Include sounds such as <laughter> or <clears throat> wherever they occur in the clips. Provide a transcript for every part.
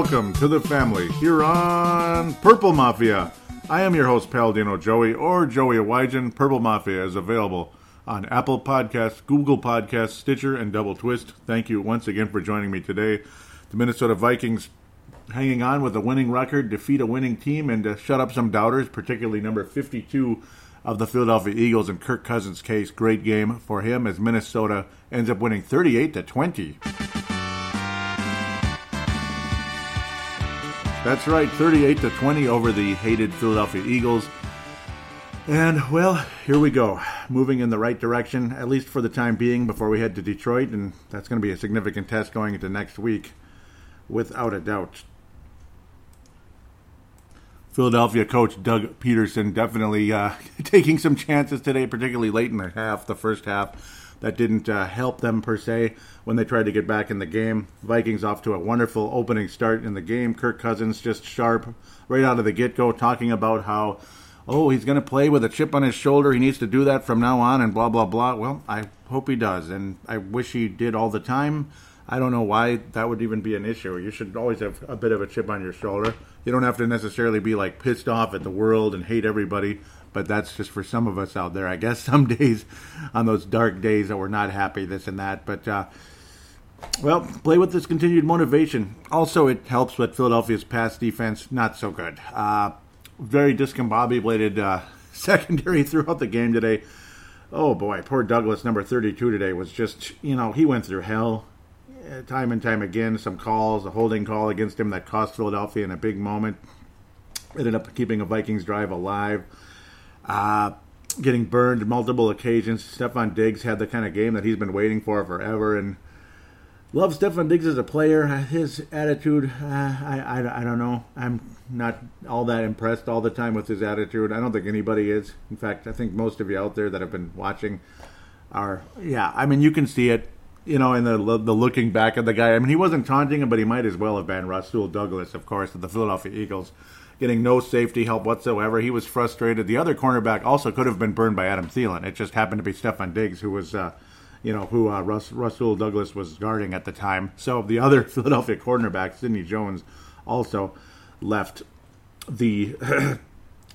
Welcome to the family here on Purple Mafia. I am your host, Paladino Joey, or Joey Awajan. Purple Mafia is available on Apple Podcasts, Google Podcasts, Stitcher, and Double Twist. Thank you once again for joining me today. The Minnesota Vikings hanging on with a winning record, defeat a winning team, and to shut up some doubters, particularly number 52 of the Philadelphia Eagles in Kirk Cousins' case. Great game for him as Minnesota ends up winning 38 to 20. That's right, 38 to 20 over the hated Philadelphia Eagles. And well, here we go. Moving in the right direction, at least for the time being, before we head to Detroit, and that's going to be a significant test going into next week, without a doubt. Philadelphia coach Doug Pederson definitely uh, <laughs> taking some chances today, particularly late in the half, the first half that didn't uh, help them per se when they tried to get back in the game. Vikings off to a wonderful opening start in the game. Kirk Cousins just sharp right out of the get go, talking about how, oh, he's going to play with a chip on his shoulder. He needs to do that from now on, and blah, blah, blah. Well, I hope he does, and I wish he did all the time. I don't know why that would even be an issue. You should always have a bit of a chip on your shoulder. You don't have to necessarily be like pissed off at the world and hate everybody but that's just for some of us out there. I guess <laughs> some days, on those dark days that we're not happy, this and that. But uh, well, play with this continued motivation. Also, it helps with Philadelphia's pass defense not so good. Uh, very discombobulated uh, <laughs> secondary throughout the game today. Oh boy, poor Douglas, number 32 today, was just, you know, he went through hell uh, time and time again. Some calls, a holding call against him that cost Philadelphia in a big moment. Ended up keeping a Vikings drive alive uh, getting burned multiple occasions. Stefon Diggs had the kind of game that he's been waiting for forever, and love Stefon Diggs as a player. His attitude, uh, I, I, I don't know. I'm not all that impressed all the time with his attitude. I don't think anybody is. In fact, I think most of you out there that have been watching are, yeah. I mean, you can see it. You know, in the the looking back at the guy. I mean, he wasn't taunting him, but he might as well have been. Rasul Douglas, of course, of the Philadelphia Eagles getting no safety help whatsoever. He was frustrated. The other cornerback also could have been burned by Adam Thielen. It just happened to be Stefon Diggs who was, uh, you know, who uh, Russ, Rasul Douglas was guarding at the time. So the other <laughs> Philadelphia cornerback, Sidney Jones, also left the <clears throat>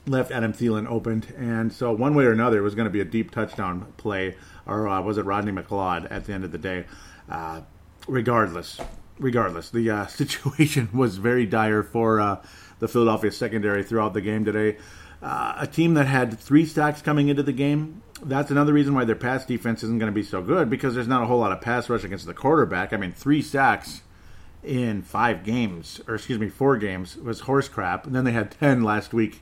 left Adam Thielen opened, and so one way or another, it was going to be a deep touchdown play, or uh, was it Rodney McLeod at the end of the day? Uh, regardless, regardless, the uh, <laughs> situation was very dire for uh, the Philadelphia secondary throughout the game today. Uh, a team that had three sacks coming into the game. That's another reason why their pass defense isn't going to be so good because there's not a whole lot of pass rush against the quarterback. I mean, three sacks in five games, or excuse me, four games was horse crap. And then they had ten last week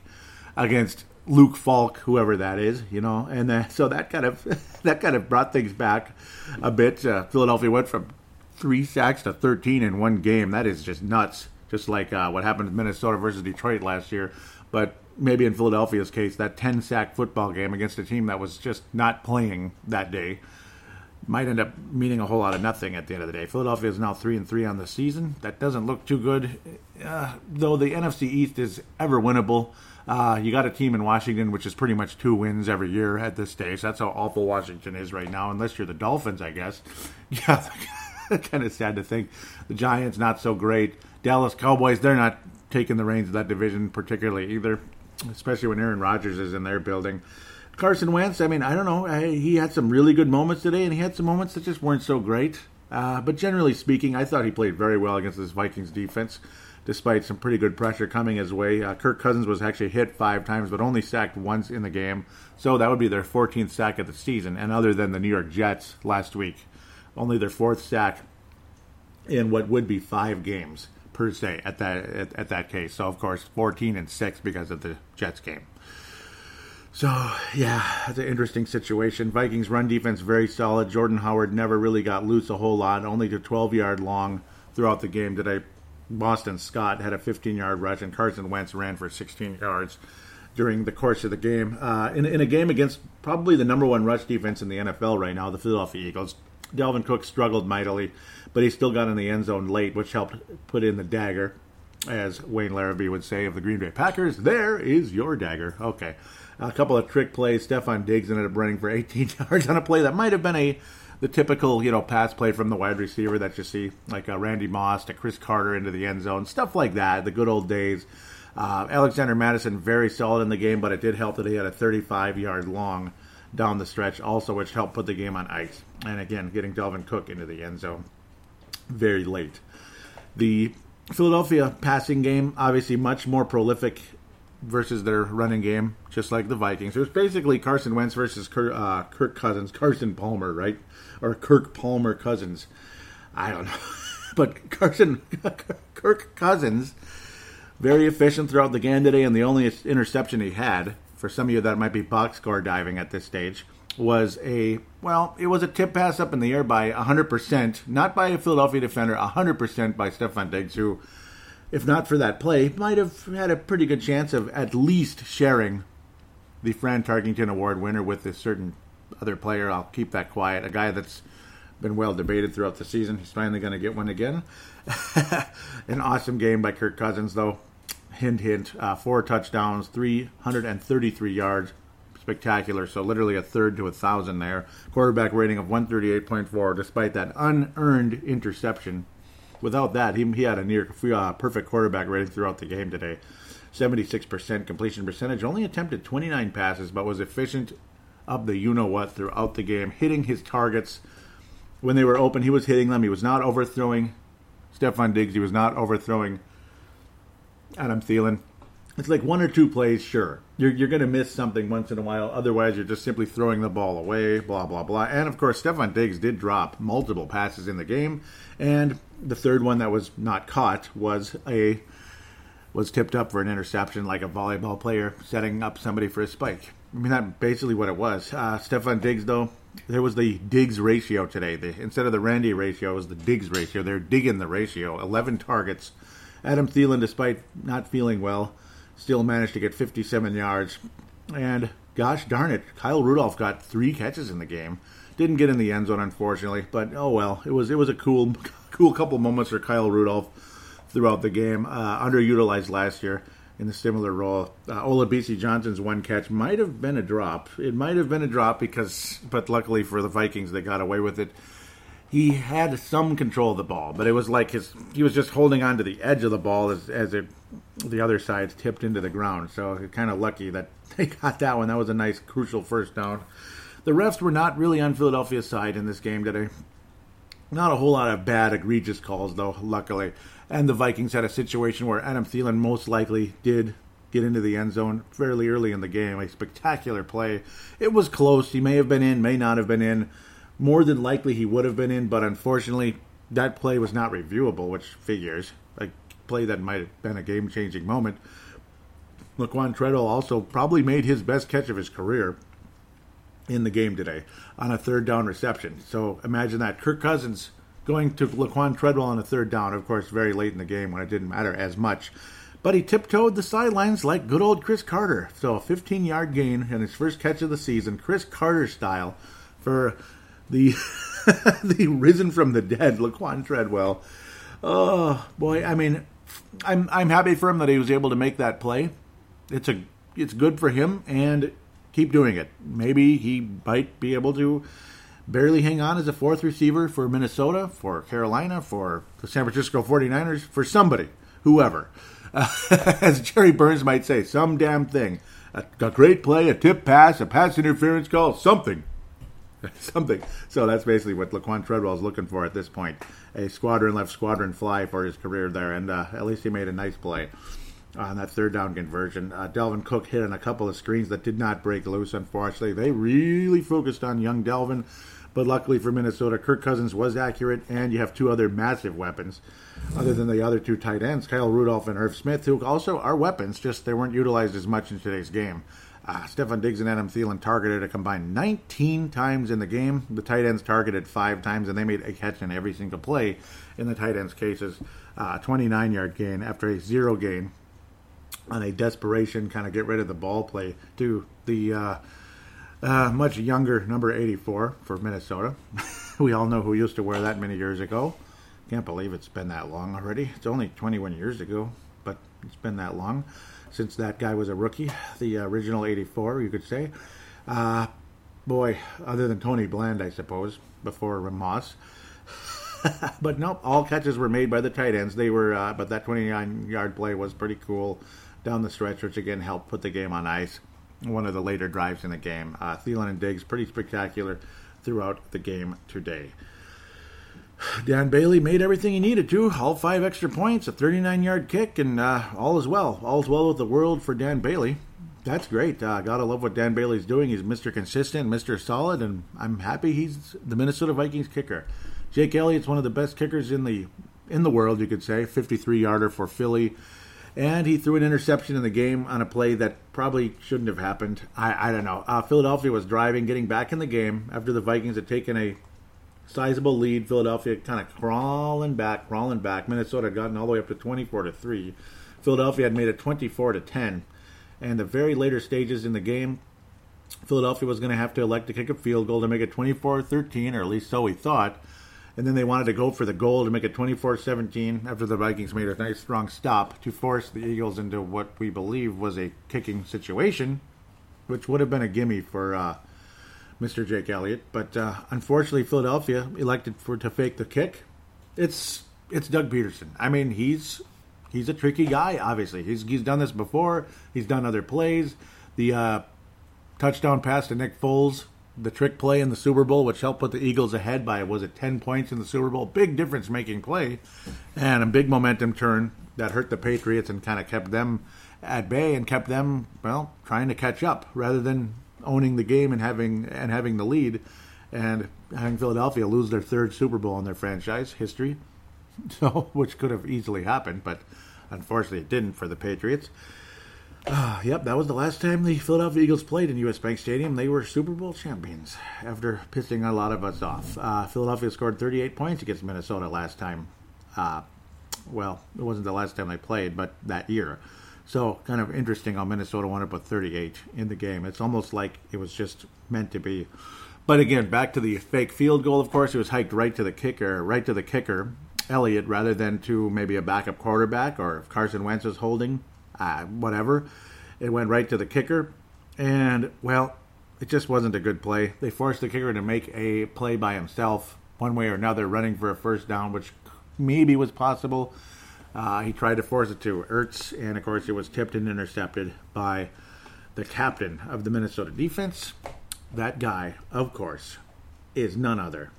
against Luke Falk, whoever that is, you know, and uh, so that kind of <laughs> that kind of brought things back a bit. Uh, Philadelphia went from three sacks to thirteen in one game. That is just nuts just like uh, what happened in Minnesota versus Detroit last year. But maybe in Philadelphia's case, that 10 sack football game against a team that was just not playing that day might end up meaning a whole lot of nothing at the end of the day. Philadelphia is now three and three on the season. That doesn't look too good, uh, though. The NFC East is ever winnable. Uh, you got a team in Washington which is pretty much two wins every year at this stage. That's how awful Washington is right now, unless you're the Dolphins, I guess. <laughs> Yeah, <laughs> kind of sad to think. The Giants not so great. Dallas Cowboys, they're not taking the reins of that division particularly either, especially when Aaron Rodgers is in their building. Carson Wentz, I mean, I don't know. I, he had some really good moments today, and he had some moments that just weren't so great. Uh, but generally speaking, I thought he played very well against this Vikings defense, despite some pretty good pressure coming his way. Uh, Kirk Cousins was actually hit five times, but only sacked once in the game. So that would be their 14th sack of the season. And other than the New York Jets last week, only their fourth sack in what would be five games per se at that at, at that case. So of course, 14 and six because of the Jets game. So, yeah, it's an interesting situation. Vikings run defense very solid. Jordan Howard never really got loose a whole lot, only to 12 yard long throughout the game Did today. Boston Scott had a 15 yard rush, and Carson Wentz ran for 16 yards during the course of the game. Uh, in, in a game against probably the number one rush defense in the NFL right now, the Philadelphia Eagles, Dalvin Cook struggled mightily, but he still got in the end zone late, which helped put in the dagger, as Wayne Larrivee would say of the Green Bay Packers. There is your dagger. Okay a couple of trick plays. Stefon Diggs ended up running for 18 <laughs> yards on a play that might have been a the typical you know pass play from the wide receiver that you see, like a Randy Moss to Cris Carter into the end zone, stuff like that. The good old days. Uh, Alexander Mattison very solid in the game, but it did help that he had a 35 yard long down the stretch, also which helped put the game on ice. And again, getting Dalvin Cook into the end zone very late. The Philadelphia passing game, obviously much more prolific versus their running game, just like the Vikings. It was basically Carson Wentz versus Kirk, uh, Kirk Cousins, Carson Palmer, right? Or Kirk Palmer Cousins. I don't know. <laughs> but Carson, <laughs> Kirk Cousins, very efficient throughout the game today, and the only interception he had, for some of you that might be box score diving at this stage, was a, well, it was a tip pass up in the air by 100%, not by a Philadelphia defender, 100% by Stefon Diggs, who if not for that play, might have had a pretty good chance of at least sharing the Fran Tarkenton Award winner with a certain other player. I'll keep that quiet. A guy that's been well debated throughout the season. He's finally going to get one again. <laughs> An awesome game by Kirk Cousins, though. Hint, hint. Uh, four touchdowns, 333 yards. Spectacular. So, literally a third to a thousand there. Quarterback rating of 138.4, despite that unearned interception without that, he, he had a near uh, perfect quarterback rating throughout the game today. 76% completion percentage, only attempted 29 passes, but was efficient up the you know what throughout the game, hitting his targets when they were open. He was hitting them. He was not overthrowing Stefon Diggs. He was not overthrowing Adam Thielen. It's like one or two plays, sure. You're, you're going to miss something once in a while. Otherwise, you're just simply throwing the ball away, blah, blah, blah. And of course, Stefon Diggs did drop multiple passes in the game. And the third one that was not caught was a was tipped up for an interception, like a volleyball player setting up somebody for a spike. I mean, that's basically what it was. Uh, Stefon Diggs, though, there was the Diggs ratio today. The, instead of the Randy ratio, it was the Diggs ratio. They're digging the ratio. 11 targets. Adam Thielen, despite not feeling well, still managed to get 57 yards. And gosh darn it, Kyle Rudolph got three catches in the game. Didn't get in the end zone, unfortunately, but oh well. It was it was a cool <laughs> cool couple moments for Kyle Rudolph throughout the game. Uh, underutilized last year in a similar role. Uh, Olabisi Johnson's one catch might have been a drop. It might have been a drop because, but luckily for the Vikings, they got away with it. He had some control of the ball, but it was like his he was just holding on to the edge of the ball as, as it the other side tipped into the ground. So kind of lucky that <laughs> they got that one. That was a nice crucial first down. The refs were not really on Philadelphia's side in this game today. Not a whole lot of bad, egregious calls, though, luckily. And the Vikings had a situation where Adam Thielen most likely did get into the end zone fairly early in the game. A spectacular play. It was close. He may have been in, may not have been in. More than likely, he would have been in, but unfortunately, that play was not reviewable, which figures. A play that might have been a game changing moment. Laquan Treadwell also probably made his best catch of his career in the game today on a third down reception. So imagine that. Kirk Cousins going to Laquan Treadwell on a third down, of course, very late in the game when it didn't matter as much. But he tiptoed the sidelines like good old Cris Carter. So a 15 yard gain in his first catch of the season, Cris Carter style, for the <laughs> the risen from the dead Laquan Treadwell. Oh boy, I mean, I'm I'm happy for him that he was able to make that play. It's a it's good for him, and keep doing it. Maybe he might be able to barely hang on as a fourth receiver for Minnesota, for Carolina, for the San Francisco 49ers, for somebody, whoever. Uh, <laughs> as Jerry Burns might say, some damn thing. a, a great play, a tip pass, a pass interference call, something. <laughs> something. So that's basically what Laquan Treadwell is looking for at this point. A squadron left squadron fly for his career there, and uh, at least he made a nice play on that third down conversion. Uh, Dalvin Cook hit on a couple of screens that did not break loose, unfortunately. They really focused on young Dalvin, but luckily for Minnesota, Kirk Cousins was accurate, and you have two other massive weapons other than the other two tight ends, Kyle Rudolph and Irv Smith, who also are weapons, just they weren't utilized as much in today's game. Uh, Stefon Diggs and Adam Thielen targeted a combined 19 times in the game. The tight ends targeted five times, and they made a catch in every single play in the tight ends' cases. Uh, 29 yard gain after a zero gain on a desperation kind of get rid of the ball play to the uh, uh, much younger number 84 for Minnesota. <laughs> we all know who used to wear that many years ago. Can't believe it's been that long already. It's only 21 years ago, but it's been that long since that guy was a rookie, the original 84, you could say. Uh, boy, other than Tony Bland, I suppose, before Moss. <laughs> but nope, all catches were made by the tight ends. They were, uh, but that 29 yard play was pretty cool down the stretch, which again helped put the game on ice. One of the later drives in the game. Uh, Thielen and Diggs, pretty spectacular throughout the game today. Dan Bailey made everything he needed to. All five extra points, a 39 yard kick, and uh, all is well. All's well with the world for Dan Bailey. That's great. Uh, gotta love what Dan Bailey's doing. He's Mr. Consistent, Mr. Solid, and I'm happy he's the Minnesota Vikings kicker. Jake Elliott's one of the best kickers in the in the world, you could say. 53 yarder for Philly. And he threw an interception in the game on a play that probably shouldn't have happened. I, I don't know. Uh, Philadelphia was driving, getting back in the game after the Vikings had taken a sizable lead. Philadelphia kind of crawling back, crawling back. Minnesota had gotten all the way up to 24 to 3. Philadelphia had made it 24 to 10. And the very later stages in the game, Philadelphia was going to have to elect to kick a field goal to make it 24 13, or at least so we thought. And then they wanted to go for the goal to make it 24 17 after the Vikings made a nice strong stop to force the Eagles into what we believe was a kicking situation, which would have been a gimme for uh, Mr. Jake Elliott. But uh, unfortunately, Philadelphia elected for to fake the kick. It's it's Doug Pederson. I mean, he's he's a tricky guy. Obviously, he's he's done this before. He's done other plays. The uh, touchdown pass to Nick Foles, the trick play in the Super Bowl, which helped put the Eagles ahead by was it ten points in the Super Bowl? Big difference making play, and a big momentum turn that hurt the Patriots and kind of kept them at bay and kept them well trying to catch up rather than owning the game and having and having the lead, and having Philadelphia lose their third Super Bowl in their franchise history. <laughs> So, which could have easily happened, but unfortunately it didn't for the Patriots. Uh, yep, that was the last time the Philadelphia Eagles played in U.S. Bank Stadium. They were Super Bowl champions after pissing a lot of us off. Uh, Philadelphia scored 38 points against Minnesota last time. Uh, well, it wasn't the last time they played, but that year. So kind of interesting how Minnesota wound up with 38 in the game. It's almost like it was just meant to be. But again, back to the fake field goal. Of course, it was hiked right to the kicker, right to the kicker, Elliott, rather than to maybe a backup quarterback or if Carson Wentz was holding, uh, whatever. It went right to the kicker, and well, it just wasn't a good play. They forced the kicker to make a play by himself, one way or another, running for a first down, which maybe was possible uh, he tried to force it to Ertz, and of course, it was tipped and intercepted by the captain of the Minnesota defense. That guy, of course, is none other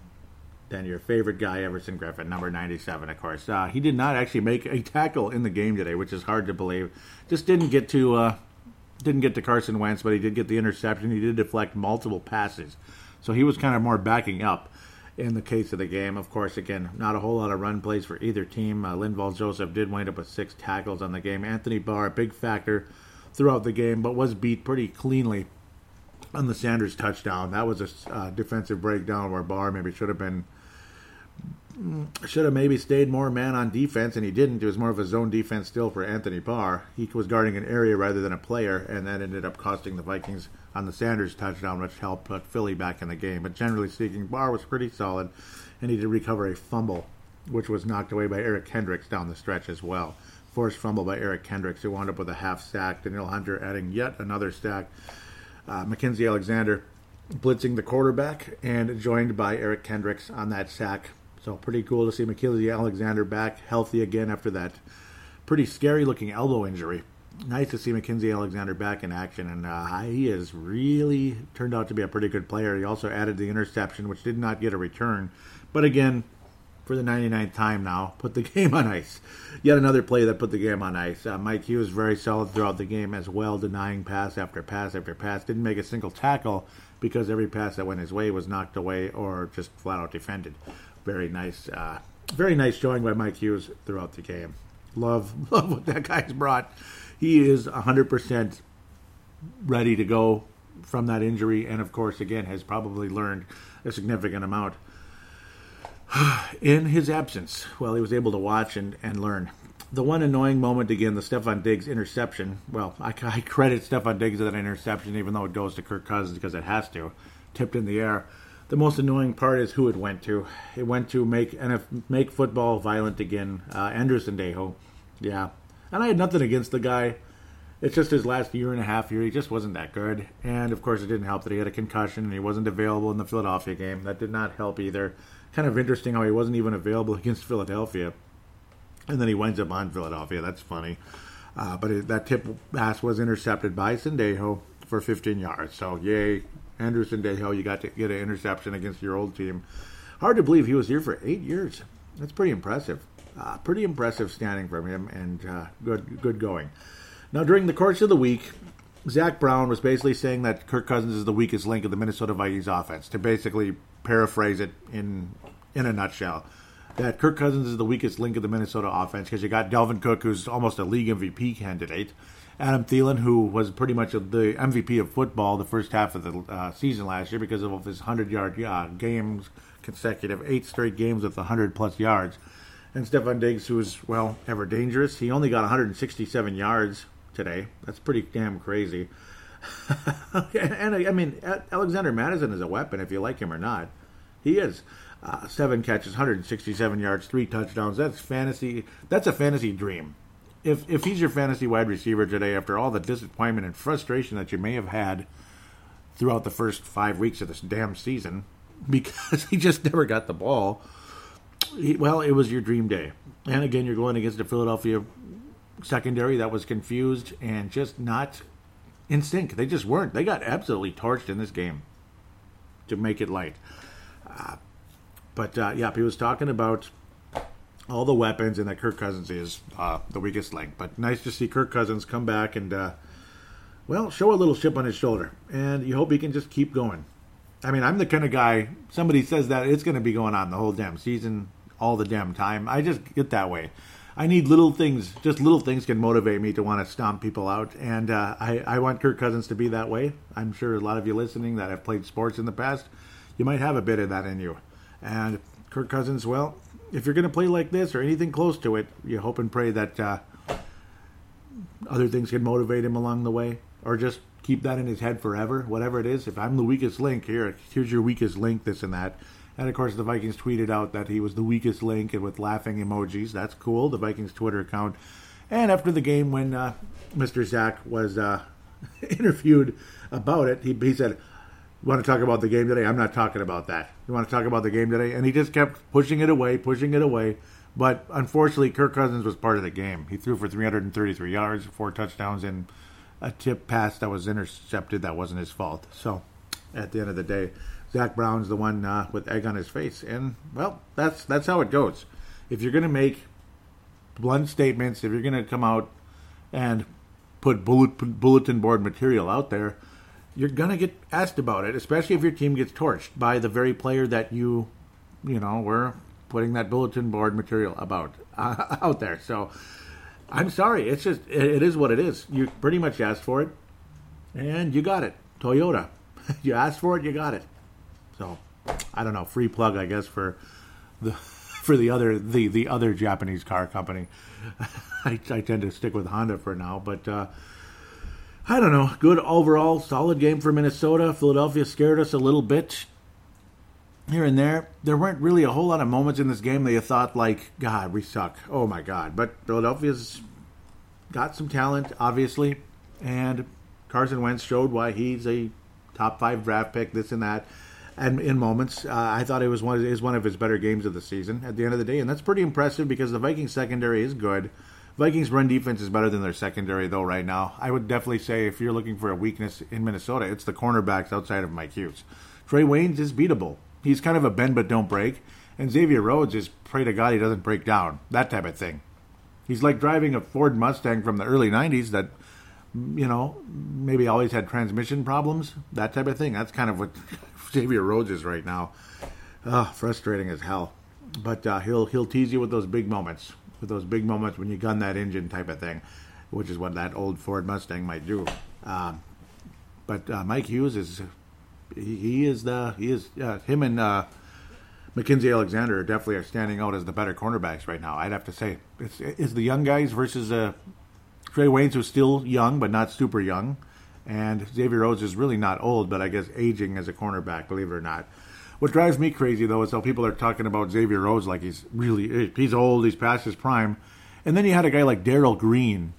than your favorite guy, Everson Griffen, number 97, of course. Uh, he did not actually make a tackle in the game today, which is hard to believe. Just didn't get to uh, didn't get to Carson Wentz, but he did get the interception. He did deflect multiple passes, so he was kind of more backing up in the case of the game. Of course, again, not a whole lot of run plays for either team. Uh, Linval Joseph did wind up with six tackles on the game. Anthony Barr, a big factor throughout the game, but was beat pretty cleanly on the Sanders touchdown. That was a uh, defensive breakdown where Barr maybe should have been should have maybe stayed more man on defense, and he didn't. It was more of a zone defense still for Anthony Barr. He was guarding an area rather than a player, and that ended up costing the Vikings on the Sanders touchdown, which helped put Philly back in the game. But generally speaking, Barr was pretty solid, and he did recover a fumble, which was knocked away by Eric Kendricks down the stretch as well. Forced fumble by Eric Kendricks, who wound up with a half sack. Danielle Hunter adding yet another sack. Uh, Mackensie Alexander blitzing the quarterback and joined by Eric Kendricks on that sack so pretty cool to see Mackensie Alexander back healthy again after that pretty scary looking elbow injury nice to see Mackensie Alexander back in action, and uh, he has really turned out to be a pretty good player. He also added the interception, which did not get a return, but again, for the 99th time now, put the <laughs> game on ice. Yet another play that put the game on ice. Uh, Mike Hughes very solid throughout the game as well, denying pass after pass after pass. Didn't make a single tackle because every pass that went his way was knocked away or just flat out defended. Very nice, uh, very nice showing by Mike Hughes throughout the game. Love, <laughs> love what that guy's brought. He is 100% ready to go from that injury, and of course, again, has probably learned a significant amount <sighs> in his absence. Well, he was able to watch and, and learn. The one annoying moment again, the Stefon Diggs interception. Well, I, <laughs> I credit Stefon Diggs for that interception, even though it goes to Kirk Cousins because it has to, tipped in the air. The most annoying part is who it went to. It went to make NF, make football violent again. Uh, Andrew Sendejo, yeah, and I had nothing against the guy. It's just his last year and a half here. He just wasn't that good. And of course, it didn't help that he had a concussion and he wasn't available in the Philadelphia game. That did not help either. Kind of interesting how he wasn't even available <laughs> against Philadelphia. And then he winds up on Philadelphia. That's funny. Uh, but it, that tip pass was intercepted by Sendejo for 15 yards. So, yay, Andrew Sendejo, you got to get an interception against your old team. Hard to believe he was here for eight years. That's pretty impressive. Uh, pretty impressive standing from him, and uh, good good going. Now, during the course of the week, Zack Brown was basically saying that Kirk Cousins is the weakest link of the Minnesota Vikings offense. To basically paraphrase it in in a nutshell, that Kirk Cousins is the weakest link of the Minnesota offense because you got Dalvin Cook, who's almost a league MVP candidate, Adam Thielen, who was pretty much the MVP of football the first half of the uh, season last year because of his hundred yard uh, games consecutive, eight straight games with hundred plus yards. And Stefon Diggs, who is, well, ever dangerous. He only got 167 yards today. That's pretty damn crazy. <laughs> and I mean, Alexander Mattison is a weapon, if you like him or not. He is. Uh, seven catches, 167 yards, three touchdowns. That's fantasy. That's a fantasy dream. If if he's your fantasy wide receiver today, after all the disappointment and frustration that you may have had throughout the first five weeks of this damn season, <laughs> because he just never got the ball well, it was your dream day. And again, you're going against a Philadelphia secondary that was confused and just not in sync. They just weren't. They got absolutely torched in this game to make it light. Uh, but uh, yeah, he was talking about all the weapons and that Kirk Cousins is uh, the weakest link. But nice to see Kirk Cousins come back and, uh, well, show a little chip on his shoulder. And you hope he can just keep going. I mean, I'm the kind of guy, somebody says that it's going to be going on the whole damn season all the damn time. I just get that way. I need little things, just little things can motivate me to want to stomp people out. And uh, I, I want Kirk Cousins to be that way. I'm sure a lot of you listening that have played sports in the past, you might have a bit of that in you. And Kirk Cousins, well, if you're going to play like this or anything close to it, you hope and pray that uh, other things can motivate him along the way or just keep that in his head forever, whatever it is. If I'm the weakest link, here, here's your weakest link, this and that. And of course, the Vikings tweeted out that he was the weakest link and with laughing emojis. That's cool. The Vikings Twitter account. And after the game, when uh, Mr. Zack was uh, <laughs> interviewed about it, he, he said, "You want to talk about the game today? I'm not talking about that. You want to talk about the game today?" And he just kept pushing it away, pushing it away. But unfortunately, Kirk Cousins was part of the game. He threw for 333 yards, four touchdowns, and a tip pass that was intercepted that wasn't his fault. So, at the end of the day, Zack Brown's the one uh, with egg on his face, and well, that's that's how it goes. If you're going to make blunt statements, if you're going to come out and put bullet, bulletin board material out there, you're going to get asked about it, especially if your team gets torched by the very player that you, you know, were putting that bulletin board material about uh, <laughs> out there. So I'm sorry, it's just it, it is what it is. You pretty much asked for it, and you got it. Toyota, <laughs> you asked for it, you got it. So I don't know, free plug I guess for the <laughs> for the other the the other Japanese car company. <laughs> I, I tend to stick with Honda for now, but uh, I don't know. Good overall, solid game for Minnesota. Philadelphia scared us a little bit here and there. There weren't really a whole lot of moments in this game that you thought like, God, we suck. Oh my God! But Philadelphia's got some talent, obviously, and Carson Wentz showed why he's a top five draft pick. This and that and in moments. Uh, I thought it was one is one of his better games of the season at the end of the day, and that's pretty impressive because the Vikings secondary is good, Vikings run defense is better than their secondary though right now. I would definitely say if you're looking for a weakness in Minnesota, it's the cornerbacks outside of Mike Hughes. Trae Waynes is beatable. He's kind of a bend but don't break. And Xavier Rhodes is pray to God he doesn't break down. That type of thing. He's like driving a Ford Mustang from the early 90s that, you know, maybe always had transmission problems. That type of thing. That's kind of what Xavier Rhodes is right now. Uh, frustrating as hell. But uh, he'll he'll tease you with those big moments, with those big moments when you gun that engine type of thing, which is what that old Ford Mustang might do. Um, but uh, Mike Hughes is he, he, is the he is him and uh, Mackensie Alexander definitely are standing out as the better cornerbacks right now. I'd have to say it's, it's the young guys versus uh, Trae Waynes, who's still young but not super young, and Xavier Rhodes is really not old, but I guess aging as a cornerback, believe it or not. What drives me crazy though is how people are talking about Xavier Rhodes like he's really he's old, he's past his prime, and then you had a guy like Darrell Green,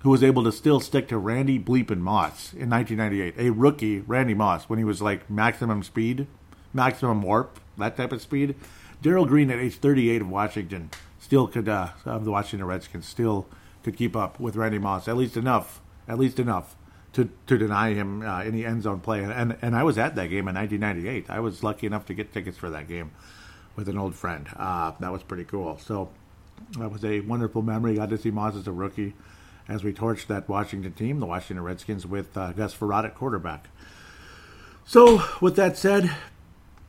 who was able to still stick to Randy Bleepin Moss in 1998, a rookie Randy Moss when he was like maximum speed, maximum warp that type of speed. Darrell Green at age 38 of Washington still could uh, of the Washington Redskins still could keep up with Randy Moss at least enough, at least enough to to deny him uh, any end zone play. And and I was at that game in 1998. I was lucky enough to get tickets for that game with an old friend. Uh, that was pretty cool. So that was a wonderful memory. Got to see Moss as a rookie as we torched that Washington team, the Washington Redskins, with uh, Gus Frerotte at quarterback. So, with that said,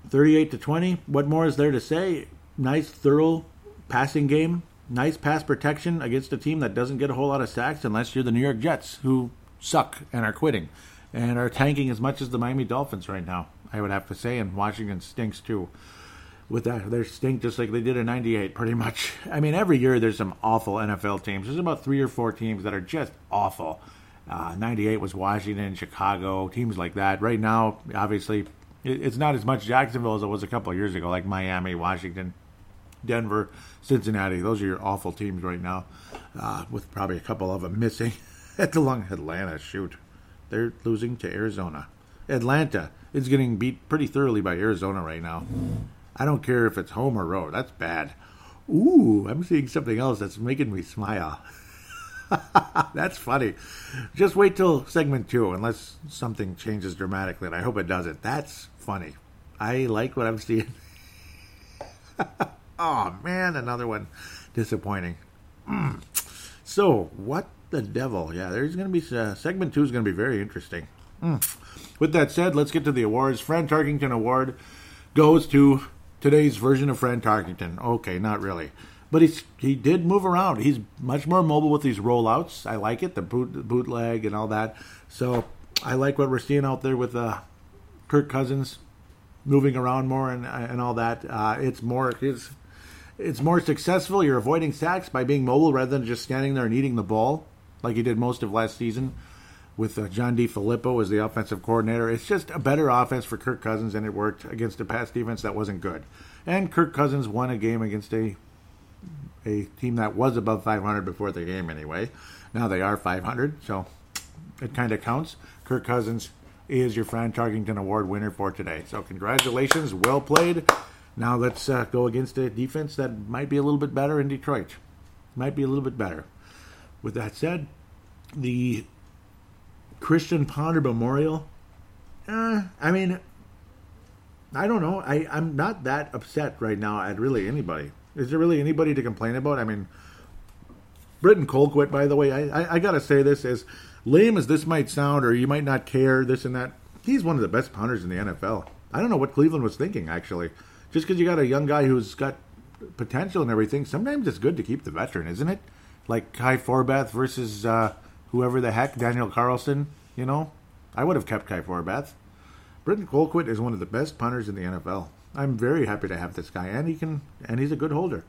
38 to 20. What more is there to say? Nice, thorough passing game. Nice pass protection against a team that doesn't get a whole lot of sacks unless you're the New York Jets, who suck and are quitting and are tanking as much as the Miami Dolphins right now, I would have to say. And Washington stinks too. With that, they stink just like they did in '98, pretty much. <laughs> I mean, every year there's some awful NFL teams. There's about three or four teams that are just awful. Uh, 98 was Washington, Chicago, teams like that. Right now, obviously, it's not as much Jacksonville as it was a couple years ago, like Miami, Washington, Denver, Cincinnati. Those are your awful teams right now, uh, with probably a couple of them missing. <laughs> At the long Atlanta, shoot, they're losing to Arizona. Atlanta is getting beat pretty thoroughly by Arizona right now. I don't care if it's home or road. That's bad. Ooh, I'm seeing something else that's making me smile. <laughs> That's funny. Just wait till segment two, unless something changes dramatically, and I hope it doesn't. That's funny. I like what I'm seeing. <laughs> oh, man, another one. Disappointing. Mm. So, what the devil? Yeah, there's going to be uh, segment two is going to be very interesting. Mm. With that said, let's get to the awards. Fran Tarkenton Award goes to today's version of Fran Tarkenton. Okay, not really but he's he did move around. He's much more mobile with these rollouts. I like it, the boot bootleg and all that. So I like what we're seeing out there with uh, Kirk Cousins moving around more and and all that. Uh, it's more it's it's more successful. You're avoiding sacks by being mobile rather than just standing there and eating the ball like he did most of last season with uh, John DeFilippo as the offensive coordinator. It's just a better offense for Kirk Cousins, and it worked against a pass defense that wasn't good. And Kirk Cousins won a game against a a team that was above 500 before the game anyway. Now they are 500, so it kind of counts. Kirk Cousins is your Fran Tarkenton Award winner for today. So congratulations, well played. Now let's uh, go against a defense that might be a little bit better in Detroit. Might be a little bit better. With that said, the Christian Ponder Memorial. Uh, I mean, I don't know. I, I'm not that upset right now at really anybody. Is there really anybody to complain about? I mean, Britton Colquitt, by the way, I, I, I got to say this as lame as this might sound, or you might not care, this and that. He's one of the best punters in the NFL. I don't know what Cleveland was thinking, actually. Just because you got a young guy who's got potential and everything, sometimes it's good to keep the veteran, isn't it? Like Kai Forbath versus uh, whoever the heck, Daniel Carlson, you know? I would have kept Kai Forbath. Britton Colquitt is one of the best punters in the NFL. I'm very happy to have this guy, and he can, and he's a good holder.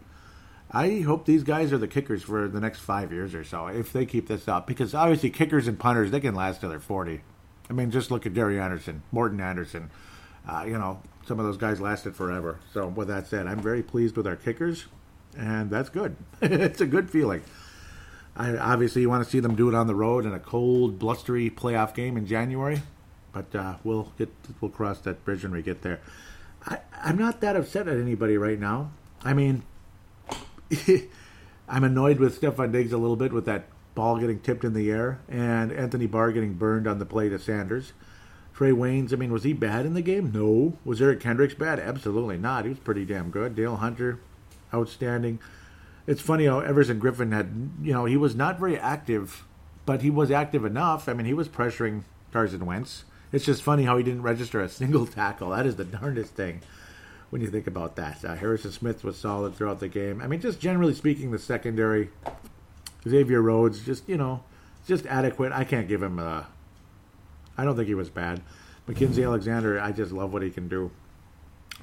I hope these guys are the kickers for the next five years or so if they keep this up, because obviously kickers and punters they can last till they're forty. I mean, just look at Gary Anderson, Morten Andersen. Uh, you know, some of those guys lasted forever. So with that said, I'm very pleased with our kickers, and that's good. <laughs> it's a good feeling. I, obviously, you want to see them do it on the road in a cold, blustery playoff game in January, but uh, we'll get we'll cross that bridge when we get there. I, I'm not that upset at anybody right now. I mean, <laughs> I'm annoyed with Stefon Diggs a little bit with that ball getting tipped in the air and Anthony Barr getting burned on the play to Sanders. Trae Waynes, I mean, was he bad in the game? No. Was Eric Kendricks bad? Absolutely not. He was pretty damn good. Dale Hunter, outstanding. It's funny how Everson Griffen had, you know, he was not very active, but he was active enough. I mean, he was pressuring Carson Wentz. It's just funny how he didn't register a <laughs> single tackle. That is the darndest thing when you think about that. Uh, Harrison Smith was solid throughout the game. I mean, just generally speaking, the secondary, Xavier Rhodes, just, you know, just adequate. I can't give him a. I don't think he was bad. Mackensie Alexander, I just love what he can do.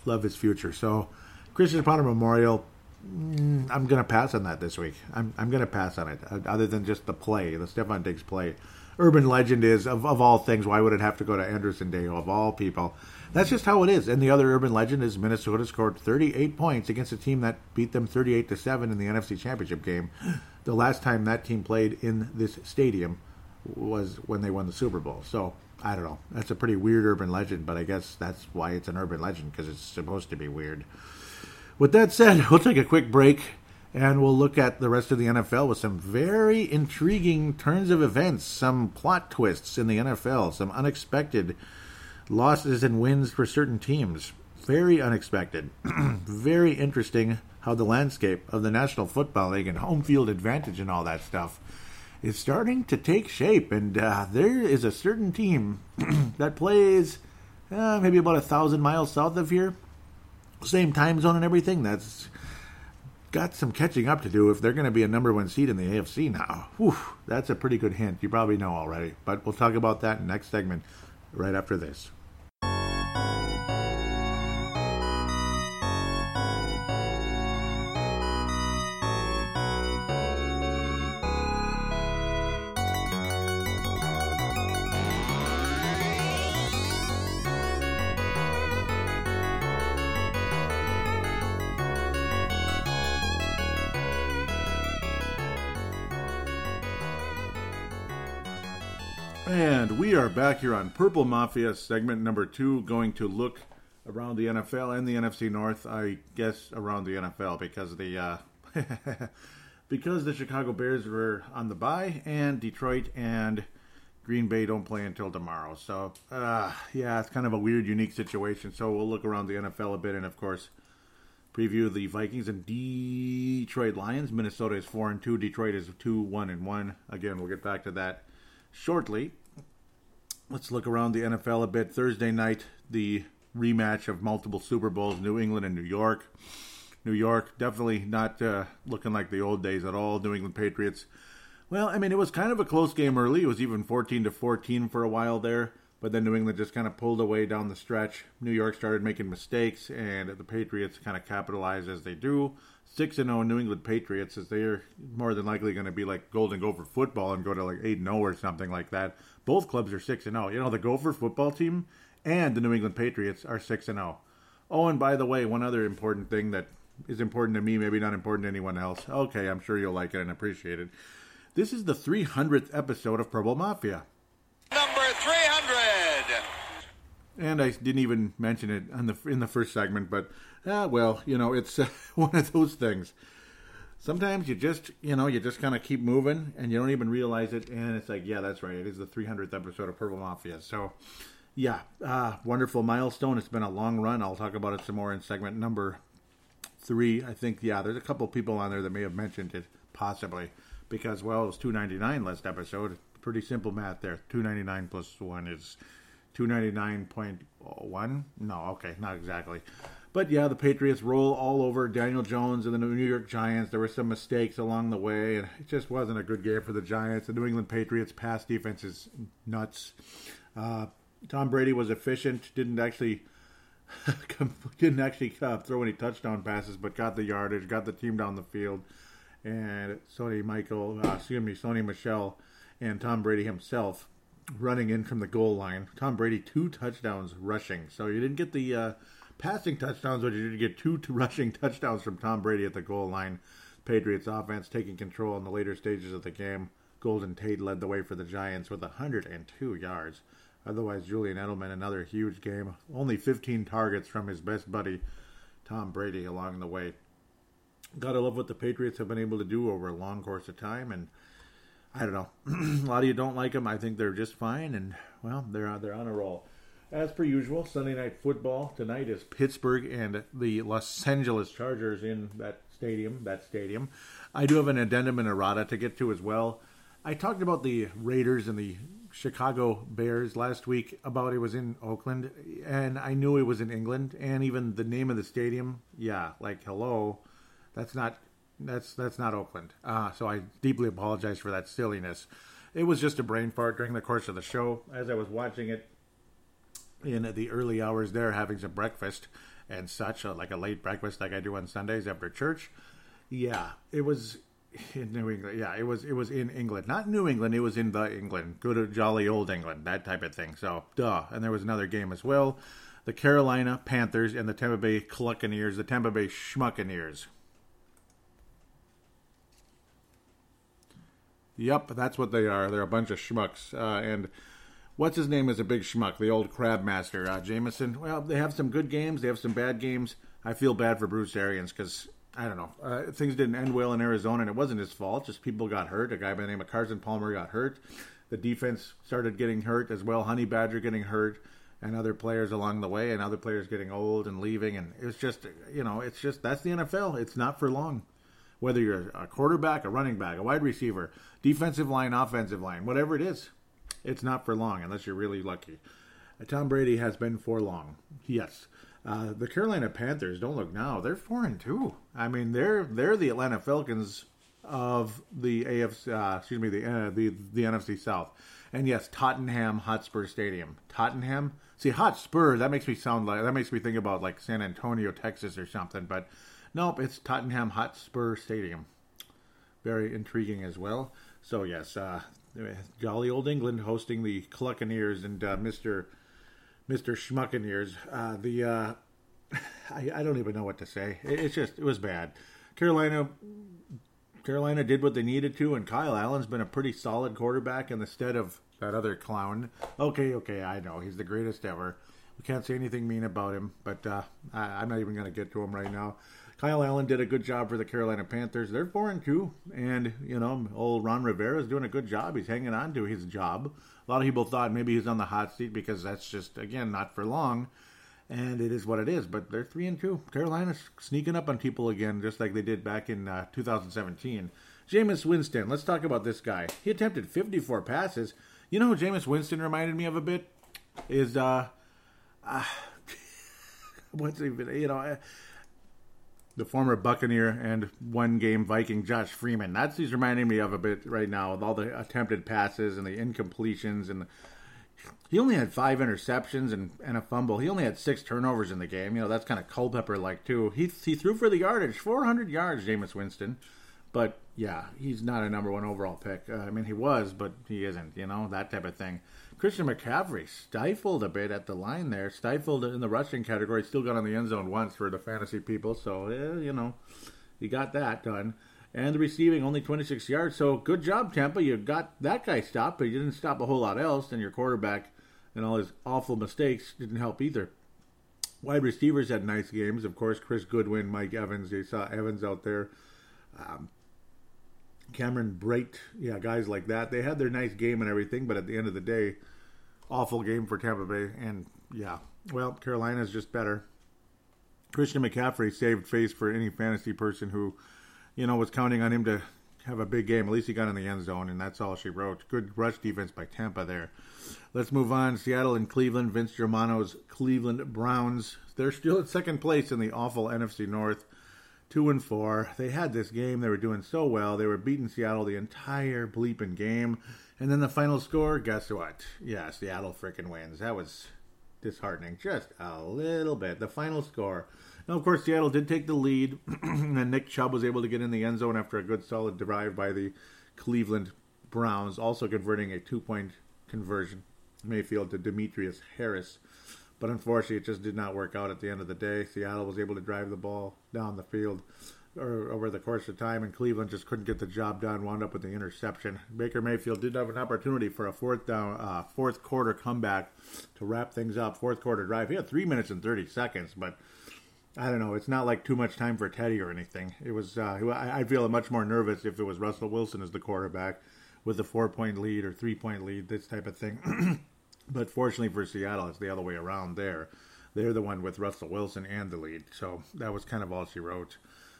Love his future. So, Christian Ponder Memorial, mm, I'm going to pass on that this week. I'm, I'm going to pass on it, uh, other than just the play, the Stefon Diggs play. Urban legend is, of, of all things, why would it have to go to Anderson Dale, of all people? That's just how it is. And the other urban legend is Minnesota scored 38 points against a team that beat them 38 to 7 in the NFC Championship game. The last time that team played in this stadium was when they won the Super Bowl. So, I don't know. That's a pretty weird urban legend, but I guess that's why it's an urban legend because it's supposed to be weird. With that said, we'll take a quick break and we'll look at the rest of the NFL with some very intriguing turns of events, some plot twists in the NFL, some unexpected losses and wins for certain teams. Very unexpected. <clears throat> very interesting how the landscape of the National Football League and home field advantage and all that stuff is starting to take shape. And uh, there is a certain team <clears throat> that plays uh, maybe about a thousand miles south of here, same time zone and everything. That's got some catching up to do if they're going to be a number one seed in the AFC now. Whew, that's a pretty good hint. You probably know already. But we'll talk about that in next segment right after this. Back here on Purple Mafia segment number two, going to look around the NFL and the NFC North. I guess around the NFL because the uh, <laughs> because the Chicago Bears were on the bye and Detroit and Green Bay don't play until tomorrow. So uh, yeah, it's kind of a weird, unique situation. So we'll look around the NFL a bit, and of course, preview the Vikings and Detroit Lions. Minnesota is four and two. Detroit is two one and one. Again, we'll get back to that shortly. Let's look around the NFL a bit. Thursday night, the rematch of multiple Super Bowls, New England and New York. New York definitely not uh, looking like the old days at all. New England Patriots. Well, I mean, it was kind of a close game early. It was even 14 to 14 for a while there, but then New England just kind of pulled away down the stretch. New York started making mistakes, and the Patriots kind of capitalized as they do. 6 0 New England Patriots, as they're more than likely going to be like Golden Gopher football and go to like 8 0 or something like that. Both clubs are 6 and 0. You know, the Gopher football team and the New England Patriots are 6 and 0. Oh, and by the way, one other important thing that is important to me, maybe not important to anyone else. Okay, I'm sure you'll like it and appreciate it. This is the 300th episode of Purple Mafia. Number 300. And I didn't even mention it in the in the first segment, but ah, well, you know, it's uh, <laughs> one of those things sometimes you just you know you just kind of keep moving and you don't even realize it and it's like yeah that's right it is the 300th episode of purple mafia. So yeah uh, wonderful milestone it's been a long run i'll talk about it some more in segment number three i think yeah there's a couple people on there that may have mentioned it possibly because well it was 299 last episode pretty simple math there 299 plus 1 is 299.1 no okay not exactly but yeah, the Patriots roll all over Daniel Jones and the New York Giants. There were some mistakes along the way, and it just wasn't a good game for the Giants. The New England Patriots pass defense is nuts. Uh, Tom Brady was efficient, didn't actually <laughs> didn't actually uh, throw any touchdown passes, but got the yardage, got the team down the field, and Sony Michael, uh, excuse me, Sony Michel, and Tom Brady himself running in from the goal line. Tom Brady two touchdowns rushing, so you didn't get the uh, passing touchdowns, but you get two <laughs> rushing touchdowns from Tom Brady at the goal line. Patriots offense taking control in the later stages of the game. Golden Tate led the way for the Giants with 102 yards. Otherwise, Julian Edelman, another huge game. Only 15 targets from his best buddy, Tom Brady, along the way. Gotta love what the Patriots have been able to do over a long course of time, and I don't know. <clears throat> a lot of you don't like them. I think they're just fine, and well, they're they're on a roll. As per usual, Sunday night football tonight is Pittsburgh and the Los Angeles Chargers in that stadium. That stadium. I do have an addendum and errata to get to as well. I talked about the Raiders and the Chicago Bears last week about it was in Oakland, and I knew it was in England, and even the name of the stadium. Yeah, like hello, that's not that's that's not Oakland. Uh, so I deeply apologize for that silliness. It was just a brain fart during the course of the show as I was watching it in the early hours there, having some breakfast and such, uh, like a late breakfast like I do on Sundays after church. Yeah, it was in New England. Yeah, it was it was in England, not New England. It was in the England, good jolly old England, that type of thing. So, duh. And there was another game as well, the Carolina Panthers and the Tampa Bay Cluckaneers, the Tampa Bay Schmuckaneers. Yep, that's what they are. They're a bunch of schmucks. Uh, and what's his name is a big schmuck, the old crab master, uh, Jameson. Well, they have some good games, they have some bad games. I feel bad for Bruce Arians because I don't know. Uh, things didn't end well in Arizona, and it wasn't his fault. Just people got hurt. A guy by the name of Carson Palmer got hurt. The defense started getting hurt as well. Honey Badger getting hurt, and other players along the way, and other players getting old and leaving. And it's just, you know, it's just that's the NFL. It's not for long. Whether you're a quarterback, a running back, a wide receiver, defensive line, offensive line, whatever it is, it's not for long unless you're really lucky. Tom Brady has been for long. Yes. Uh, the Carolina Panthers don't look now; they're four and two. I mean, they're they're the Atlanta Falcons of the AFC. Uh, excuse me, the uh, the the NFC South. And yes, Tottenham Hotspur Stadium. Tottenham. See, Hotspur. That makes me sound like that makes me think about like San Antonio, Texas, or something. But nope, it's Tottenham Hotspur Stadium. Very intriguing as well. So yes, uh, jolly old England hosting the Cluckaneers and uh, Mister Mr. Schmuckeneers. Uh, the uh, <laughs> I, I, don't even know what to say. It, it's just it was bad. Carolina Carolina did what they needed to, and Kyle Allen's been a pretty solid quarterback in the stead of that other clown. Okay, okay, I know he's the greatest ever. We can't say anything mean about him, but uh, I, I'm not even going to get to him right now. Kyle Allen did a good job for the Carolina Panthers. They're four and two, and you know, old Ron Rivera is doing a good job. He's hanging on to his job. A lot of people thought maybe he's on the hot seat because that's just again not for long, and it is what it is. But they're three and two. Carolina's sneaking up on people again, just like they did back in uh, 2017. Jameis Winston. Let's talk about this guy. He attempted 54 passes. You know who Jameis Winston reminded me of a bit? Is uh, uh <laughs> what's even you know the former Buccaneer and one game Viking Josh Freeman. That's he's reminding me of a bit right now with all the attempted passes and the incompletions and the, he only had five interceptions and, and a fumble. He only had six turnovers in the game. You know, that's kind of Culpepper like too. He he threw for the yardage, 400 yards, Jameis Winston. But yeah, he's not a number one overall pick. Uh, I mean, he was, but he isn't. You know, that type of thing. Christian McCaffrey stifled a bit at the line there, stifled in the rushing category, still got on the end zone once for the fantasy people. So, yeah, you know, he got that done. And the receiving only 26 yards. So, good job, Tampa. You got that guy stopped, but you didn't stop a whole lot else. And your quarterback and all his awful mistakes didn't help either. Wide receivers had nice games. Of course, Chris Godwin, Mike Evans. You saw Evans out there. Um, Cameron Brate, yeah, guys like that. They had their nice game and everything, but at the end of the day, awful game for Tampa Bay. And yeah, well, Carolina's just better. Christian McCaffrey saved face for any fantasy person who, you know, was counting on him to have a big game. At least he got in the end zone, and that's all she wrote. Good rush defense by Tampa there. Let's move on. Seattle and Cleveland. Vince Germano's Cleveland Browns. They're still at second place in the awful NFC North two and four. They had this game. They were doing so well. They were beating Seattle the entire bleeping game. And then the final score, guess what? Yeah, Seattle freaking wins. That was disheartening, just a little bit. The final score. Now, of course, Seattle did take the lead, <clears throat> and Nick Chubb was able to get in the end zone after a good solid drive by the Cleveland Browns, also converting a two point conversion. Mayfield to Demetrius Harris. But unfortunately, it just did not work out at the end of the day. Seattle was able to drive the ball down the field or, over the course of time, and Cleveland just couldn't get the job done. Wound up with the interception. Baker Mayfield did have an opportunity for a fourth down, uh, fourth quarter comeback to wrap things up. Fourth quarter drive. He had three minutes and thirty seconds, but I don't know. It's not like too much time for Teddy or anything. It was. Uh, I'd feel much more nervous if it was Russell Wilson as the quarterback with a four point lead or three point lead, this type of thing. <clears throat> but fortunately for Seattle, it's the other way around there. They're the one with Russell Wilson and the lead. So that was kind of all she wrote.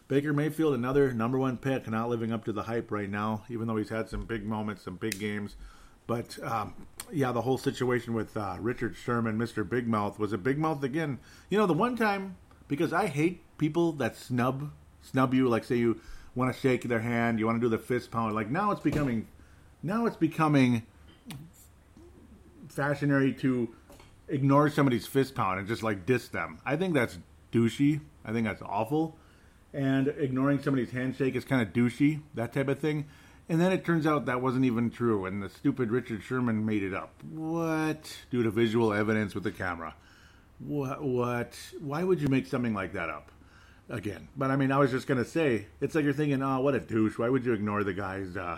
Baker Mayfield, another number one pick, not living up to the hype right now, even though he's had some big moments, some big games. But um, yeah, the whole situation with uh, Richard Sherman, Mr. Big Mouth, was a big mouth again. You know, the one time because I hate people that snub snub you. Like say you want to shake their hand, you want to do the fist pound. Like now it's becoming now it's becoming fashionary to ignore somebody's fist pound and just like diss them. I think that's douchey. I think that's awful. And ignoring somebody's handshake is kind of douchey, that type of thing. And then it turns out that wasn't even true, and the stupid Richard Sherman made it up. What? Due to visual evidence with the camera. What? What? Why would you make something like that up? Again, but I mean, I was just gonna say, it's like you're thinking, oh, what a douche. Why would you ignore the guy's? Uh,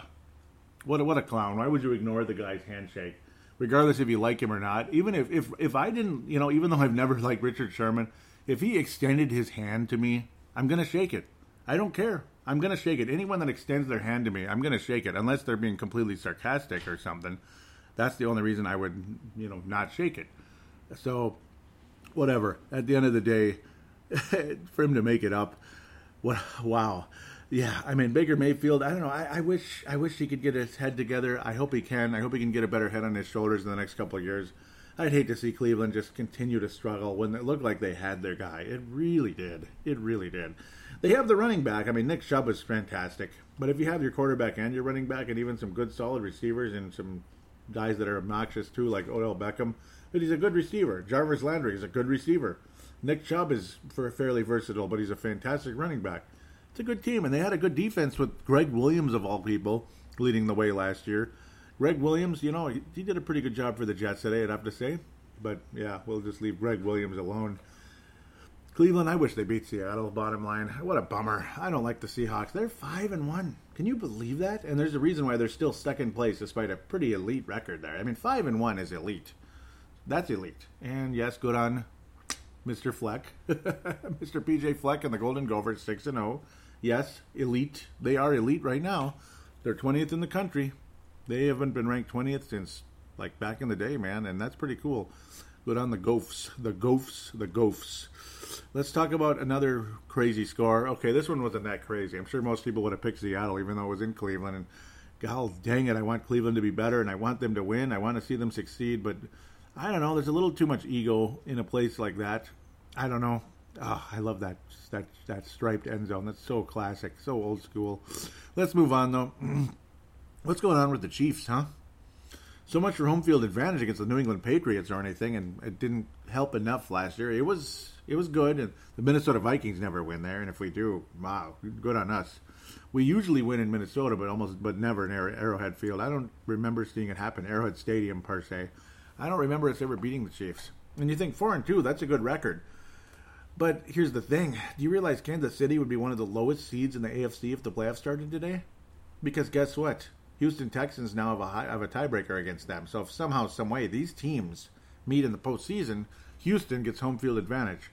what? What a clown. Why would you ignore the guy's handshake, regardless if you like him or not? Even if if if I didn't, you know, even though I've never <laughs> liked Richard Sherman, if he extended his hand to me, I'm gonna shake it. I don't care. I'm gonna shake it. Anyone that extends their hand to me, I'm gonna shake it, unless they're being completely sarcastic or something. That's the only reason I would, you know, not shake it. So whatever. At the end of the day, <laughs> for him to make it up, what? <laughs> Wow. Yeah, I mean Baker Mayfield. I don't know. I, I, wish I wish he could get his head together. I hope he can. I hope he can get a better head on his shoulders in the next couple of years. I'd hate to see Cleveland just continue to struggle when it looked like they had their guy. It really did. It really did. They have the running back. I mean, Nick Chubb is fantastic. But if you have your quarterback and your running back and even some good solid receivers and some guys that are obnoxious too, like Odell Beckham, but he's a good receiver. Jarvis Landry is a good receiver. Nick Chubb is fairly versatile, but he's a fantastic running back. It's a good team, and they had a good defense with Gregg Williams of all people leading the way last year. Gregg Williams, you know, he, he did a pretty good job for the Jets today, I'd have to say. But yeah, we'll just leave Gregg Williams alone. Cleveland, I wish they beat Seattle. Bottom line, what a bummer. I don't like the Seahawks. They're five and one. Can you believe that? And there's a reason why they're still second place despite a pretty elite record there. I mean, five and one is elite. That's elite. And yes, good on Mr. Fleck, <laughs> Mr. PJ Fleck and the Golden Gophers, six and zero. Oh. Yes, elite. They are elite right now. They're twentieth in the country. They haven't been ranked twentieth since like back in the day, man, and that's pretty cool. Good on the Gophs, the Gophs, the Gophs. Let's talk about another crazy score. Okay, this one wasn't that crazy. I'm sure most people would have picked Seattle, even though it was in Cleveland. And God dang it, I want Cleveland to be better, and I want them to win. I want to see them succeed, but I don't know. There's a little too much ego in a place like that. I don't know. Oh, I love that that that striped end zone. That's so classic, so old school. Let's move on though. <clears throat> What's going on with the Chiefs, huh? So much for home field advantage against the New England Patriots or anything, and it didn't help enough last year. It was it was good, and the Minnesota Vikings never win there, and if we do, wow, good on us. We usually win in Minnesota, but almost but never in Arrowhead Field. I don't remember seeing it happen Arrowhead Stadium per se. I don't remember us ever beating the Chiefs. And you think four and two, that's a good record. But here's the thing: Do you realize Kansas City would be one of the lowest seeds in the AFC if the playoffs started today? Because guess what? Houston Texans now have a high, have a tiebreaker against them. So if somehow, some way, these teams meet in the postseason, Houston gets home field advantage.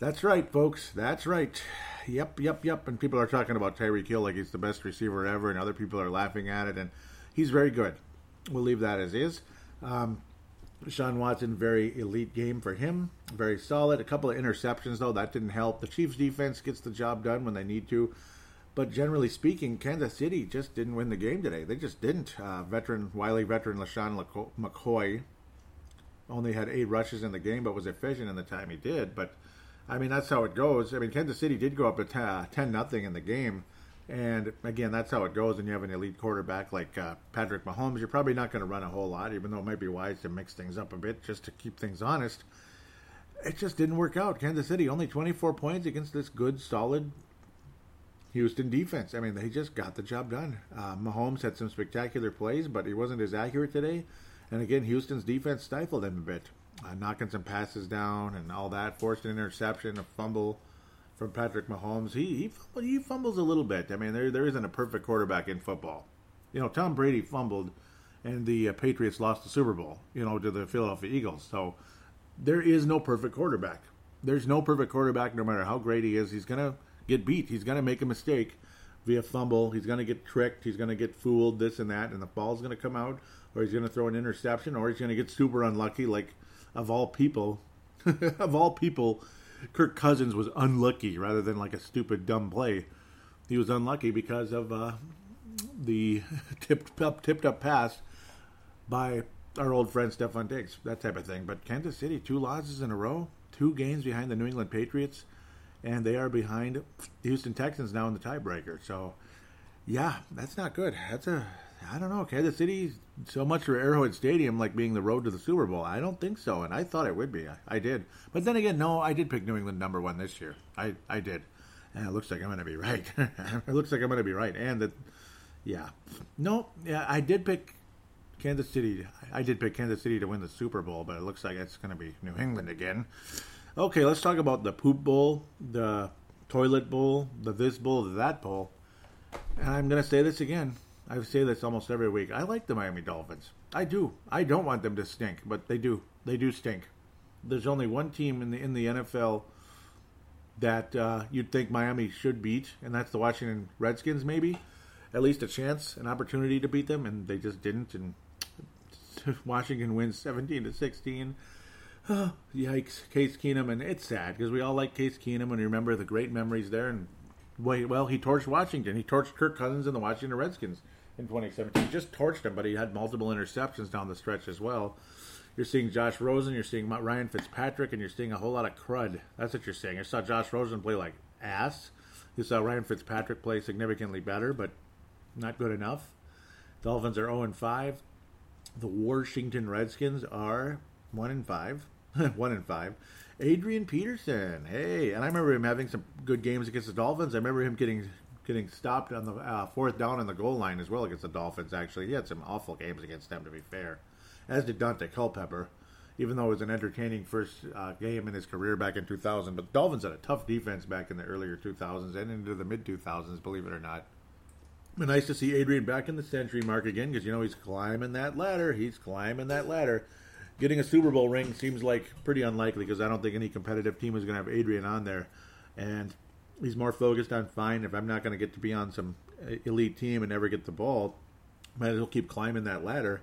That's right, folks. That's right. Yep, yep, yep. And people are talking about Tyreek Hill like he's the best receiver ever, and other people are laughing at it. And he's very good. We'll leave that as is. Um, Sean Watson, very elite game for him. Very solid. A couple of interceptions, though, that didn't help. The Chiefs' defense gets the job done when they need to. But generally speaking, Kansas City just didn't win the game today. They just didn't. Uh, veteran, Wiley veteran LeSean McCoy only had eight rushes in the game, but was efficient in the time he did. But, I mean, that's how it goes. I mean, Kansas City did go up at 10 nothing in the game. And again, that's how it goes when you have an elite quarterback like uh, Patrick Mahomes. You're probably not going to run a whole lot, even though it might be wise to mix things up a bit just to keep things honest. It just didn't work out. Kansas City only 24 points against this good, solid Houston defense. I mean, they just got the job done. Uh, Mahomes had some spectacular plays, but he wasn't as accurate today. And again, Houston's defense stifled him a bit, uh, knocking some passes down and all that, forced an interception, a fumble from Patrick Mahomes. He he, he fumbles a little bit. I mean, there there isn't a perfect quarterback in football. You know, Tom Brady fumbled, and the uh, Patriots lost the Super Bowl. You know, to the Philadelphia Eagles. So there is no perfect quarterback. there's no perfect quarterback, no matter how great he is. He's to get beat. He's to make a mistake via fumble. He's to get tricked. He's to get fooled, this and that, and the ball's to come out, or he's to throw an interception, or he's to get super unlucky, like, of all people, <laughs> of all people, Kirk Cousins was unlucky rather than like a stupid, dumb play. He was unlucky because of uh, the <laughs> tipped up, tipped up pass by our old friend Stefon Diggs, that type of thing. But Kansas City, two losses in a row, two games behind the New England Patriots, and they are behind Houston Texans now in the tiebreaker. So, yeah, that's not good. That's a I don't know. Kansas City, so much for Arrowhead Stadium like being the road to the Super Bowl. I don't think so, and I thought it would be. I, I did, but then again, no, I did pick New England number one this year. I I did, and it looks like I'm going to be right. <laughs> it looks like I'm going to be right, and that, yeah, no, yeah, I did pick Kansas City. I did pick Kansas City to win the Super Bowl, but it looks like it's going to be New England again. Okay, let's talk about the poop bowl, the toilet bowl, the this bowl, the that bowl. And I'm going to say this again. I say this almost every week. I like the Miami Dolphins. I do. I don't want them to stink, but they do. They do stink. There's only one team in the in the NFL that uh, you'd think Miami should beat, and that's the Washington Redskins. Maybe at least a chance, an opportunity to beat them, and they just didn't. And <laughs> Washington wins 17 to 16. Oh, <sighs> yikes, Case Keenum, and it's sad because we all like Case Keenum and remember the great memories there. And wait, well, he torched Washington. He torched Kirk Cousins and the Washington Redskins in 2017. He just torched him, but he had multiple interceptions down the stretch as well. You're seeing Josh Rosen, you're seeing Ryan Fitzpatrick, and you're seeing a whole lot of crud. That's what you're seeing. You saw Josh Rosen play like ass. You saw Ryan Fitzpatrick play significantly better, but not good enough. Dolphins are 0 5. The Washington Redskins are 1 and 5. <laughs> 1 and 5. Adrian Peterson, hey, and I remember him having some good games against the Dolphins. I remember him getting getting stopped on the uh, fourth down on the goal line as well against the Dolphins. Actually, he had some awful games against them, to be fair. As did Daunte Culpepper, even though it was an entertaining first uh, game in his career back in 2000. But the Dolphins had a tough defense back in the earlier 2000s and into the mid 2000s, believe it or not. But nice to see Adrian back in the century mark again because you know he's climbing that ladder. He's climbing that ladder. Getting a Super Bowl ring seems like pretty unlikely because I don't think any competitive team is going to have Adrian on there. And he's more focused on fine. If I'm not going to get to be on some elite team and never get the ball, might as well keep climbing that ladder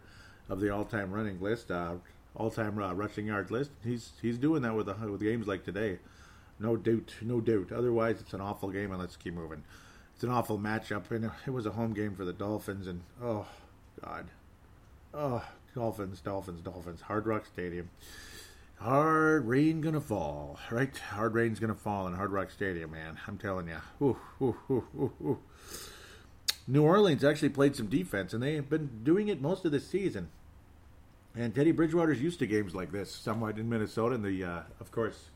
of the all-time running list, uh, all-time uh, rushing yard list. He's he's doing that with the, with games like today, no doubt, no doubt. Otherwise, it's an awful game, and let's keep moving. It's an awful matchup, and it was a home game for the Dolphins, and oh God, oh Dolphins, Dolphins, Dolphins, Hard Rock Stadium hard rain gonna fall, right? Hard rain's gonna fall in Hard Rock Stadium, man. I'm telling you. New Orleans actually played some defense, and they have been doing it most of the season. And Teddy Bridgewater's used to games like this, somewhat in Minnesota. And the, uh, of course,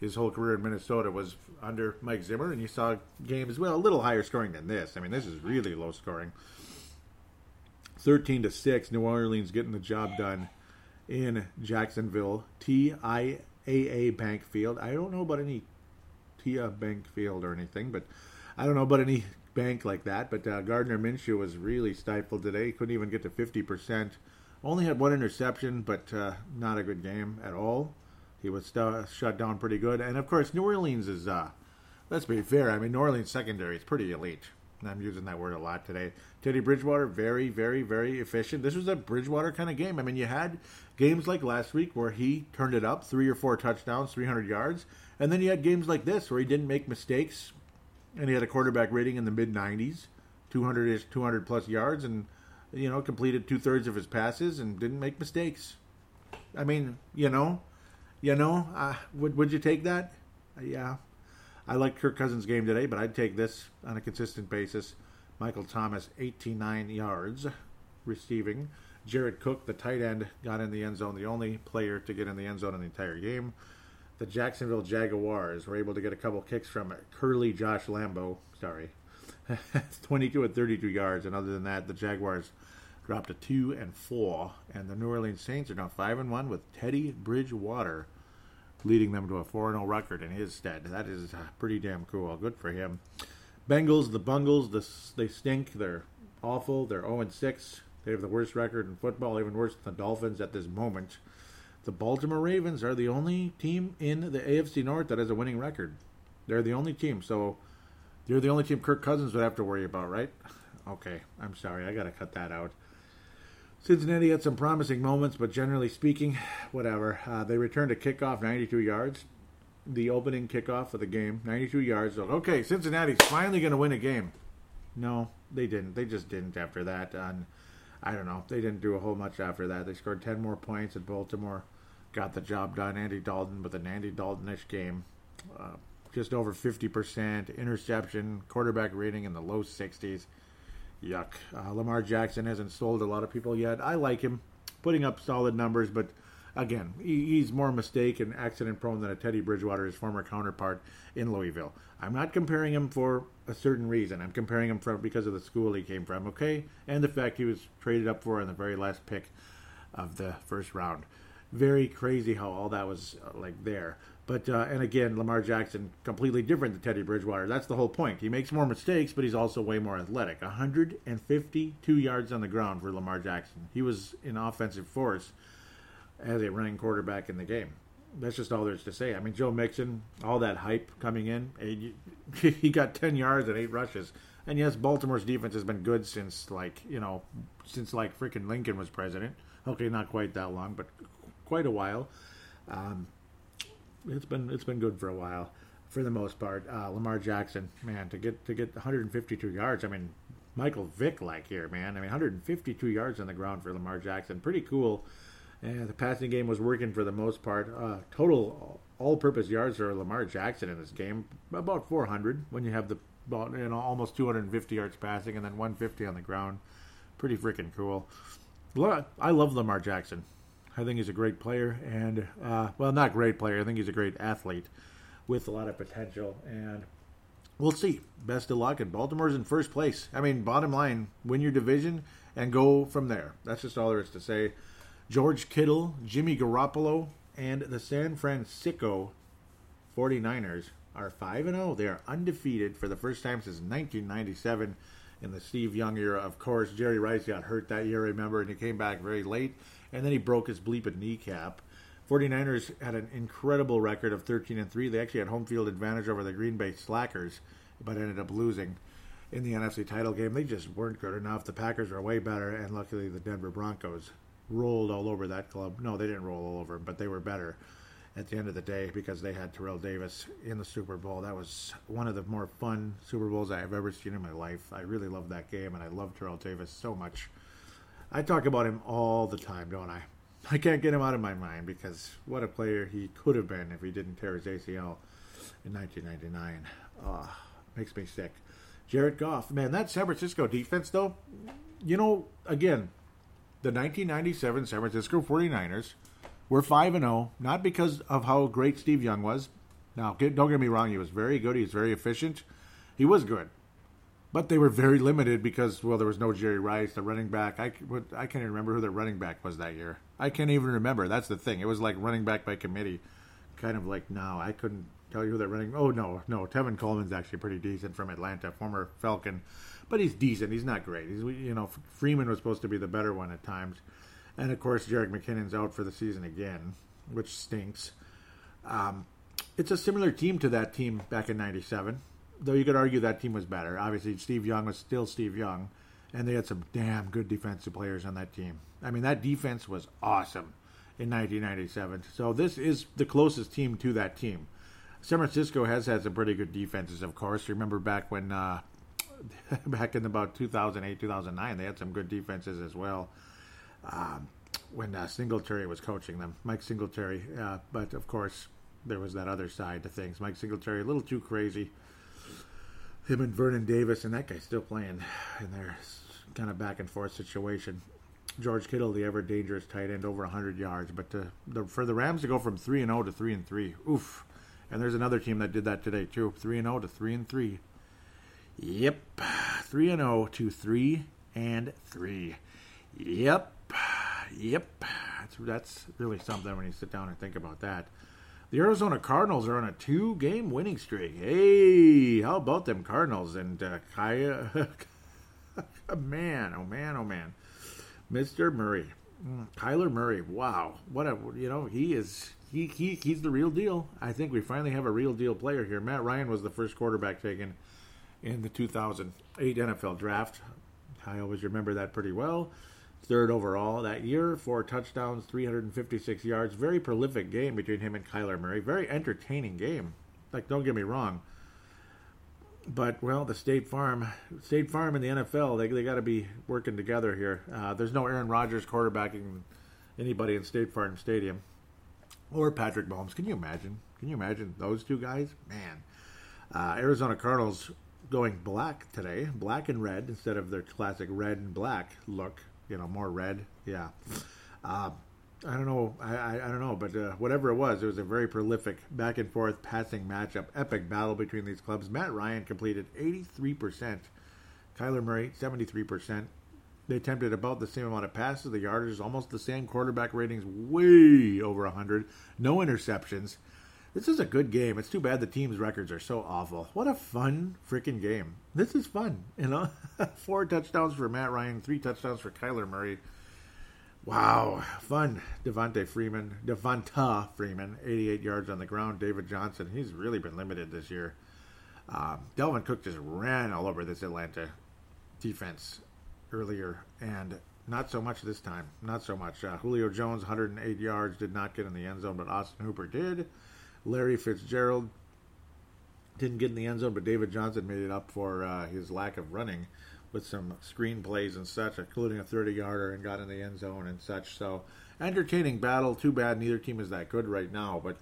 his whole career in Minnesota was under Mike Zimmer, and you saw games well a little higher scoring than this. I mean, this is really low scoring. Thirteen to six, New Orleans getting the job done in Jacksonville, TIAA Bank Field. I don't know about any TIA Bank Field or anything, but I don't know about any bank like that. But uh, Gardner Minshew was really stifled today. He couldn't even get to 50%. Only had one interception, but uh, not a good game at all. He was st- shut down pretty good. And of course, New Orleans is, uh, let's be fair, I mean, New Orleans secondary is pretty elite. I'm using that word a lot today. Teddy Bridgewater, very, very, very efficient. This was a Bridgewater kind of game. I mean, you had games like last week where he turned it up, three or four touchdowns, 300 yards, and then you had games like this where he didn't make mistakes, and he had a quarterback rating in the mid 90s, 200 ish, 200 plus yards, and you know completed two thirds of his passes and didn't make mistakes. I mean, you know, you know, uh, would would you take that? Uh, yeah, I like Kirk Cousins' game today, but I'd take this on a consistent basis. Michael Thomas, 89 yards receiving. Jared Cook, the tight end, got in the end zone, the only player to get in the end zone in the entire game. The Jacksonville Jaguars were able to get a couple kicks from Curly Josh Lambo. Sorry. <laughs> 22 and 32 yards, and other than that, the Jaguars dropped to 2 and 4, and the New Orleans Saints are now 5 and 1 with Teddy Bridgewater leading them to a 4 0 record in his stead. That is pretty damn cool. Good for him. Bengals, the Bungles, the, they stink. They're awful. They're 0 6. They have the worst record in football, even worse than the Dolphins at this moment. the Baltimore Ravens are the only team in the AFC North that has a winning record. They're the only team, so they're the only team Kirk Cousins would have to worry about, right? <laughs> Okay, I'm sorry, I got to cut that out. Cincinnati had some promising moments, but generally speaking, <sighs> whatever. Uh, they returned a kickoff 92 yards. The opening kickoff of the game, 92 yards. Okay, Cincinnati's finally going to win a game. No, they didn't. They just didn't after that. And I don't know. They didn't do a whole much after that. They scored 10 more points at Baltimore. Got the job done. Andy Dalton with an Andy Daltonish game. Uh, just over 50%. Interception, quarterback rating in the low 60s. Yuck. Uh, Lamar Jackson hasn't sold a lot of people yet. I like him, putting up solid numbers, but again, he's more mistake and accident prone than a Teddy Bridgewater, his former counterpart in Louisville. I'm not comparing him for a certain reason. I'm comparing him for because of the school he came from, okay, and the fact he was traded up for in the very last pick of the first round. Very crazy how all that was uh, like there. But uh, and again, Lamar Jackson completely different than Teddy Bridgewater. That's the whole point. He makes more mistakes, but he's also way more athletic. 152 yards on the ground for Lamar Jackson. He was an offensive force as a running quarterback in the game. That's just all there's to say. I mean, Joe Mixon, all that hype coming in, <laughs> he got 10 yards and eight rushes. And yes, Baltimore's defense has been good since like you know, since like freaking Lincoln was president. Okay, not quite that long, but quite a while. Um, it's been it's been good for a while, for the most part. Uh, Lamar Jackson, man, to get to get 152 yards. I mean, Michael Vick like here, man. I mean, 152 yards on the ground for Lamar Jackson, pretty cool. And the passing game was working for the most part. Uh, total all-purpose yards for Lamar Jackson in this game about 400 when you have the about you know almost 250 yards passing and then 150 on the ground. Pretty freaking cool. I love Lamar Jackson. I think he's a great player, and uh, well, not great player. I think he's a great athlete with a lot of potential, and we'll see. Best of luck. And Baltimore's in first place. I mean, bottom line, win your division and go from there. That's just all there is to say. George Kittle, Jimmy Garoppolo, and the San Francisco 49ers are 5 0. They are undefeated for the first time since 1997 in the Steve Young era. Of course, Jerry Rice got hurt that year, remember, and he came back very late and then he broke his bleeping kneecap. 49ers had an incredible record of 13 and 3. They actually had home field advantage over the Green Bay Slackers, but ended up losing in the NFC title game. They just weren't good enough. The Packers are way better, and luckily the Denver Broncos rolled all over that club. No, they didn't roll all over but they were better at the end of the day because they had Terrell Davis in the Super Bowl. That was one of the more fun Super Bowls I have ever seen in my life. I really loved that game, and I love Terrell Davis so much. I talk about him all the time, don't I? <laughs> I can't get him out of my mind because what a player he could have been if he didn't tear his ACL in 1999. Uh, makes me sick. Jared Goff, man, that San Francisco defense, though, you know, again, the 1997 San Francisco 49ers were 5 and 0, not because of how great Steve Young was. Now, don't get me wrong, he was very good, he was very efficient. He was good. But they were very limited because, well, there was no Jerry Rice, the running back. I, I can't even remember who the running back was that year. I can't even remember. That's the thing. It was like running back by committee. Kind of like now. I couldn't tell you who they're running. Oh, no, no. Tevin Coleman's actually pretty decent from Atlanta, former Falcon. But he's decent. He's not great. He's, you know, Freeman was supposed to be the better one at times. And, of course, Jerick McKinnon's out for the season again, which stinks. Um, it's a similar team to that team back in 97 though you could argue that team was better. Obviously, Steve Young was still Steve Young, and they had some damn good defensive players on that team. I mean, that defense was awesome in 1997. So this is the closest team to that team. San Francisco has had some pretty good defenses, of course. Remember back when, uh, <laughs> back in about 2008, 2009, they had some good defenses as well. Um, when uh, Singletary was coaching them, Mike Singletary. Uh, but of course, there was that other side to things. Mike Singletary, a little too crazy him and Vernon Davis, and that guy's still playing in their kind of back and forth situation. George Kittle, the ever dangerous tight end, over 100 yards. But to, the, for the Rams to go from 3 and 0 to 3 and 3, oof. And there's another team that did that today too, 3 and 0 to 3 and 3. Yep, 3 and 0 to 3 and 3. Yep, yep. That's, that's really something when you sit down and think about that. The Arizona Cardinals are on a two-game winning streak. Hey, how about them Cardinals and uh, Kaya? <laughs> man, oh man, oh man, Mr. Murray. Mm, Kyler Murray, wow, what a you know he is he, he he's the real deal. I think we finally have a real deal player here. Matt Ryan was the first quarterback taken in the 2008 NFL draft. I always remember that pretty well. Third overall that year, four touchdowns, 356 yards. Very prolific game between him and Kyler Murray. Very entertaining game. Like, don't get me wrong. But well, the State Farm, State Farm and the NFL, they they got to be working together here. Uh, there's no Aaron Rodgers quarterbacking anybody in State Farm Stadium or Patrick Mahomes. Can you imagine? Can you imagine those two guys? Man, uh, Arizona Cardinals going black today, black and red instead of their classic red and black look. You know, more red. Yeah. Uh, I don't know. I, I, I don't know, but uh, whatever it was, it was a very prolific back and forth passing matchup, epic battle between these clubs. Matt Ryan completed 83%, Kyler Murray 73%. They attempted about the same amount of passes. The yardage is almost the same. Quarterback ratings way over 100. No interceptions. This is a good game. It's too bad the team's records are so awful. What a fun freaking game. This is fun, you know? <laughs> Four touchdowns for Matt Ryan, three touchdowns for Kyler Murray. Wow, fun. Devonta Freeman, Devonta Freeman, 88 yards on the ground. David Johnson, he's really been limited this year. Um, Dalvin Cook just ran all over this Atlanta defense earlier, and not so much this time. Not so much. Uh, Julio Jones, 108 yards, did not get in the end zone, but Austin Hooper did. Larry Fitzgerald didn't get in the end zone, but David Johnson made it up for uh, his lack of running with some screen plays and such, including a 30 yarder, and got in the end zone and such. So, entertaining battle. Too bad neither team is that good right now, but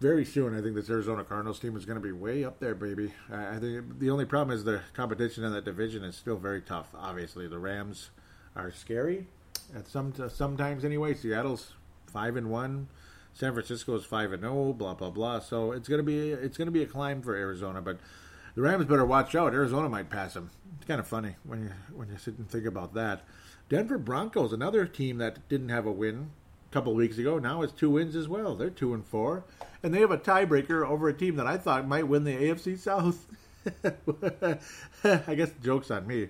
very soon I think this Arizona Cardinals team is going to be way up there, baby. I think the only problem is the competition in that division is still very tough. Obviously, the Rams are scary at some sometimes anyway. Seattle's five and one. San Francisco is five and zero. Oh, blah blah blah. So it's gonna be it's gonna be a climb for Arizona, but the Rams better watch out. Arizona might pass them. It's kind of funny when you when you sit and think about that. Denver Broncos, another team that didn't have a win a couple weeks ago, now it's two wins as well. They're two and four, and they have a tiebreaker over a team that I thought might win the AFC South. <laughs> I guess the joke's on me.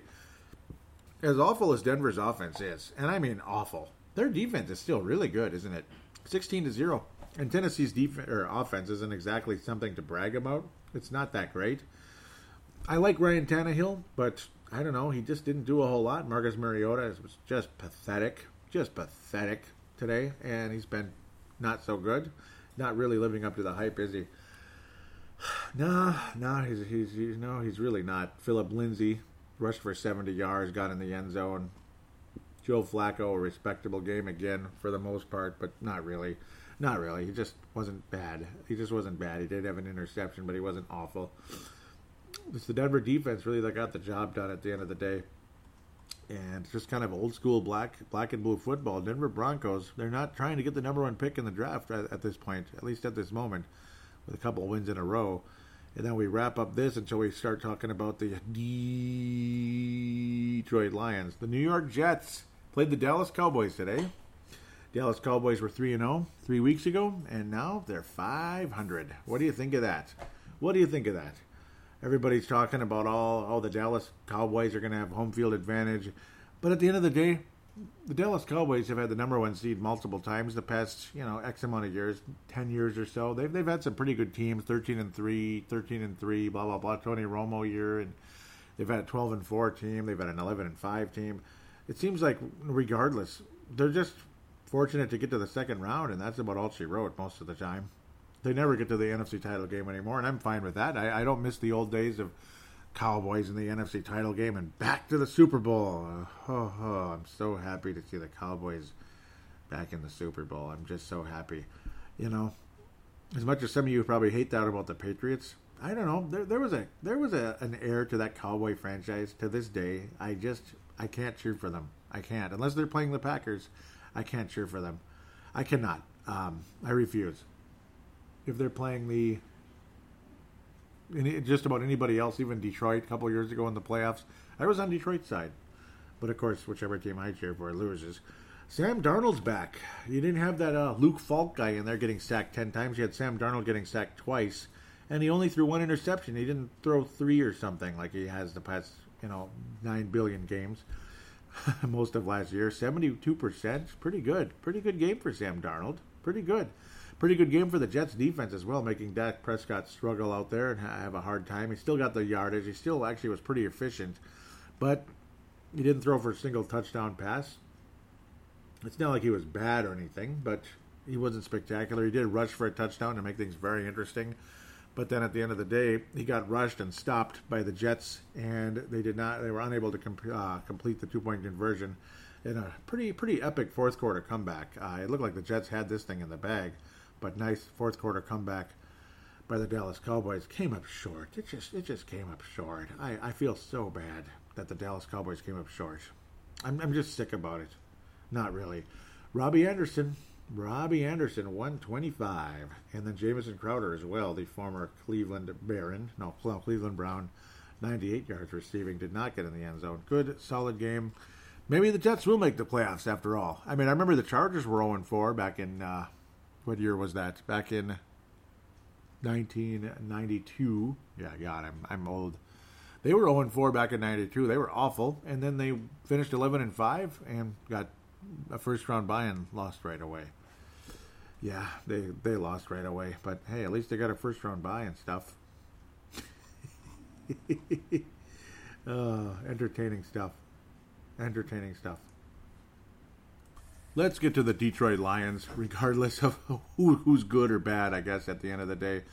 As awful as Denver's offense is, and I mean awful, their defense is still really good, isn't it? 16 to 0. And Tennessee's defense or offense isn't exactly something to brag about. It's not that great. I like Ryan Tannehill, but I don't know. He just didn't do a whole lot. Marcus Mariota was just pathetic, just pathetic today, and he's been not so good. Not really living up to the hype, is he? <sighs> Nah, nah, he's, he's, he's no, he's really not. Phillip Lindsay rushed for 70 yards, got in the end zone. Joe Flacco, a respectable game again for the most part, but not really. Not really. He just wasn't bad. He just wasn't bad. He did have an interception, but he wasn't awful. It's the Denver defense really that got the job done at the end of the day. And just kind of old school black black and blue football. Denver Broncos, they're not trying to get the number one pick in the draft at, at this point, at least at this moment, with a couple wins in a row. And then we wrap up this until we start talking about the Detroit Lions. The New York Jets Played the Dallas Cowboys today. Dallas Cowboys were 3 0 three weeks ago, and now they're 500. What do you think of that? What do you think of that? Everybody's talking about all, all the Dallas Cowboys are going to have home field advantage. But at the end of the day, the Dallas Cowboys have had the number one seed multiple times the past, you know, X amount of years, 10 years or so. They've, they've had some pretty good teams 13 and 3, 13 and 3, blah, blah, blah. Tony Romo year, and they've had a 12 and 4 team, they've had an 11 and 5 team it seems like regardless, they're just fortunate to get to the second round, and that's about all she wrote most of the time. They never get to the NFC title game anymore, and I'm fine with that. I, I don't miss the old days of Cowboys in the NFC title game and back to the Super Bowl. Uh, oh, oh, I'm so happy to see the Cowboys back in the Super Bowl. I'm just so happy. You know, as much as some of you probably hate that about the Patriots, I don't know. There, there was a there was a, an heir to that Cowboy franchise to this day. I just I can't cheer for them. I can't unless they're playing the Packers. I can't cheer for them. I cannot. Um, I refuse. If they're playing the any, just about anybody else, even Detroit a couple years ago in the playoffs, I was on Detroit's side. But of course, whichever team I cheer for loses. Sam Darnold's back. You didn't have that uh, Luke Falk guy in there getting sacked ten times. You had Sam Darnold getting sacked twice, and he only threw one interception. He didn't throw three or something like he has the past you know, nine billion games. <laughs> most of last year. 72%. Pretty good. Pretty good game for Sam Darnold. Pretty good. Pretty good game for the Jets defense as well, making Dak Prescott struggle out there and have a hard time. He still got the yardage. He still actually was pretty efficient, but he didn't throw for a single touchdown pass. It's not like he was bad or anything, but he wasn't spectacular. He did rush for a touchdown to make things very interesting. But then at the end of the day, he got rushed and stopped by the Jets, and they did not. They were unable to comp- uh, complete the two point conversion in a pretty pretty epic fourth quarter comeback. Uh, it looked like the Jets had this thing in the bag, but nice fourth quarter comeback by the Dallas Cowboys came up short. It just it just came up short. I, I feel so bad that the Dallas Cowboys came up short. I'm I'm just sick about it. Not really. Robby Anderson Robby Anderson, 125. And then Jamison Crowder as well, the former Cleveland Baron, no, Cleveland Brown, 98 yards receiving, did not get in the end zone. Good, solid game. Maybe the Jets will make the playoffs after all. I mean, I remember the Chargers were 0 4 back in, uh, what year was that? Back in 1992. Yeah, God, I'm, I'm old. They were 0 4 back in 92. They were awful. And then they finished 11 and 5 and got a first round buy and lost right away. Yeah, they they lost right away, but hey, at least they got a first round buy and stuff. <laughs> uh, entertaining stuff. Entertaining stuff. Let's get to the Detroit Lions, regardless of <laughs> who, who's good or bad, I guess, at the end of the day.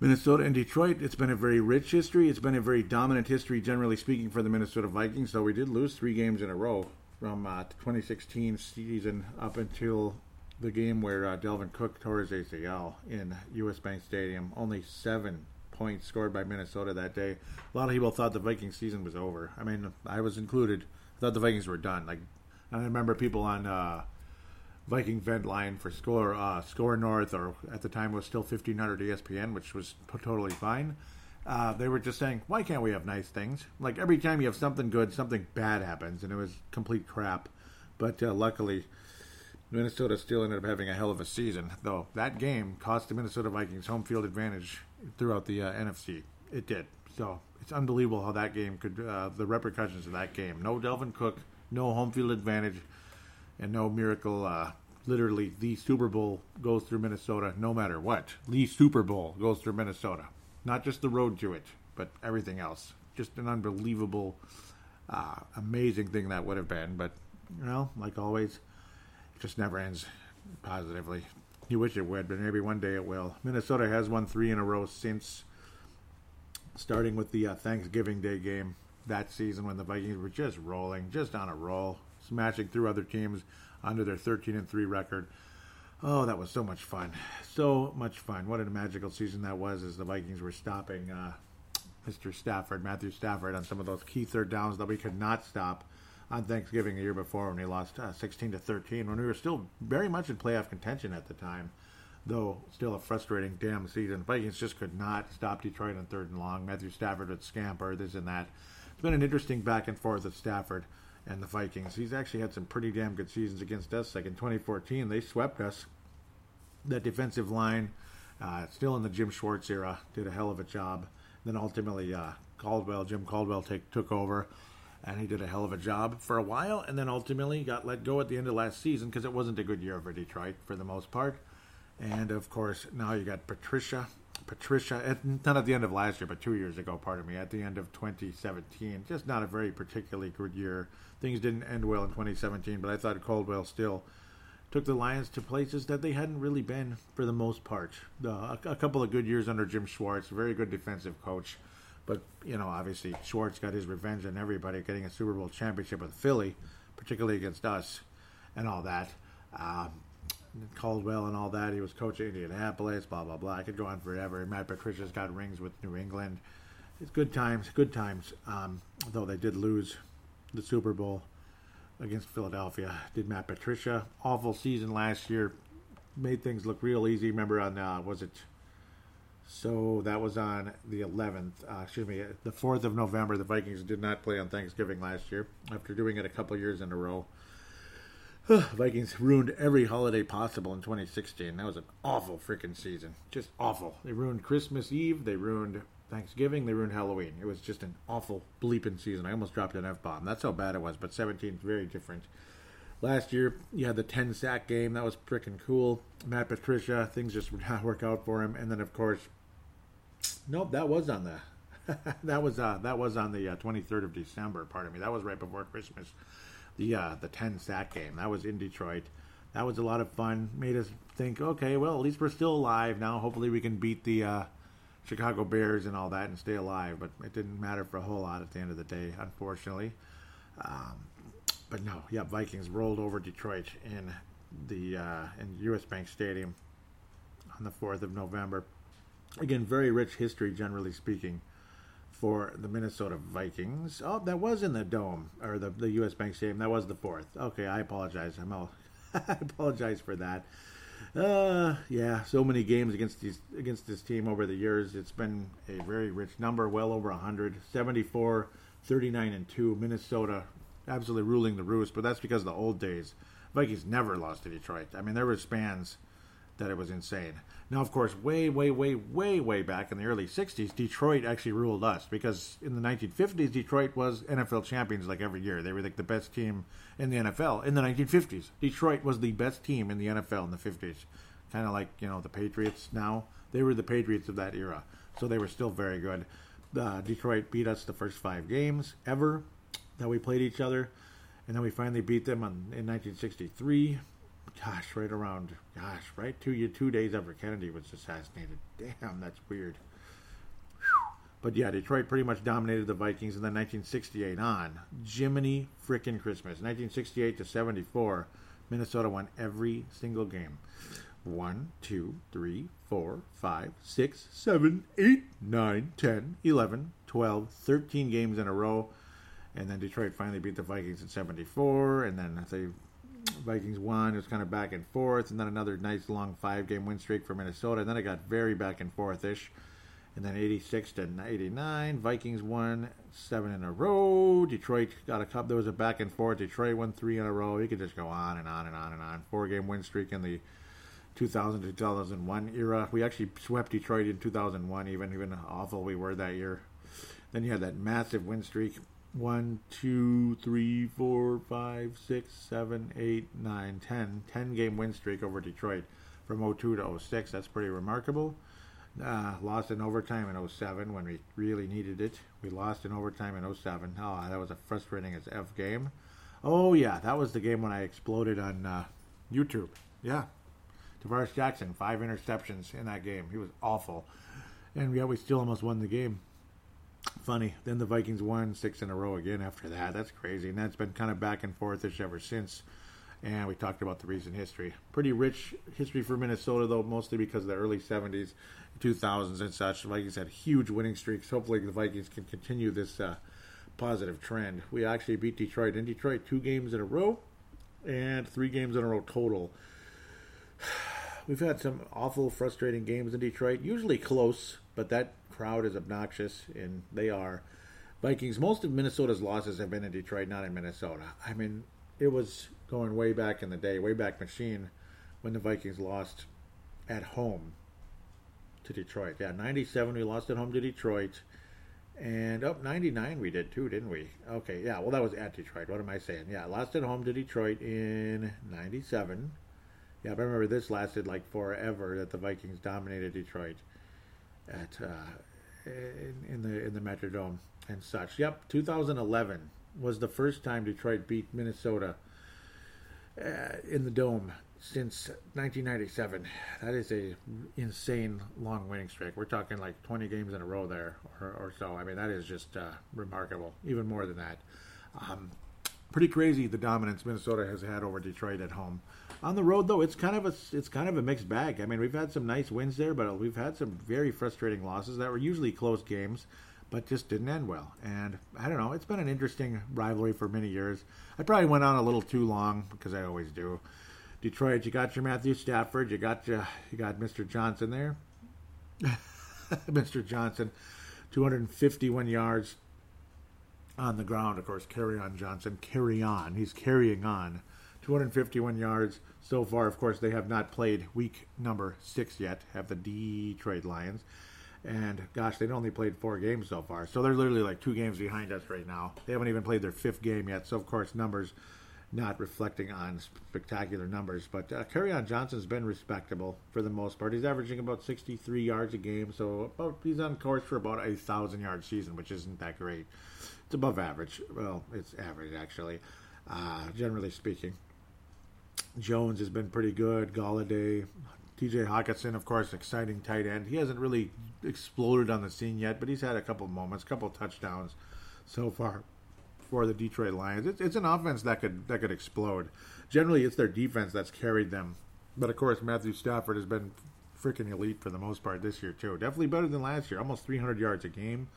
Minnesota and Detroit, it's been a very rich history. It's been a very dominant history, generally speaking, for the Minnesota Vikings, though we did lose three games in a row from uh, 2016 season up until the game where uh, Dalvin Cook tore his ACL in U.S. Bank Stadium. Only seven points scored by Minnesota that day. A lot of people thought the Vikings season was over. I mean, I was included. I thought the Vikings were done. Like, I remember people on uh, Viking vent line for score uh, SKOR North, or at the time was still 1500 ESPN, which was totally fine. Uh, they were just saying, why can't we have nice things? Like every time you have something good, something bad happens, and it was complete crap. But uh, luckily, Minnesota still ended up having a hell of a season, though that game cost the Minnesota Vikings home field advantage throughout the uh, NFC. It did. So it's unbelievable how that game could, uh, the repercussions of that game. No Dalvin Cook, no home field advantage, and no miracle. Uh, literally, the Super Bowl goes through Minnesota no matter what. The Super Bowl goes through Minnesota. Not just the road to it, but everything else. Just an unbelievable, uh, amazing thing that would have been. But, you know, like always, it just never ends positively. You wish it would, but maybe one day it will. Minnesota has won three in a row since starting with the uh, Thanksgiving Day game that season when the Vikings were just rolling, just on a roll, smashing through other teams under their 13 and 3 record. Oh, that was so much fun. So much fun. What a magical season that was as the Vikings were stopping uh, Mr. Stafford, Matthew Stafford, on some of those key third downs that we could not stop on Thanksgiving a year before when he lost uh, 16 to 13, when we were still very much in playoff contention at the time, though still a frustrating damn season. Vikings just could not stop Detroit on third and long. Matthew Stafford would scamper, this and that. It's been an interesting back and forth with Stafford and the Vikings. He's actually had some pretty damn good seasons against us. Like in 2014, they swept us. That defensive line, uh, still in the Jim Schwartz era, did a hell of a job. Then ultimately, uh, Caldwell, Jim Caldwell, take, took over, and he did a hell of a job for a while. And then ultimately got let go at the end of last season because it wasn't a good year for Detroit for the most part. And of course, now you got Patricia Patricia, at, not at the end of last year, but two years ago, pardon me, at the end of 2017. Just not a very particularly good year. Things didn't end well in 2017, but I thought Caldwell still took the Lions to places that they hadn't really been for the most part. a, a, couple of good years under Jim Schwartz, very good defensive coach. But, you know, obviously Schwartz got his revenge on everybody, getting a Super Bowl championship with Philly, particularly against us, and all that. Um, Caldwell and all that. He was coaching Indianapolis, blah blah blah. I could go on forever. Matt Patricia's got rings with New England. It's good times, good times. Um, though they did lose the Super Bowl against Philadelphia. Did Matt Patricia awful season last year? Made things look real easy. Remember on uh, was it? So that was on the 11th. Uh, excuse me, the 4th of November. The Vikings did not play on Thanksgiving last year after doing it a couple years in a row. <sighs> Vikings ruined every holiday possible in 2016. That was an awful freaking season. Just awful. They ruined Christmas Eve. They ruined Thanksgiving. They ruined Halloween. It was just an awful bleeping season. I almost dropped an F bomb. That's how bad it was. But 17 is very different. Last year, you had the 10 sack game. That was freaking cool. Matt Patricia, things just would not work out for him. And then, of course, nope, that was on the. <laughs> that was uh, that was on the uh, 23rd of December. Pardon me. That was right before Christmas the uh, the 10 sack game. That was in Detroit. That was a lot of fun. Made us think, okay, well, at least we're still alive now. Hopefully, we can beat the uh, Chicago Bears and all that and stay alive. But it didn't matter for a whole lot at the end of the day, unfortunately. Um, but no, yeah, Vikings rolled over Detroit in the uh, in U.S. Bank Stadium on the 4th of November. Again, very rich history, generally speaking for the Minnesota Vikings. Oh, that was in the dome or the the U.S. Bank Stadium. That was the fourth. Okay, I apologize. I'm all, <laughs> I apologize for that. Uh, yeah, so many games against these against this team over the years. It's been a very rich number, well over 100, 74, 39 and 2. Minnesota absolutely ruling the roost, but that's because the old days. Vikings never lost to Detroit. I mean, there were spans that it was insane. Now, of course, way, way, way, way, way back in the early 60s, Detroit actually ruled us because in the 1950s, Detroit was NFL champions like every year. They were like the best team in the NFL in the 1950s. Detroit was the best team in the NFL in the 50s. Kind of like, you know, the Patriots now. They were the Patriots of that era. So they were still very good. Uh, Detroit beat us the first five games ever that we played each other. And then we finally beat them on, in 1963 gosh, right around, gosh, right two two days after Kennedy was assassinated. Damn, that's weird. But yeah, Detroit pretty much dominated the Vikings in the 1968 on. Jiminy frickin' Christmas. 1968 to 74, Minnesota won every single game. One, two, three, four, five, six, seven, eight, nine, ten, eleven, twelve, thirteen games in a row. And then Detroit finally beat the Vikings in 74, and then they Vikings won. It was kind of back and forth, and then another nice long five game win streak for Minnesota. And then it got very back and forth ish. And then 86 to 89, Vikings won seven in a row. Detroit got a cup. There was a back and forth. Detroit won three in a row. You could just go on and on and on and on. Four game win streak in the 2000 to 2001 era. We actually swept Detroit in 2001, even even awful we were that year. Then you had that massive win streak one, two, three, four, five, six, seven, eight, nine, ten. Ten 10 game win streak over Detroit from 02 to 06. That's pretty remarkable. Uh, lost in overtime in 07 when we really needed it. We lost in overtime in 07. Oh, that was a frustrating as F game. Oh, yeah, that was the game when I exploded on uh, YouTube. Yeah. Tarvaris Jackson, five interceptions in that game. He was awful. And yeah, we still almost won the game funny. Then the Vikings won six in a row again after that. That's crazy. And that's been kind of back and forthish ever since. And we talked about the recent history. Pretty rich history for Minnesota, though, mostly because of the early 70s, 2000s, and such. The Vikings had huge winning streaks. Hopefully, the Vikings can continue this uh, positive trend. We actually beat Detroit in Detroit two games in a row and three games in a row total. <sighs> We've had some awful, frustrating games in Detroit, usually close, but that crowd is obnoxious, and they are. Vikings, most of Minnesota's losses have been in Detroit, not in Minnesota. I mean, it was going way back in the day, way back machine, when the Vikings lost at home to Detroit. Yeah, 97 we lost at home to Detroit. And up oh, 99 we did too, didn't we? Okay, yeah, well that was at Detroit. What am I saying? Yeah, lost at home to Detroit in 97. Yeah, I remember this lasted like forever that the Vikings dominated Detroit at uh, in, in the in the Metrodome and such. Yep, 2011 was the first time Detroit beat Minnesota uh, in the dome since 1997. That is a insane long winning streak. We're talking like 20 games in a row there or, or so. I mean, that is just uh, remarkable. Even more than that. Um, pretty crazy the dominance Minnesota has had over Detroit at home. On the road though, it's kind of a it's kind of a mixed bag. I mean, we've had some nice wins there, but we've had some very frustrating losses that were usually close games, but just didn't end well. And I don't know, it's been an interesting rivalry for many years. I probably went on a little too long because I always do. Detroit, you got your Matthew Stafford, you got your, you got Mr. Johnson there. <laughs> Mr. Johnson, 251 yards, on the ground. Of course, carry on Johnson, carry on. He's carrying on 251 yards so far. Of course, they have not played week number six yet, have the Detroit Lions. And gosh, they've only played four games so far. So they're literally like two games behind us right now. They haven't even played their fifth game yet. So, of course, numbers not reflecting on spectacular numbers. But uh, Kerryon Johnson's been respectable for the most part. He's averaging about 63 yards a game. So about, he's on course for about a 1,000 yard season, which isn't that great. It's above average. Well, it's average, actually, uh, generally speaking. Jones has been pretty good. Golladay, TJ Hockenson, of course, exciting tight end. He hasn't really exploded on the scene yet, but he's had a couple moments, a couple touchdowns so far for the Detroit Lions. It's, it's an offense that could that could explode. Generally, it's their defense that's carried them. But of course, Matthew Stafford has been freaking elite for the most part this year too. Definitely better than last year. Almost 300 yards a game,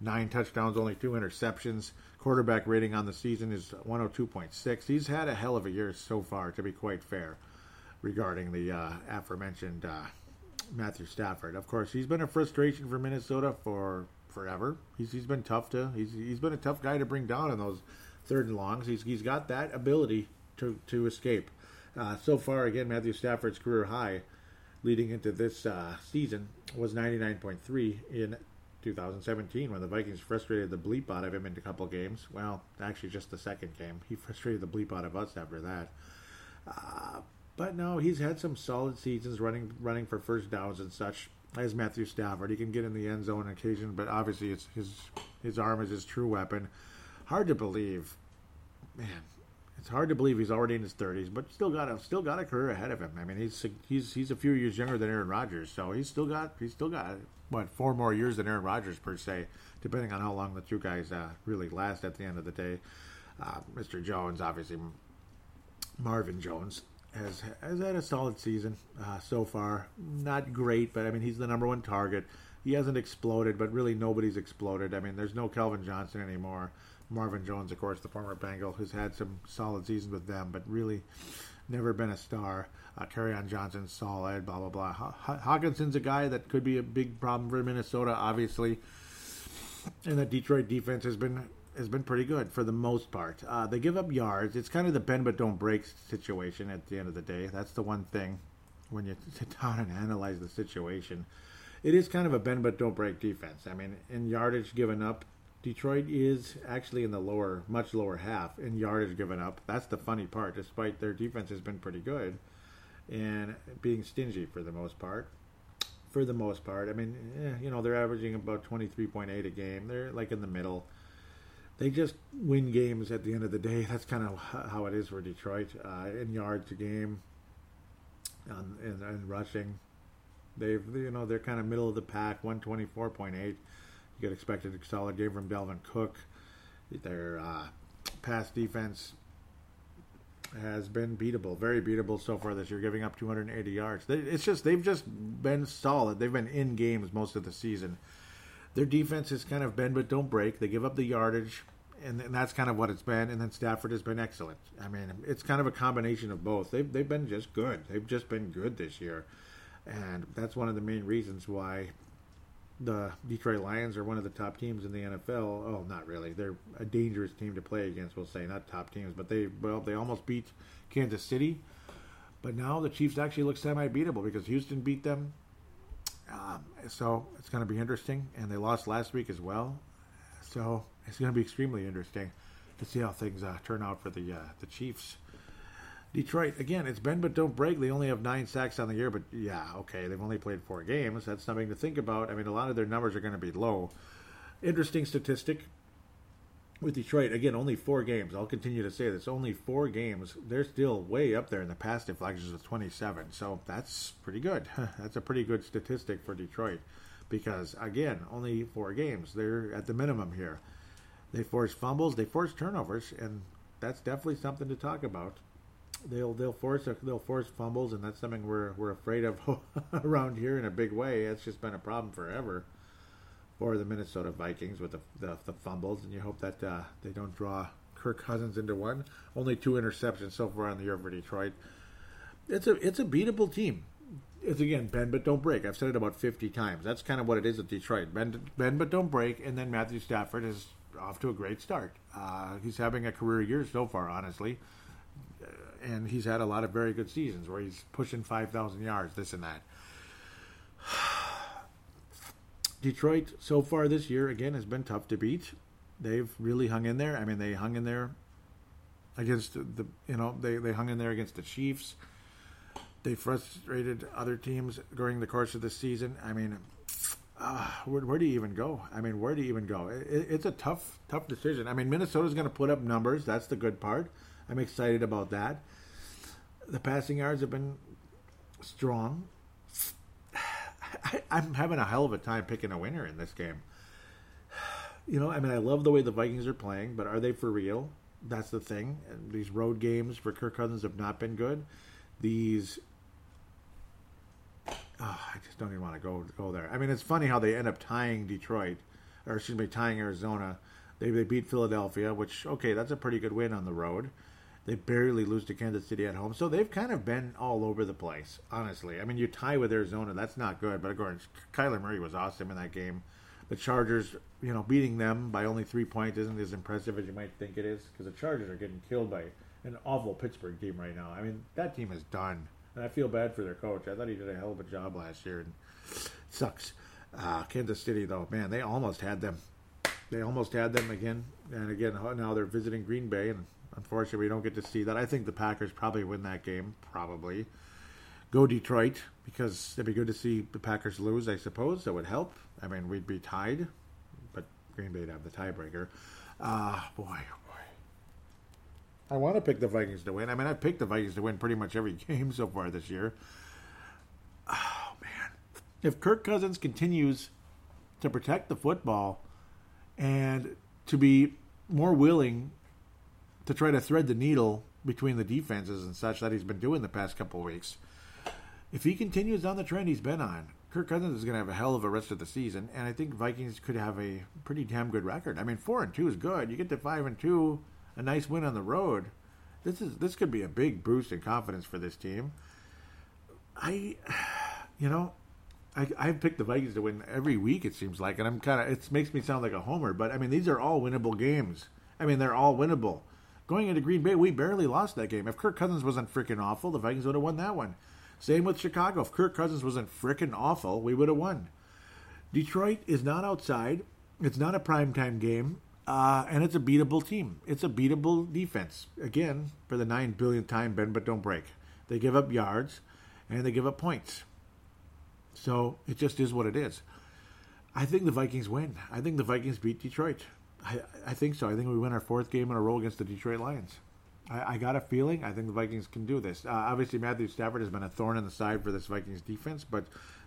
nine touchdowns, only two interceptions. Quarterback rating on the season is 102.6. He's had a hell of a year so far, to be quite fair, regarding the uh, aforementioned uh, Matthew Stafford. Of course, he's been a frustration for Minnesota for forever. He's he's been tough to he's he's been a tough guy to bring down in those third and longs. He's he's got that ability to to escape. Uh, so far, again, Matthew Stafford's career high leading into this uh, season was 99.3 in 2017 when the Vikings frustrated the bleep out of him in a couple games. Well, actually, just the second game. He <laughs> frustrated the bleep out of us after that. Uh, but no, he's had some solid seasons running running for first downs and such as Matthew Stafford. He can get in the end zone on occasion, but obviously it's his his arm is his true weapon. Hard to believe, man. It's hard to believe he's already in his thirties, but still got a still got a career ahead of him. I mean, he's he's he's a few years younger than Aaron Rodgers, so he's still got he's still got what four more years than Aaron Rodgers per se, depending on how long the two guys uh, really last at the end of the day. Uh, Mr. Jones, obviously, Marvin Jones, has has had a solid season uh, so far. Not great, but I mean he's the number one target. He hasn't exploded, but really nobody's exploded. I mean, there's no Calvin Johnson anymore. Marvin Jones, of course, the former Bengal, who's had some solid seasons with them, but really never been a star. Uh, Kerryon Johnson, solid, blah, blah, blah. Hockenson's a guy that could be a big problem for Minnesota, obviously. And the Detroit defense has been has been pretty good for the most part. Uh, they give up yards. It's kind of the bend but don't break situation at the end of the day. That's the one thing when you <laughs> sit down and analyze the situation. It is kind of a bend but don't break defense. I mean, in yardage given up, Detroit is actually in the lower, much lower half in yardage given up. That's the funny part, despite their defense has been pretty good and being stingy for the most part. For the most part, I mean, eh, you know, they're averaging about 23.8 a game. They're like in the middle. They just win games at the end of the day. That's kind of how it is for Detroit uh, in yards a game and, and, and rushing. They've, you know, they're kind of middle of the pack, 124.8 you get expected a solid game from Dalvin Cook. Their uh, pass defense has been beatable, very beatable so far this year, giving up 280 yards. It's just they've just been solid. They've been in games most of the season their defense has kind of bend but don't break. They give up the yardage, and, and, that's kind of what it's been. And then Stafford has been excellent. I mean, it's kind of a combination of both. They've they've been just good. They've just been good this year, and that's one of the main reasons why the Detroit Lions are one of the top teams in the NFL. Oh, not really. They're a dangerous team to play against. We'll say not top teams, but they well they almost beat Kansas City. But now the Chiefs actually look semi-beatable because Houston beat them um, so it's going to be interesting, and they lost last week as well. So it's going to be extremely interesting to see how things uh, turn out for the uh, the Chiefs. Detroit again, it's bend but don't break. They only have nine sacks on the year, but yeah, okay, they've only played four games. That's something to think about. I mean, a lot of their numbers are going to be low. Interesting statistic with Detroit, again, only four games. I'll continue to say this. Only four games. They're still way up there in the pass deflections with 27. So that's pretty good. <laughs> that's a pretty good statistic for Detroit because, again, only four games. They're at the minimum here. They force fumbles, they force turnovers, and that's definitely something to talk about. They'll they'll force they'll force fumbles, and that's something we're we're afraid of <laughs> around here in a big way. It's just been a problem forever for the Minnesota Vikings with the, the, the fumbles, and you hope that uh, they don't draw Kirk Cousins into one. Only two interceptions so far on the year for Detroit. It's a it's a beatable team. It's again bend but don't break. I've said it about fifty times. That's kind of what it is at Detroit. Bend bend but don't break. And then Matthew Stafford is off to a great start. Uh, he's having a career year so far. Honestly, and he's had a lot of very good seasons where he's pushing 5,000 yards, this and that. <sighs> Detroit, so far this year, again, has been tough to beat. They've really hung in there. I mean, they hung in there against the, you know, they, they hung in there against the Chiefs. They frustrated other teams during the course of the season. I mean, uh, where, where, do you even go? I mean, where do you even go? It, it's a tough, tough decision. I mean, Minnesota's going to put up numbers. That's the good part. I'm excited about that. The passing yards have been strong. <sighs> I, I'm having a hell of a time picking a winner in this game. <sighs> You know, I mean, I love the way the Vikings are playing, but are they for real? That's the thing. And these road games for Kirk Cousins have not been good. These oh, <sighs> I just don't even want to go go there. I mean, it's funny how they end up tying Detroit, or excuse me, tying Arizona. They they beat Philadelphia, which okay, that's a pretty good win on the road. They barely lose to Kansas City at home, so they've kind of been all over the place. Honestly, I mean, you tie with Arizona, that's not good. But of course, Kyler Murray was awesome in that game. The Chargers, you know, beating them by only three points isn't as impressive as you might think it is because the Chargers are getting killed by an awful Pittsburgh team right now. I mean, that team is done and I feel bad for their coach. I thought he did a hell of a job last year, and sucks. Uh, Kansas City, though, man, they almost had them. They almost had them again, and again now they're visiting Green Bay, and unfortunately we don't get to see that. I think the Packers probably win that game, probably. Go Detroit because it'd be good to see the Packers lose. I suppose that would help. I mean, we'd be tied, but Green Bay'd have the tiebreaker. Ah, uh, boy, I want to pick the Vikings to win. I mean, I've picked the Vikings to win pretty much every <laughs> game so far this year. Oh, man. If Kirk Cousins continues to protect the football and to be more willing to try to thread the needle between the defenses and such that he's been doing the past couple weeks, if he continues on the trend he's been on, Kirk Cousins is going to have a hell of a rest of the season, and I think Vikings could have a pretty damn good record. I mean, four and two is good. You get to five and two a nice win on the road. This is this could be a big boost in confidence for this team. I, <sighs> you know, I I've picked the Vikings to win every week. It seems like, and I'm kind of it makes me sound like a homer, but I mean these are all winnable games. I mean they're all winnable. Going into Green Bay, we barely lost that game. If Kirk Cousins wasn't freaking awful, the Vikings would have won that one. Same with Chicago. If Kirk Cousins wasn't freaking awful, we would have won. Detroit is not outside. It's not a primetime game. Uh, and it's a beatable team. It's a beatable defense. Again, for the nine billionth time, bend but don't break. They give up yards and they give up points. So it just is what it is. I think the Vikings win. I think the Vikings beat Detroit. I, I think so. I think we win our fourth game in a row against the Detroit Lions. I, I got a feeling. I think the Vikings can do this. Uh, obviously, Matthew Stafford has been a thorn in the side for this Vikings defense, but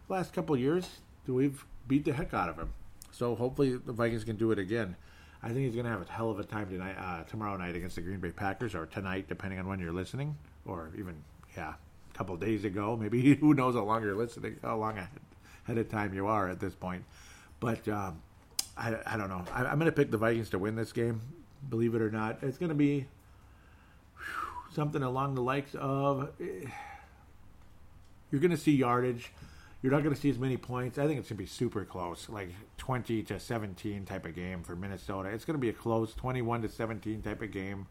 the last couple years, we've beat the heck out of him. So hopefully the Vikings can do it again. I think he's going to have a hell of a time tonight, uh, tomorrow night against the Green Bay Packers, or tonight, depending on when you're listening, or even yeah, a couple days ago. Maybe <laughs> who knows how long you're listening, how long ahead of time you are at this point. But um, I, I don't know. I, am going to pick the Vikings to win this game. Believe it or not, it's going to be whew, something along the likes of. Eh, you're going to see yardage. You're not going to see as many points. I think it's going to be super close, like 20 to 17 type of game for Minnesota. It's going to be a close 21 to 17 type of game.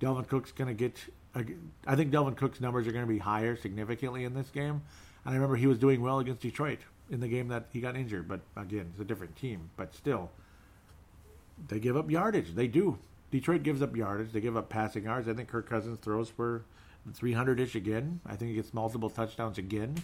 Dalvin Cook's going to get. I think Dalvin Cook's numbers are going to be higher significantly in this game. And I remember he was doing well against Detroit in the game that he got injured. But again, it's a different team. But still, they give up yardage. They do. Detroit gives up yardage. They give up passing yards. I think Kirk Cousins throws for 300 ish again. I think he gets multiple touchdowns again.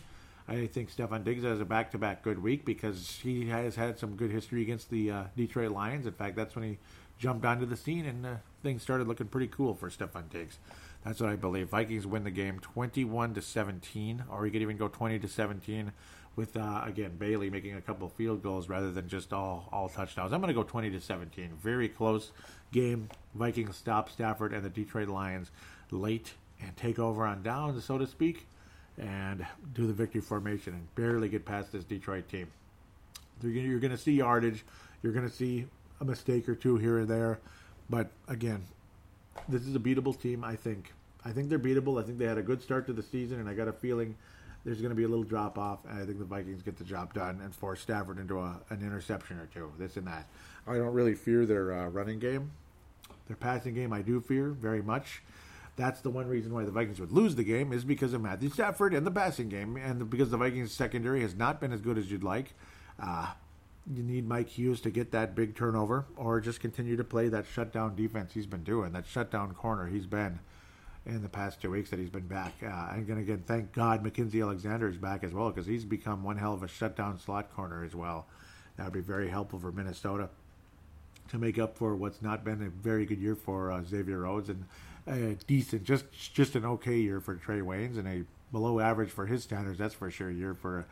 I think Stefon Diggs has a back-to-back good week because he has had some good history against the uh, Detroit Lions. In fact, that's when he jumped onto the scene and uh, things started looking pretty cool for Stefon Diggs. That's what I believe. Vikings win the game 21 to 17, or you could even go 20 to 17 with uh, again Bailey making a couple field goals rather than just all all touchdowns. I'm going to go 20 to 17. Very close game. Vikings stop Stafford and the Detroit Lions late and take over on downs, so to speak and do the victory formation and barely get past this Detroit team. You're going to see yardage. You're going to see a mistake or two here and there. But again, this is a beatable team, I think. I think they're beatable. I think they had a good start to the season, and I got a feeling there's going to be a little drop off, and I think the Vikings get the job done and force Stafford into a, an interception or two, this and that. I don't really fear their uh, running game. Their passing game, I do fear very much. That's the one reason why the Vikings would lose the game is because of Matthew Stafford and the passing game, and because the Vikings secondary has not been as good as you'd like. Uh, you need Mike Hughes to get that big turnover, or just continue to play that shutdown defense he's been doing, that shutdown corner he's been in the past two weeks that he's been back. Uh, and again, thank God Mackensie Alexander is back as well because he's become one hell of a shutdown slot corner as well. That would be very helpful for Minnesota to make up for what's not been a very good year for uh, Xavier Rhodes and a decent, just just an okay year for Trae Waynes and a below average for his standards. That's for sure. Year for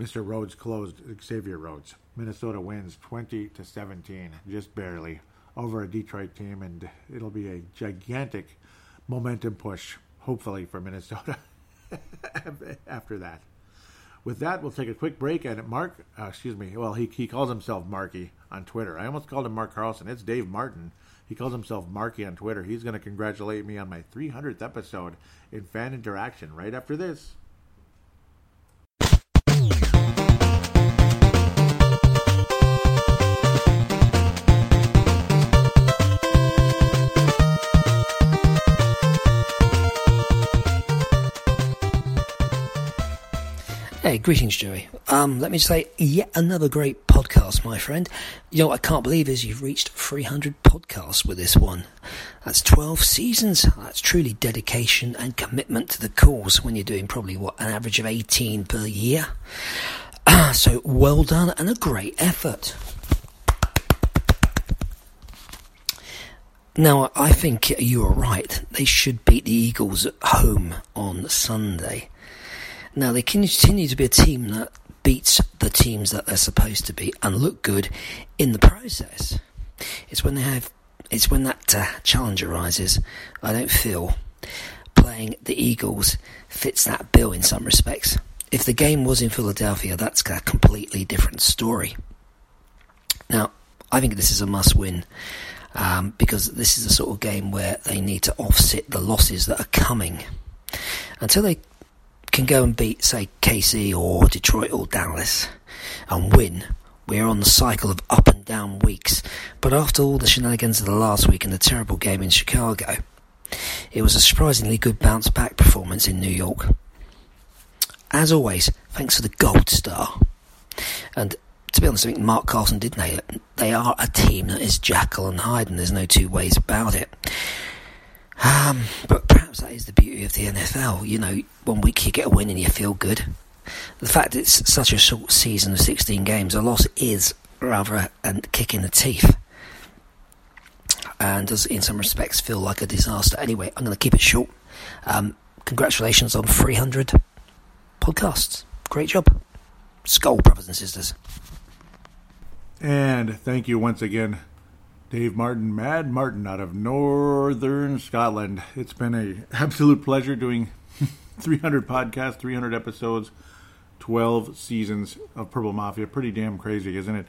Mr. Rhodes closed Xavier Rhodes. Minnesota wins 20 to 17, just barely over a Detroit team, and it'll be a gigantic momentum push, hopefully for Minnesota <laughs> after that. With that, we'll take a quick break. And Mark, uh, excuse me, well, he, he calls himself Marky on Twitter. I almost called him Mark Carlson. It's Dave Martin. He calls himself Marky on Twitter. He's going to congratulate me on my 300th episode in fan interaction right after this. Hey, greetings, Joey. Um, let me say, yet another great podcast, my friend. You know what I can't believe is you've reached 300 podcasts with this one. That's 12 seasons. That's truly dedication and commitment to the cause when you're doing probably, what, an average of 18 per year. <clears throat> so well done and a great effort. Now, I think you are right. They should beat the Eagles at home on Sunday. Now they continue to be a team that beats the teams that they're supposed to be and look good in the process. It's when they have, it's when that uh, challenge arises. I don't feel playing the Eagles fits that bill in some respects. If the game was in Philadelphia, that's a completely different story. Now, I think this is a must win um, because this is the sort of game where they need to offset the losses that are coming. Until they can go and beat, say, KC or Detroit or Dallas and win, we're on the cycle of up and down weeks. But after all the shenanigans of the last week and the terrible game in Chicago, it was a surprisingly good bounce back performance in New York. As always, thanks for the gold star. And to be honest, I think Mark Carlson did nail it. They are a team that is Jekyll and Hyde, and there's no two ways about it. Um, but perhaps that is the beauty of the NFL. You know, one week you get a win and you feel good. The fact it's such a short season of 16 games, a loss is rather a, kick in the teeth. And does, in some respects, feel like a disaster. Anyway, I'm going to keep it short. Um, congratulations on 300 podcasts. Great job. Skull, brothers and sisters. And thank you once again Dave Martin, Mad Martin out of Northern Scotland. It's been a absolute pleasure doing <laughs> 300 podcasts, 300 episodes, 12 seasons of Purple Mafia. Pretty damn crazy, isn't it?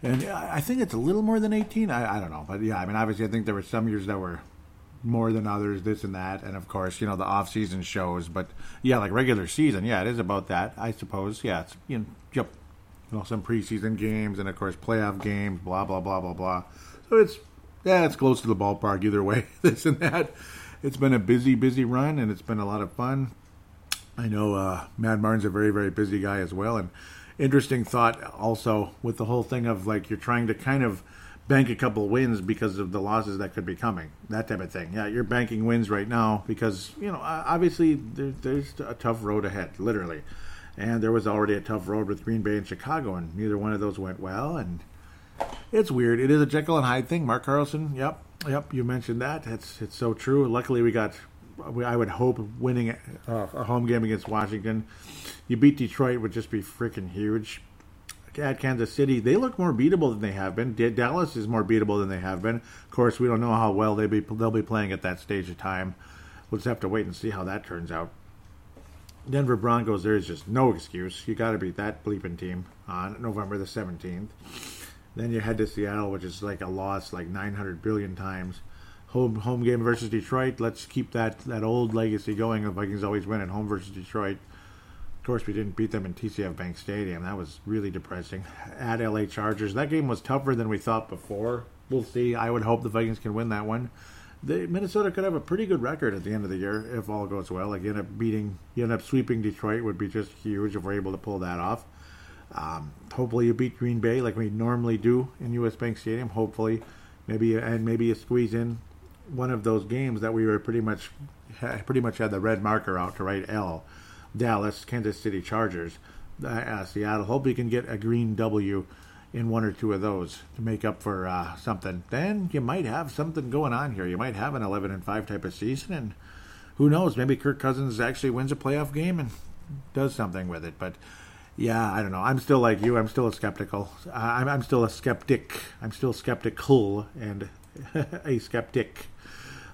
And I think it's a little more than 18. I, I don't know. But yeah, I mean, obviously, I think there were some years that were more than others, this and that. And of course, you know, the off season shows. But yeah, like regular season, yeah, it is about that, I suppose. Yeah, it's, you know, yep. You know, some preseason games and of course playoff games, blah, blah, blah, blah, blah. So it's yeah, it's close to the ballpark either way. <laughs> this and that. It's been a busy, busy run, and it's been a lot of fun. I know uh, Mad Martin's a very, very busy guy as well, and interesting thought also with the whole thing of like you're trying to kind of bank a couple wins because of the losses that could be coming, that type of thing. Yeah, you're banking wins right now because you know obviously there, there's a tough road ahead, literally, and there was already a tough road with Green Bay and Chicago, and neither one of those went well, and it's weird. It is a Jekyll and Hyde thing. Mark Carlson. Yep, yep. You mentioned that. It's it's so true. Luckily, we got. I would hope winning a home game against Washington. You beat Detroit would just be freaking huge. At Kansas City, they look more beatable than they have been. Dallas is more beatable than they have been. Of course, we don't know how well they be they'll be playing at that stage of time. We'll just have to wait and see how that turns out. Denver Broncos, there is just no excuse. You got to beat that bleeping team on November the seventeenth. Then you head to Seattle, which is like a loss like 900 billion times. Home home game versus Detroit. Let's keep that that old legacy going. The Vikings always win at home versus Detroit. Of course, we didn't beat them in TCF Bank Stadium. That was really depressing. At LA Chargers, that game was tougher than we thought before. We'll see. I would hope the Vikings can win that one. they, Minnesota could have a pretty good record at the end of the year if all goes well. Like you end up beating, you end up sweeping Detroit would be just huge if we're able to pull that off. Um, hopefully you beat Green Bay like we normally do in U.S. Bank Stadium. Hopefully, maybe and maybe you squeeze in one of those games that we were pretty much pretty much had the red marker out to write L. Dallas, Kansas City Chargers, uh, Seattle. Hope you can get a green W in one or two of those to make up for uh, something. Then you might have something going on here. You might have an 11 and 5 type of season, and who knows? Maybe Kirk Cousins actually wins a playoff game and does something with it. But yeah, I don't know. I'm still like you. I'm still a skeptical. I'm, I'm still a skeptic. I'm still skeptical and <laughs> a skeptic.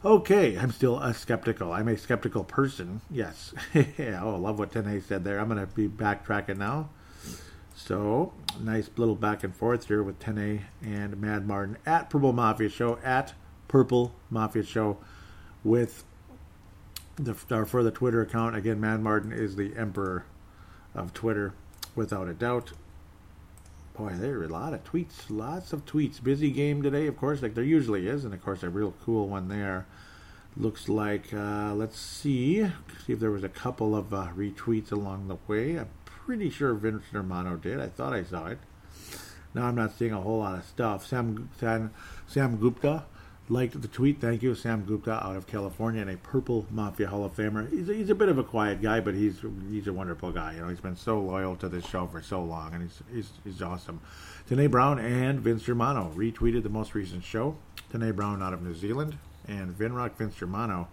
Okay, I'm still a skeptical. I'm a skeptical person. Yes. <laughs> yeah, oh, love what Tene said there. I'm going to be backtracking now. So, nice little back and forth here with Tene and Mad Martin at Purple Mafia Show, at Purple Mafia Show with the, our for the Twitter account. Again, Mad Martin is the emperor of Twitter, without a doubt. Boy, there are a lot of tweets, lots of tweets. Busy game today, of course, like there usually is, and of course a real cool one there. Looks like uh, let's see, see if there was a couple of uh, retweets along the way. I'm pretty sure Vince Romano did. I thought I saw it. Now I'm not seeing a whole lot of stuff. Sam Sam, Sam Gupta liked the tweet. Thank you, Sam Gupta, out of California, and a Purple Mafia Hall of Famer. He's a, he's a bit of a quiet guy, but he's he's a wonderful guy. You know, he's been so loyal to this show for so long, and he's he's, he's awesome. Tene Brown and Vince Germano retweeted the most recent show. Tene Brown out of New Zealand, and Vinrock Vince Germano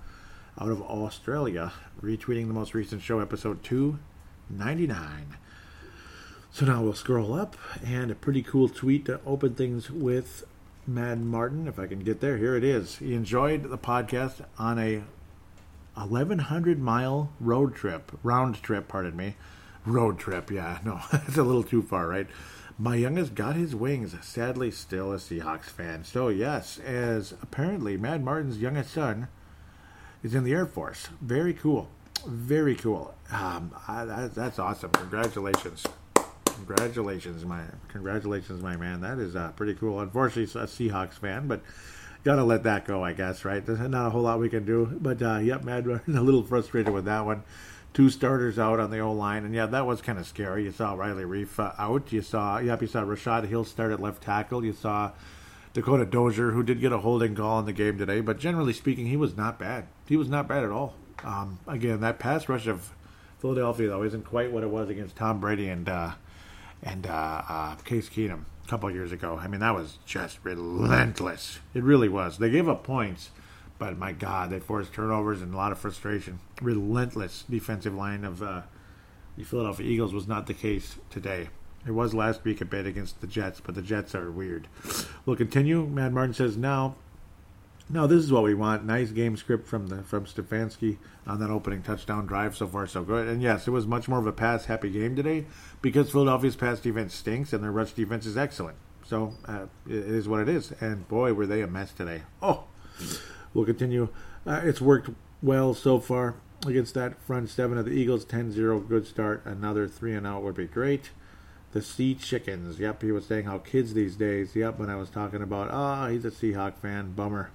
out of Australia, retweeting the most recent show, episode 299. So now we'll scroll up, and a pretty cool tweet to open things with Mad Martin, if I can get there. Here it is. He enjoyed the podcast on a 1100 mile road trip, round trip, pardon me. Road trip, yeah, <laughs> no, it's a little too far, right? My youngest got his wings, sadly still a Seahawks fan. So, yes, as apparently Mad Martin's youngest son is in the Air Force. Very cool. Very cool. Um, I, that, that's awesome. Congratulations. Congratulations, my congratulations, my man. That is uh, pretty cool. Unfortunately, a Seahawks fan, but gotta let that go, I guess. Right? There's not a whole lot we can do. But uh, yep, Mad <laughs> a little frustrated with that one. Two starters out on the O line, and yeah, that was kind of scary. You saw Riley Reiff uh, out. You saw, yep, you saw Rashod Hill start at left tackle. You saw Dakota Dozier, who did get a holding call in the game today, but generally speaking, he was not bad. He was not bad at all. Um, again, that pass rush of Philadelphia though isn't quite what it was against Tom Brady and uh, and uh, uh, Case Keenum a couple years ago. I mean, that was just relentless. It really was. They gave up points, but my God, they forced turnovers and a lot of frustration. Relentless defensive line of uh, the Philadelphia Eagles was not the case today. It was last week a bit against the Jets, but the Jets are weird. We'll continue. Mad Martin says now no, this is what we want. Nice game script from the from Stefanski on that opening touchdown drive. So far, so good. And yes, it was much more of a pass happy game today because Philadelphia's pass defense stinks and their rush defense is excellent. So uh, it is what it is. And boy, were they a mess today. Oh, we'll continue. Uh, it's worked well so far against that front seven of the Eagles. 10-0, good start. Another three and out would be great. The Sea Chickens. Yep, he was saying how kids these days. Yep, when I was talking about, ah, oh, he's a Seahawk fan. Bummer.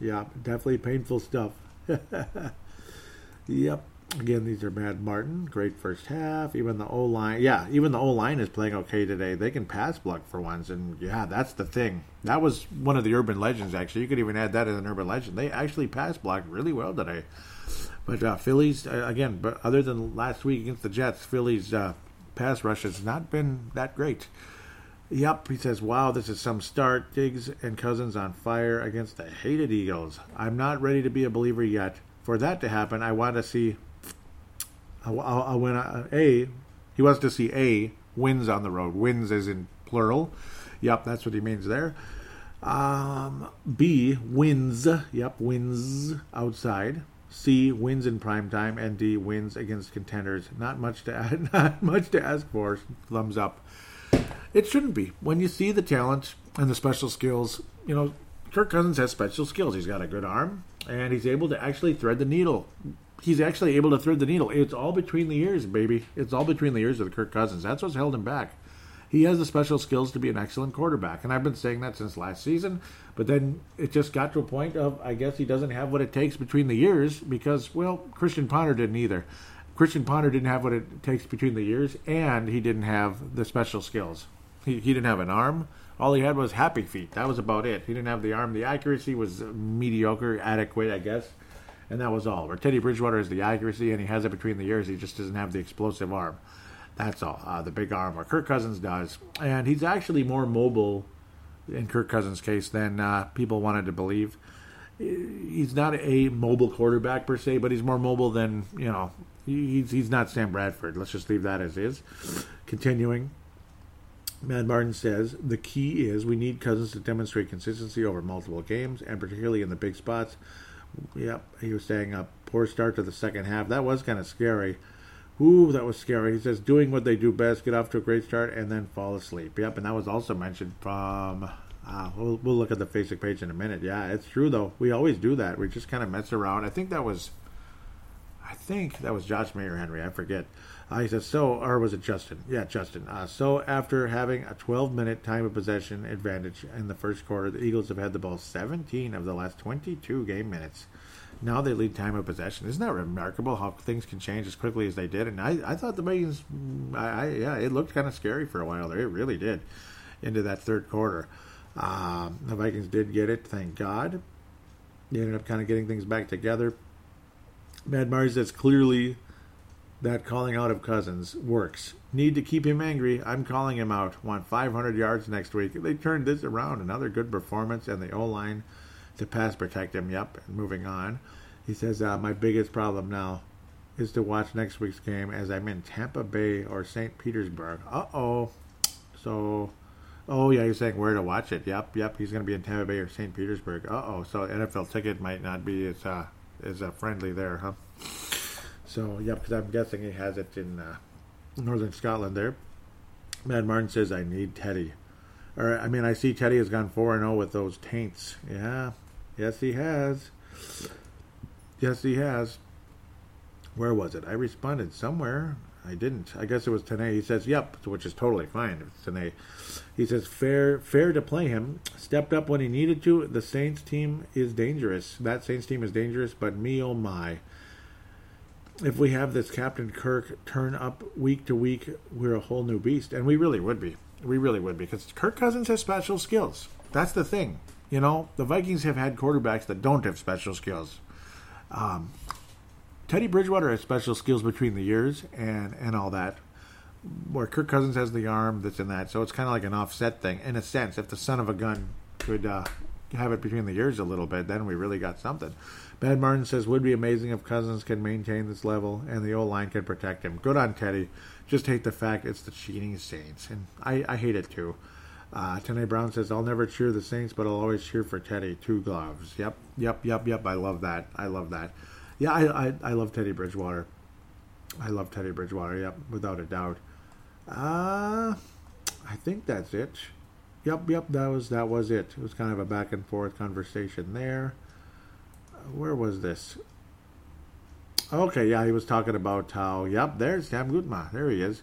Yeah, definitely painful stuff. <laughs> yep. Again, these are Mad Martin. Great first half. Even the O line, yeah, even the O line is playing okay today. They can pass block for once, and yeah, that's the thing. That was one of the urban legends. Actually, you could even add that as an urban legend. They actually pass blocked really well today. But uh, Phillies uh, again, but other than last week against the Jets, Phillies uh, pass rush has not been that great. Yep, he says, wow, this is some start. Diggs and Cousins on fire against the hated Eagles. I'm not ready to be a believer yet. For that to happen, I want to see. I, I, I a. He wants to see a wins on the road. Wins is in plural. Yep, that's what he means there. Um, B wins. Yep, wins outside. C wins in prime time, and D wins against contenders. Not much to add, <laughs> not much to ask for. Thumbs up. It shouldn't be. When you see the talent and the special skills, you know, Kirk Cousins has special skills. He's got a good arm, and he's able to actually thread the needle. He's actually able to thread the needle. It's all between the ears, baby. It's all between the ears of the Kirk Cousins. That's what's held him back. he has the special skills to be an excellent quarterback. And I've been saying that since last season. But then it just got to a point of, I guess he doesn't have what it takes between the years because, well, Christian Ponder didn't either. Christian Ponder didn't have what it takes between the years, and he didn't have the special skills. He, he didn't have an arm. All he had was happy feet. That was about it. He didn't have the arm. The accuracy was mediocre, adequate, I guess. And that was all. Where Teddy Bridgewater has the accuracy and he has it between the years, he just doesn't have the explosive arm. That's all. Uh, the big arm, where Kirk Cousins does. And he's actually more mobile in Kirk Cousins' case than uh, people wanted to believe. He's not a mobile quarterback per se, but he's more mobile than, you know, he's, he's not Sam Bradford. Let's just leave that as is. Continuing. Mad Martin says the key is we need Cousins to demonstrate consistency over multiple games and particularly in the big spots. Yep, he was saying a poor start to the second half. That was kind of scary. Ooh, that was scary. He says, doing what they do best, get off to a great start, and then fall asleep. Yep, and that was also mentioned from. Uh, we'll, we'll look at the Facebook page in a minute. Yeah, it's true, though. We always do that. We just kind of mess around. I think that was. I think that was Josh Mayer Henry. I forget. Uh, he says, so, or was it Justin? Yeah, Justin. Uh, so, after having a 12 minute time of possession advantage in the first quarter, the Eagles have had the ball 17 of the last 22 game minutes. Now they lead time of possession. Isn't that remarkable how things can change as quickly as they did? And I, I thought the Vikings, I, I, yeah, it looked kind of scary for a while there. It really did into that third quarter. Um, the Vikings did get it, thank God. They ended up kind of getting things back together. Mad Mars says clearly that calling out of Cousins works. Need to keep him angry. I'm calling him out. Want 500 yards next week. They turned this around. Another good performance, and the O line to pass protect him. Yep, and moving on. He says, uh, My biggest problem now is to watch next week's game as I'm in Tampa Bay or St. Petersburg. Uh oh. So, oh yeah, you're saying where to watch it. Yep, yep. He's going to be in Tampa Bay or St. Petersburg. Uh oh. So NFL ticket might not be as uh, as uh, friendly there, huh? So, yeah, because I'm guessing he has it in uh, northern Scotland there. Mad Martin says, I need Teddy. Or, I mean, I see Teddy has gone 4 0 with those taints. Yeah, yes, he has. Yes, he has. Where was it? I responded somewhere. I didn't. I guess it was Tanae. He says, "Yep," which is totally fine. It's Tanae. He says, "Fair, fair to play him. Stepped up when he needed to. The Saints team is dangerous. That Saints team is dangerous. But me, oh my, if we have this Captain Kirk turn up week to week, we're a whole new beast, and we really would be. We really would be because Kirk Cousins has special skills. That's the thing. You know, the Vikings have had quarterbacks that don't have special skills. Um, Teddy Bridgewater has special skills between the years and and all that. Where Kirk Cousins has the arm that's in that, so it's kind of like an offset thing in a sense. If the son of a gun could uh, have it between the years a little bit, then we really got something. Bad Martin says, would be amazing if Cousins can maintain this level and the O line can protect him. Good on Teddy. Just hate the fact it's the cheating Saints. And I, I hate it too. Uh, Brown says, I'll never cheer the Saints, but I'll always cheer for Teddy. Two gloves. Yep, yep, yep, yep. I love that. I love that. Yeah, I, I, I love Teddy Bridgewater. I love Teddy Bridgewater, yep, without a doubt. Uh, I think that's it. Yep, yep, that was that was it. It was kind of a back and forth conversation there where was this? Okay, yeah, he was talking about how. Yep, there's Sam Gutma. There he is.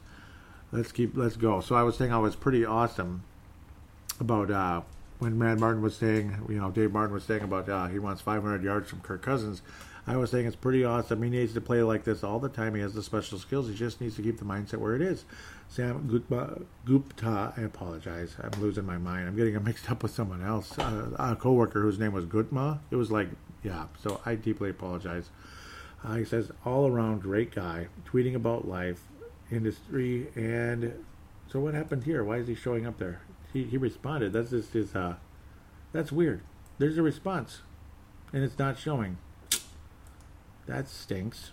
Let's keep. Let's go. So I was saying I was pretty awesome about uh, when Mad Martin was saying, you know, Dave Martin was saying about uh, he wants 500 yards from Kirk Cousins. I was saying it's pretty awesome. He needs to play like this all the time. He has the special skills. He just needs to keep the mindset where it is. Sam Gupta, Gupta I apologize. I'm losing my mind. I'm getting it mixed up with someone else. Uh, a coworker whose name was Gutma. It was like yeah, so I deeply apologize. Uh, he says, all around great guy, tweeting about life, industry, and so what happened here? Why is he showing up there? He, he responded. That's just his, uh, that's weird. There's a response, and it's not showing. That stinks.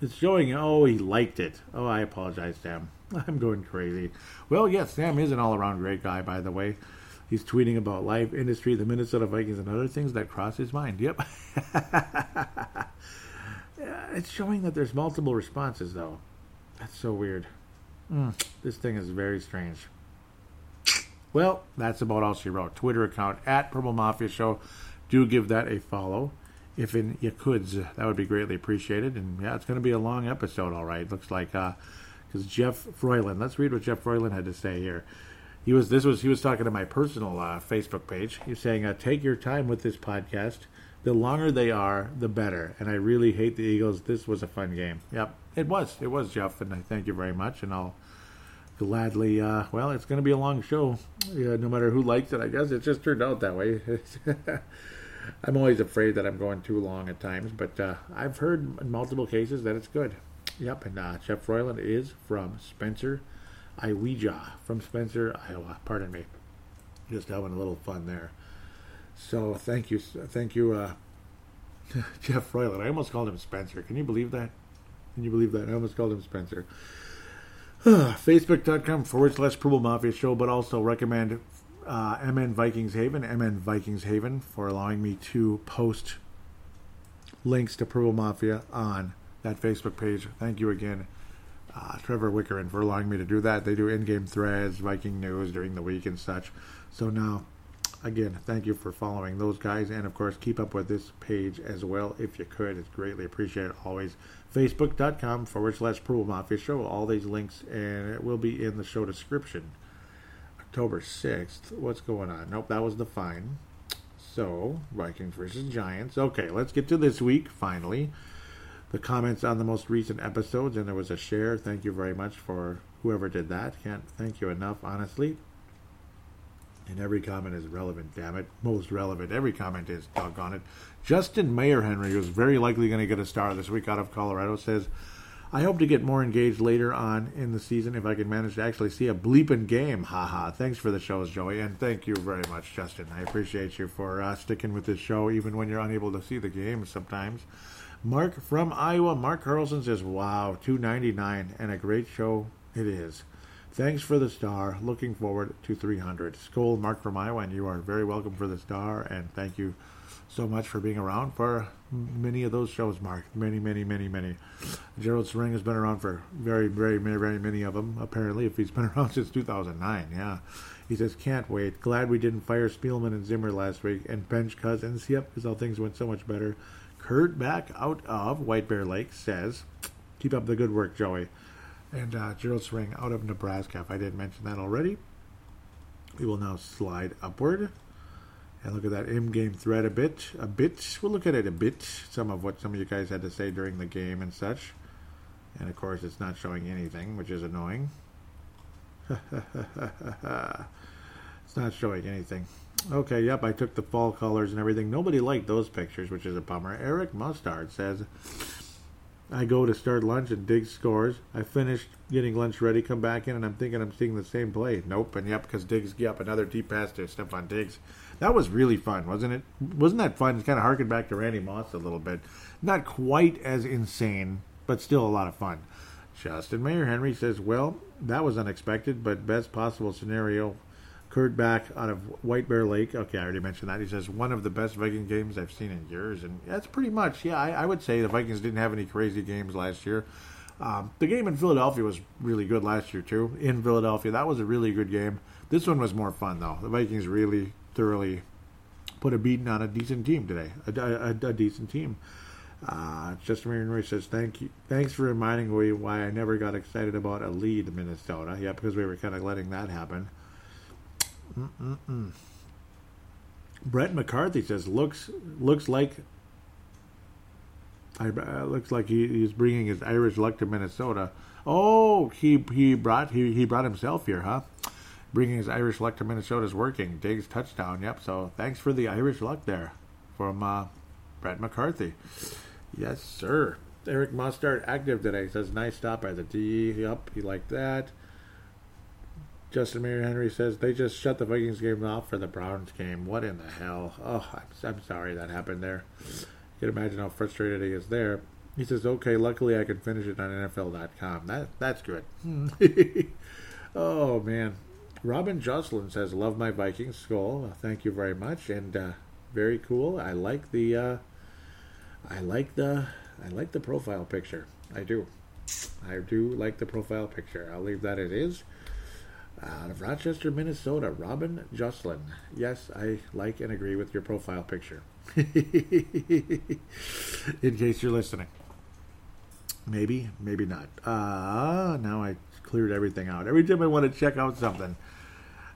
It's showing, oh, he liked it. Oh, I apologize, Sam. <laughs> I'm going crazy. Well, yes, Sam is an all around great guy, by the way. He's tweeting about life, industry, the Minnesota Vikings, and other things that cross his mind. Yep. <laughs> it's showing that there's multiple responses, though. That's so weird. Mm, this thing is very strange. Well, that's about all she wrote. Twitter account at Purple Mafia Show. Do give that a follow. If in you could, that would be greatly appreciated. And yeah, it's going to be a long episode, all right. Looks like uh, because Jeff Froyland. Let's read what Jeff Froyland had to say here. He was this was he was talking to my personal uh, Facebook page. He's saying, uh, "Take your time with this podcast. The longer they are, the better." And I really hate the Eagles. This was a fun game. Yep, it was. It was Jeff, and I thank you very much. And I'll gladly. Uh, well, it's going to be a long show, yeah, no matter who likes it. I guess it just turned out that way. <laughs> I'm always afraid that I'm going too long at times, but uh, I've heard in multiple cases that it's good. Yep, and uh, Jeff Froyland is from Spencer, Iowa, from Spencer, Iowa. Pardon me. Just having a little fun there. So thank you, thank you, uh, <laughs> Jeff Froyland. I almost called him Spencer. Can you believe that? Can you believe that? I almost called him Spencer. <sighs> Facebook.com forward slash Purple Mafia Show, but also recommend uh, MN Vikings Haven, MN Vikings Haven, for allowing me to post links to Purple Mafia on that Facebook page. Thank you again, uh, Trevor Wickerin, for allowing me to do that. They do in game threads, Viking news during the week and such. So now, again, thank you for following those guys. And of course, keep up with this page as well if you could. It's greatly appreciated always. Facebook.com forward slash Purple Mafia Show. All these links, and it will be in the show description. October 6th. What's going on? Nope, that was the fine. So, Vikings versus Giants. Okay, let's get to this week, finally. The comments on the most recent episodes, and there was a share. Thank you very much for whoever did that. Can't thank you enough, honestly. And every comment is relevant, damn it. Most relevant. Every comment is, doggone it. Justin Mayer Henry, who's very likely going to get a star this week out of Colorado, says, I hope to get more engaged later on in the season if I can manage to actually see a bleeping game. Haha. Thanks for the shows, Joey, and thank you very much, Justin. I appreciate you for uh, sticking with this show even when you're unable to see the game sometimes. Mark from Iowa, Mark Carlson says, "Wow, 299 and a great show it is." Thanks for the star. Looking forward to 300. Skull, Mark from Iowa, and you are very welcome for the star, and thank you so much for being around for many of those shows, Mark. Many, many, many, many. Gerald Sering has been around for very, very, very, very many of them, apparently, if he's <laughs> been around since 2009. Yeah. He says, can't wait. Glad we didn't fire Spielman and Zimmer last week and bench Cousins. Yep, because all things went so much better. Kurt back out of White Bear Lake says, keep up the good work, Joey. And uh, Gerald out of Nebraska, if I didn't mention that already. We will now slide upward and look at that in-game thread a bit. A bit. We'll look at it a bit. Some of what some of you guys had to say during the game and such. And of course, it's not showing anything, which is annoying. <laughs> it's not showing anything. Okay, yep, I took the fall colors and everything. Nobody liked those pictures, which is a bummer. Eric Mustard says, I go to start lunch and Diggs scores. I finished getting lunch ready, come back in, and I'm thinking I'm seeing the same play. Nope, and yep, because Diggs, yep, another deep pass to Stefon Diggs. That was really fun, wasn't it? Wasn't that fun? It kind of harkened back to Randy Moss a little bit. Not quite as insane, but still a lot of fun. Justin Mayer Henry says, Well, that was unexpected, but best possible scenario. Kurt back out of White Bear Lake. Okay, I already mentioned that. He says, One of the best Viking games I've seen in years. And that's pretty much, yeah, I, I would say the Vikings didn't have any crazy games last year. Um, the game in Philadelphia was really good last year, too. In Philadelphia, that was a really good game. This one was more fun, though. The Vikings really thoroughly put a beating on a decent team today, a, a, a decent team. Uh, Justin Henry says, "Thank you, thanks for reminding me why I never got excited about a lead Minnesota. Yeah, because we were kind of letting that happen." Mm-mm-mm. Brett McCarthy says, "looks looks like I, uh, looks like he, he's bringing his Irish luck to Minnesota. Oh, he he brought he, he brought himself here, huh? bringing his Irish luck to Minnesota is working. Diggs touchdown. Yep. So thanks for the Irish luck there from uh, Brett McCarthy. Yes, sir. Eric Mustard active today. Says nice stop by the D. Yep, he liked that. Justin Mayer Henry says they just shut the Vikings game off for the Browns game. What in the hell? Oh, I'm, I'm sorry that happened there. You can imagine how frustrated he is there. He says, "Okay, luckily I can finish it on NFL.com. That that's good." <laughs> oh man, Robin Jocelyn says, "Love my Vikings skull. Thank you very much, and uh, very cool. I like the, uh, I like the, I like the profile picture. I do, I do like the profile picture. I'll leave that it is." Out of Rochester, Minnesota, Robin Jocelyn. Yes, I like and agree with your profile picture. <laughs> In case you're listening. Maybe, maybe not. Uh, now I cleared everything out. Every time I want to check out something.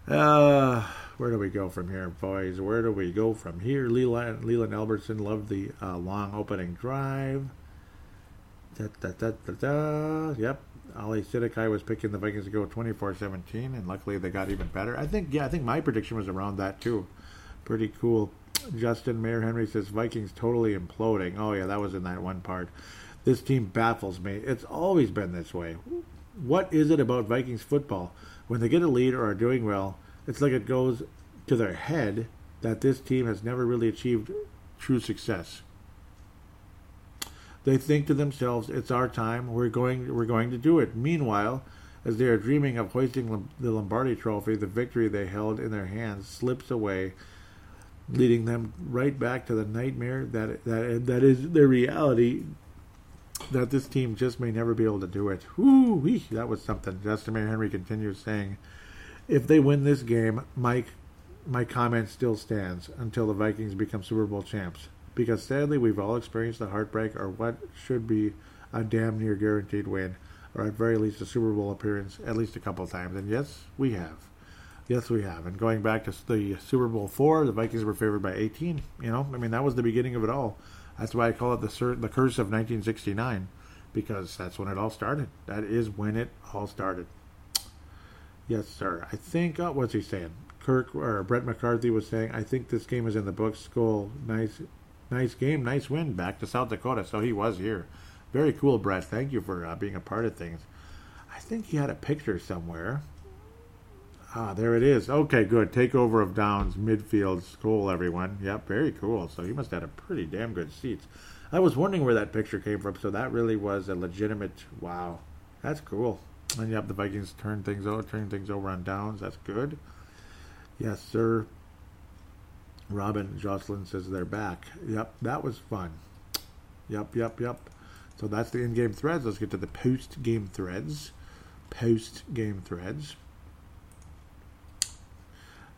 Uh, where do we go from here, boys? Where do we go from here? Leland, Leland Albertson loved the uh, long opening drive. Da, da, da, da, da. Yep. Ali Sidikai was picking the Vikings to go 24-17, and luckily they got even better. I think, yeah, I think my prediction was around that too. Pretty cool. Justin Mayer Henry says Vikings totally imploding. Oh yeah, that was in that one part. This team baffles me. It's always been this way. What is it about Vikings football? When they get a lead or are doing well, it's like it goes to their head that this team has never really achieved true success. They think to themselves, "It's our time. We're going. We're going to do it." Meanwhile, as they are dreaming of hoisting the Lombardi Trophy, the victory they held in their hands slips away, leading them right back to the nightmare that that that is their reality. That this team just may never be able to do it. Whoo, that was something. Justin Henry continues saying, "If they win this game, Mike, my comment still stands until the Vikings become Super Bowl champs." Because sadly we've all experienced the heartbreak or what should be a damn near guaranteed win, or at very least a Super Bowl appearance at least a couple times. And yes, we have. Yes, we have. And going back to the Super Bowl four, the Vikings were favored by 18. You know, I mean that was the beginning of it all. That's why I call it the the curse of 1969, because that's when it all started. That is when it all started. Yes, sir. I think uh, what's he saying? Kirk or Brett McCarthy was saying, I think this game is in the books. Skull, nice nice game, nice win back to South Dakota. So he was here. Very cool, Brett. Thank you for uh, being a part of things. I think he had a picture somewhere. Ah, there it is. Okay, good. Takeover of Downs, midfield, cool, everyone. Yep, very cool. So he must have had a pretty damn good seats. I was wondering where that picture came from, so that really was a legitimate. Wow, that's cool. And yep, the Vikings turn things over, turn things over on Downs. That's good. Yes, sir. Robin Jocelyn says they're back. Yep, that was fun. Yep, yep, yep. So that's the in-game threads. Let's get to the post-game threads. Post-game threads.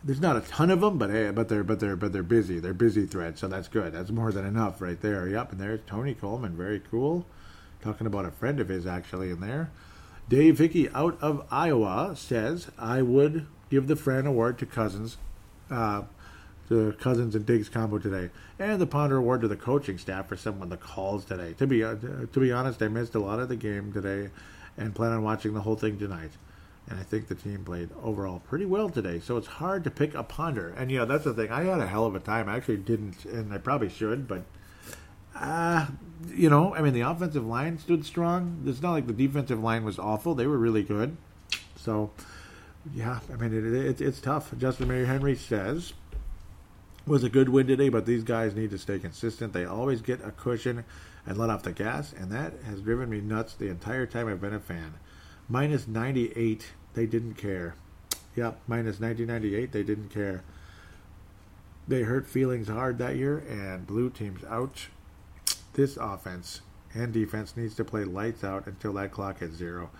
There's not a ton of them, but hey, but they're but they're but they're busy. They're busy threads, so that's good. That's more than enough right there. Yep, and there's Tony Coleman, very cool. Talking about a friend of his actually in there. Dave Hickey out of Iowa says I would give the Fran Award to Cousins. Uh, the Cousins and Diggs combo today, and the Ponder Award to the coaching staff for some of the calls today. To be uh, to be honest, I missed a lot of the game today, and plan on watching the whole thing tonight. And I think the team played overall pretty well today. So it's hard to pick a ponder. And yeah, that's the thing. I had a hell of a time. I actually didn't, and I probably should, but uh, you know, I mean, the offensive line stood strong. It's not like the defensive line was awful. They were really good. So, yeah, I mean, it, it, it's tough. Justin Mayer Henry says was a good win today, but these guys need to stay consistent. They always get a cushion and let off the gas, and that has driven me nuts the entire time I've been a fan. Minus 98, they didn't care. Yep, minus 1998, they didn't care. They hurt feelings hard that year, and blue teams out. This offense and defense needs to play lights out until that clock hits zero.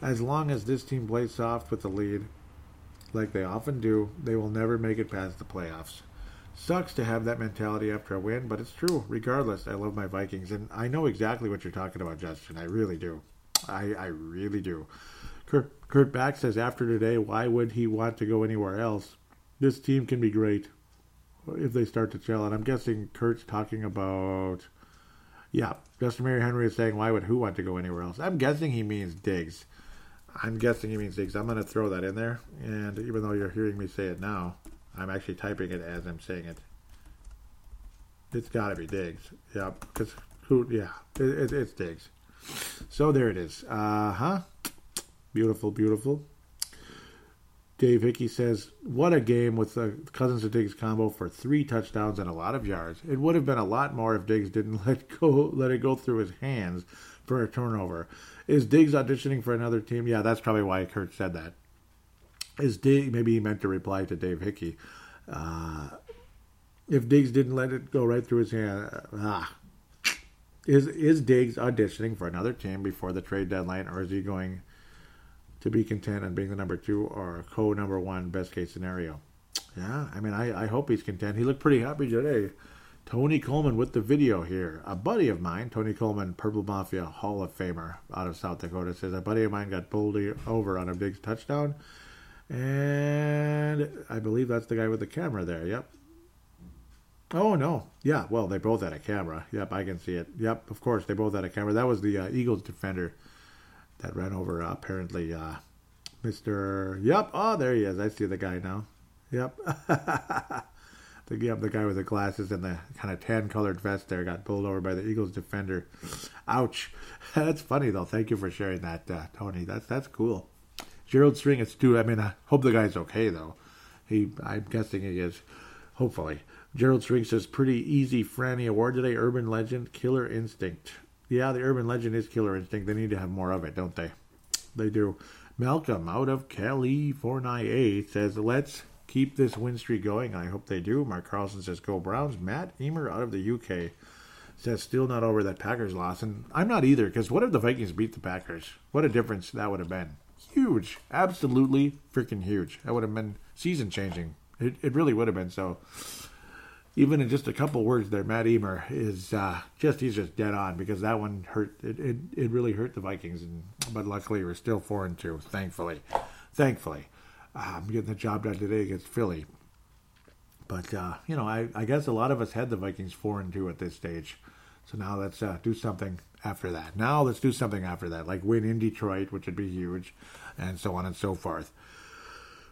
As long as this team plays soft with the lead, like they often do, they will never make it past the playoffs. Sucks to have that mentality after a win, but it's true. Regardless, I love my Vikings, and I know exactly what you're talking about, Justin. I really do. I, I really do. Kurt, Kurt Back says after today, why would he want to go anywhere else? This team can be great if they start to gel. And I'm guessing Kurt's talking about. Yeah, Justin Mayer Henry is saying, why would who want to go anywhere else? I'm guessing he means Diggs. I'm guessing he means Diggs. I'm going to throw that in there. And even though you're hearing me say it now, I'm actually typing it as I'm saying it. It's got to be Diggs. Yeah, because who? Yeah, it, it, it's Diggs. So there it is. Uh huh. Beautiful, beautiful. Dave Hickey says, "What a game with the Cousins and Diggs combo for three touchdowns and a lot of yards. It would have been a lot more if Diggs didn't <laughs> let go, let it go through his hands for a turnover. Is Diggs auditioning for another team? Yeah, that's probably why Kurt said that is Diggs, maybe he meant to reply to Dave Hickey. Uh, if Diggs didn't let it go right through his hand, uh, ah, is is Diggs auditioning for another team before the trade deadline, or is he going to be content on being the number two or co number one best case scenario? Yeah, I mean, I, I hope he's content. He looked pretty happy today. Tony Coleman with the video here. A buddy of mine, Tony Coleman, Purple Mafia Hall of Famer out of South Dakota, says a buddy of mine got pulled over on a big touchdown. And I believe that's the guy with the camera there. Yep. Oh, no. Yeah, well, they both had a camera. Yep, I can see it. Yep, of course, they both had a camera. That was the uh, Eagles defender that ran over, uh, apparently, uh, Mr. Yep. Oh, there he is. I see the guy now. Yep. <laughs> the, yep, the guy with the glasses and the kind of tan colored vest there got pulled over by the Eagles defender. Ouch. <laughs> that's funny, though. Thank you for sharing that, uh, Tony. That's, that's cool. Gerald String, it's too. I mean, I hope the guy's okay though. He, I'm guessing he is. Hopefully, Gerald String says, "Pretty easy Franny award today. Urban legend, Killer Instinct. Yeah, the urban legend is Killer Instinct. They need to have more of it, don't they? They do." Malcolm out of California says, "Let's keep this win streak going. I hope they do." Mark Carlson says, "Go Browns." Matt Emer out of the UK says, "Still not over that Packers loss," and I'm not either. Because what if the Vikings beat the Packers? What a difference that would have been huge, absolutely freaking huge. That would have been season changing. It, it really would have been. So, even in just a couple words there, Matt Emer is uh, just he's just dead on because that one hurt. It it, it really hurt the Vikings, and but luckily we're still four and two. Thankfully, thankfully, I'm getting the job done today against Philly. But uh, you know, I, I guess a lot of us had the Vikings four and two at this stage. So now let's uh, do something after that. Now let's do something after that, like win in Detroit, which would be huge, and so on and so forth.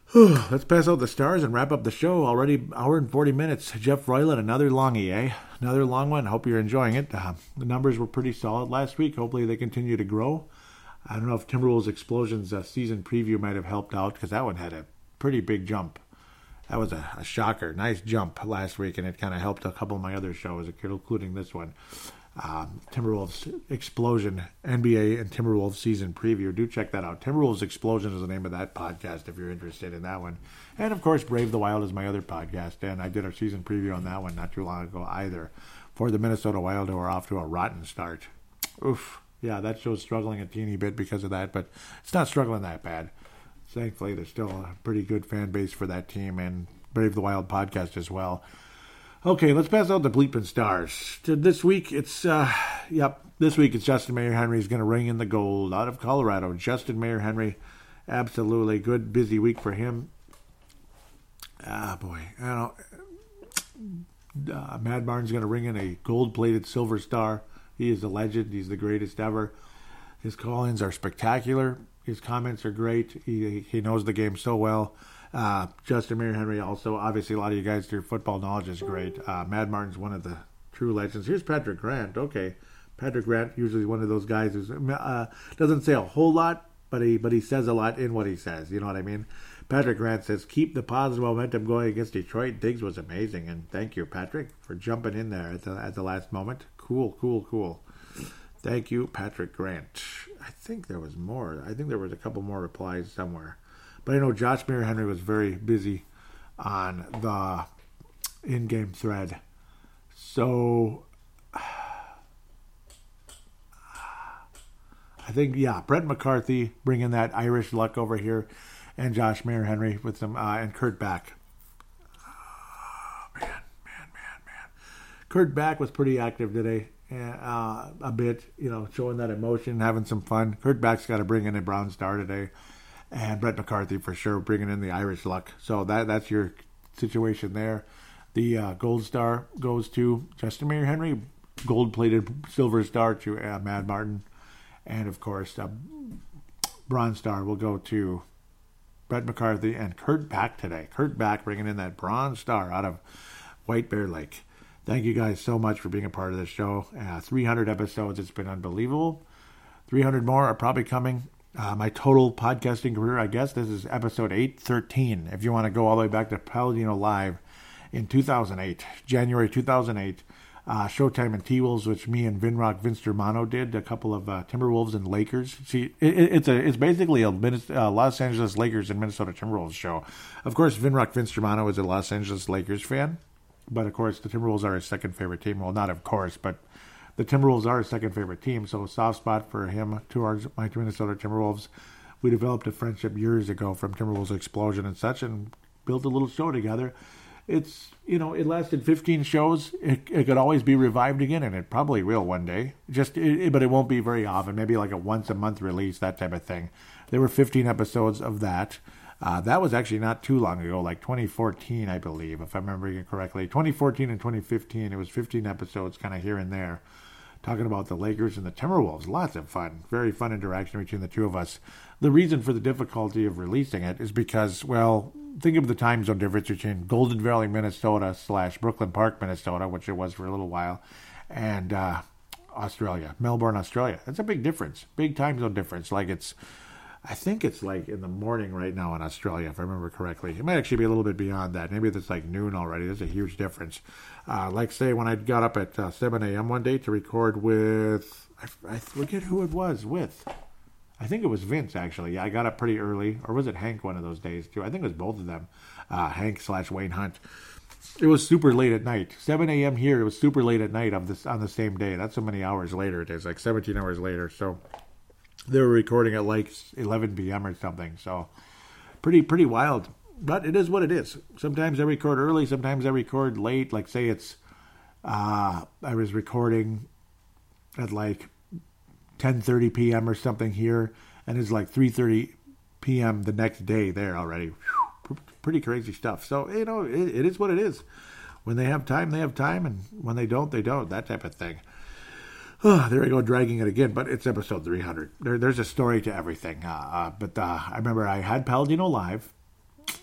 <sighs> let's pass out the stars and wrap up the show. Already hour and 40 minutes. Jeff Royland, another longie, eh? Another long one. Hope you're enjoying it. Uh, the numbers were pretty solid last week. Hopefully they continue to grow. I don't know if Timberwolves Explosions uh, season preview might have helped out because that one had a pretty big jump. That was a, a shocker. Nice jump last week, and it kind of helped a couple of my other shows, including this one um, Timberwolves Explosion NBA and Timberwolves season preview. Do check that out. Timberwolves Explosion is the name of that podcast if you're interested in that one. And of course, Brave the Wild is my other podcast, and I did a season preview on that one not too long ago either. For the Minnesota Wild, who are off to a rotten start. Oof. Yeah, that show's struggling a teeny bit because of that, but it's not struggling that bad. Thankfully, there's still a pretty good fan base for that team and Brave the Wild podcast as well. Okay, let's pass out the bleeping stars. To This week, it's, uh, yep, this week it's Justin Mayer Henry is going to ring in the gold out of Colorado. Justin Mayer Henry, absolutely good, busy week for him. Ah, boy, uh, Mad Martin's going to ring in a gold plated silver star. He is a legend. He's the greatest ever. His call ins are spectacular. His comments are great. He, he knows the game so well. Uh, Justin Mayer Henry also, obviously, a lot of you guys, your football knowledge is great. Uh, Mad Martin's one of the true legends. Here's Patrick Grant. Okay, Patrick Grant usually one of those guys who uh, doesn't say a whole lot, but he but he says a lot in what he says. You know what I mean? Patrick Grant says, "Keep the positive momentum going against Detroit." Diggs was amazing, and thank you, Patrick, for jumping in there at the at the last moment. Cool, cool, cool. Thank you, Patrick Grant. I think there was more. I think there was a couple more replies somewhere. But I know Josh Mayer Henry was very busy on the in game thread. So I think, yeah, Brett McCarthy bringing that Irish luck over here, and Josh Mayer Henry with some, uh, and Kurt Back. Oh, man, man, man, man. Kurt Back was pretty active today, uh, a bit, you know, showing that emotion, having some fun. Kurt Back's got to bring in a brown star today and Brett McCarthy for sure bringing in the Irish luck. So that that's your situation there. The uh, gold star goes to Justin Mayer Henry, gold plated silver star to uh, Mad Martin, and of course, uh, bronze star will go to Brett McCarthy and Kurt Back today. Kurt Back bringing in that bronze star out of White Bear Lake. Thank you guys so much for being a part of this show. Uh, 300 episodes, it's been unbelievable. 300 more are probably coming uh, my total podcasting career, I guess this is episode 813. If you want to go all the way back to Paladino Live in 2008, January 2008, uh, Showtime and T Wolves, which me and Vinrock Vince Germano did, a couple of uh, Timberwolves and Lakers. See, it, it's a it's basically a uh, Los Angeles Lakers and Minnesota Timberwolves show. Of course, Vinrock Vince Germano is a Los Angeles Lakers fan, but of course the Timberwolves are his second favorite team. Well, not of course, but the Timberwolves are his second favorite team, so a soft spot for him towards my Minnesota Timberwolves. We developed a friendship years ago from Timberwolves Explosion and such, and built a little show together. it's you know it lasted 15 shows. It, it could always be revived again, and it probably will one day. Just it, but it won't be very often. Maybe like a once a month release, that type of thing. There were 15 episodes of that. Uh, that was actually not too long ago, like 2014, I believe, if I'm remembering it correctly. 2014 and 2015, it was 15 episodes, kind of here and there, talking about the Lakers and the Timberwolves. Lots of fun, very fun interaction between the two of us. The reason for the difficulty of releasing it is because, well, think of the time zone difference between Golden Valley, Minnesota slash Brooklyn Park, Minnesota, which it was for a little while, and uh, Australia, Melbourne, Australia. That's a big difference, big time zone difference. Like it's, I think it's like in the morning right now in Australia, if I remember correctly. It might actually be a little bit beyond that. Maybe it's like noon already. There's a huge difference. Uh, like say when I got up at uh, 7 a.m. one day to record with, I, I forget who it was with. I think it was Vince actually. Yeah, I got up pretty early, or was it Hank one of those days too? I think it was both of them, uh, Hank slash Wayne Hunt. It was super late at night, 7 a.m. here. It was super late at night of this on the same day. That's so many hours later it is, like 17 hours later. So they were recording at like 11 p.m. or something. So pretty pretty wild, but it is what it is. Sometimes I record early, sometimes I record late. Like say it's uh, I was recording at like 10:30 p.m. or something here, and it's like 3:30 p.m. the next day there already. Pretty crazy stuff. So you know, it, it is what it is. When they have time, they have time, and when they don't, they don't. That type of thing. Oh, there I go, dragging it again. But it's episode 300. There, there's a story to everything. Uh, uh, but uh, I remember I had Paladino live,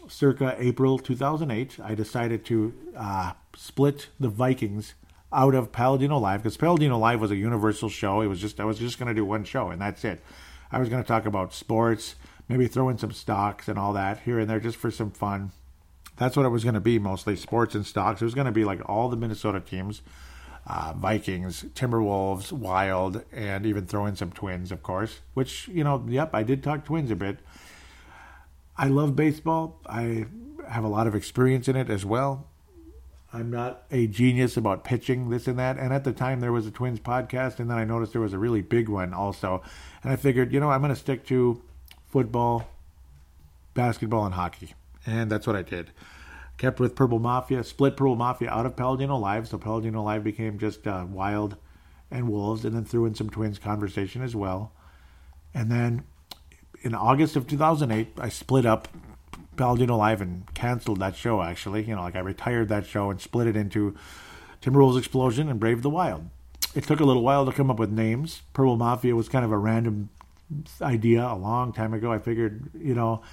circa April 2008. I decided to uh, split the Vikings out of Paladino Live because Paladino Live was a universal show. It was just I was just going to do one show and that's it. I was going to talk about sports, maybe throw in some stocks and all that here and there just for some fun. That's what it was going to be mostly sports and stocks. It was going to be like all the Minnesota teams, uh, Vikings, Timberwolves, Wild, and even throw in some Twins, of course. Which you know, yep, I did talk Twins a bit. I love baseball. I have a lot of experience in it as well. I'm not a genius about pitching this and that. And at the time, there was a Twins podcast, and then I noticed there was a really big one also. And I figured, you know, I'm going to stick to football, basketball, and hockey. And that's what I did. Kept with Purple Mafia, split Purple Mafia out of Paladino Live. So Paladino Live became just uh, Wild and Wolves, and then threw in some Twins conversation as well. And then in August of 2008, I split up Paladino Live and canceled that show. Actually, you know, like I retired that show and split it into Timberwolves Explosion and Brave the Wild. It took a little while to come up with names. Purple Mafia was kind of a random idea a long time ago. I figured, you know,